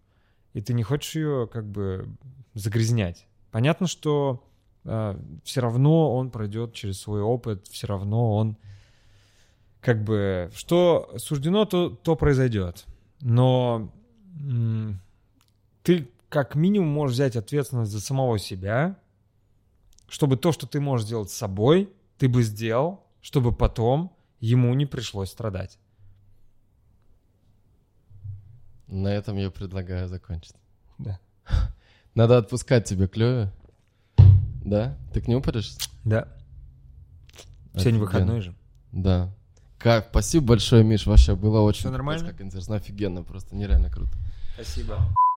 И ты не хочешь ее как бы загрязнять. Понятно, что э, а, все равно он пройдет через свой опыт, все равно он как бы, что суждено, то, то произойдет. Но ты как минимум можешь взять ответственность за самого себя, чтобы то, что ты можешь сделать с собой, ты бы сделал, чтобы потом ему не пришлось страдать. На этом я предлагаю закончить. Да. *laughs* Надо отпускать тебе клёве. Да? Ты к нему пойдешь? Да. Сегодня выходной же. Да. Как, спасибо большое, Миш, вообще было очень... Все нормально? Как интересно, офигенно, просто нереально круто. Спасибо.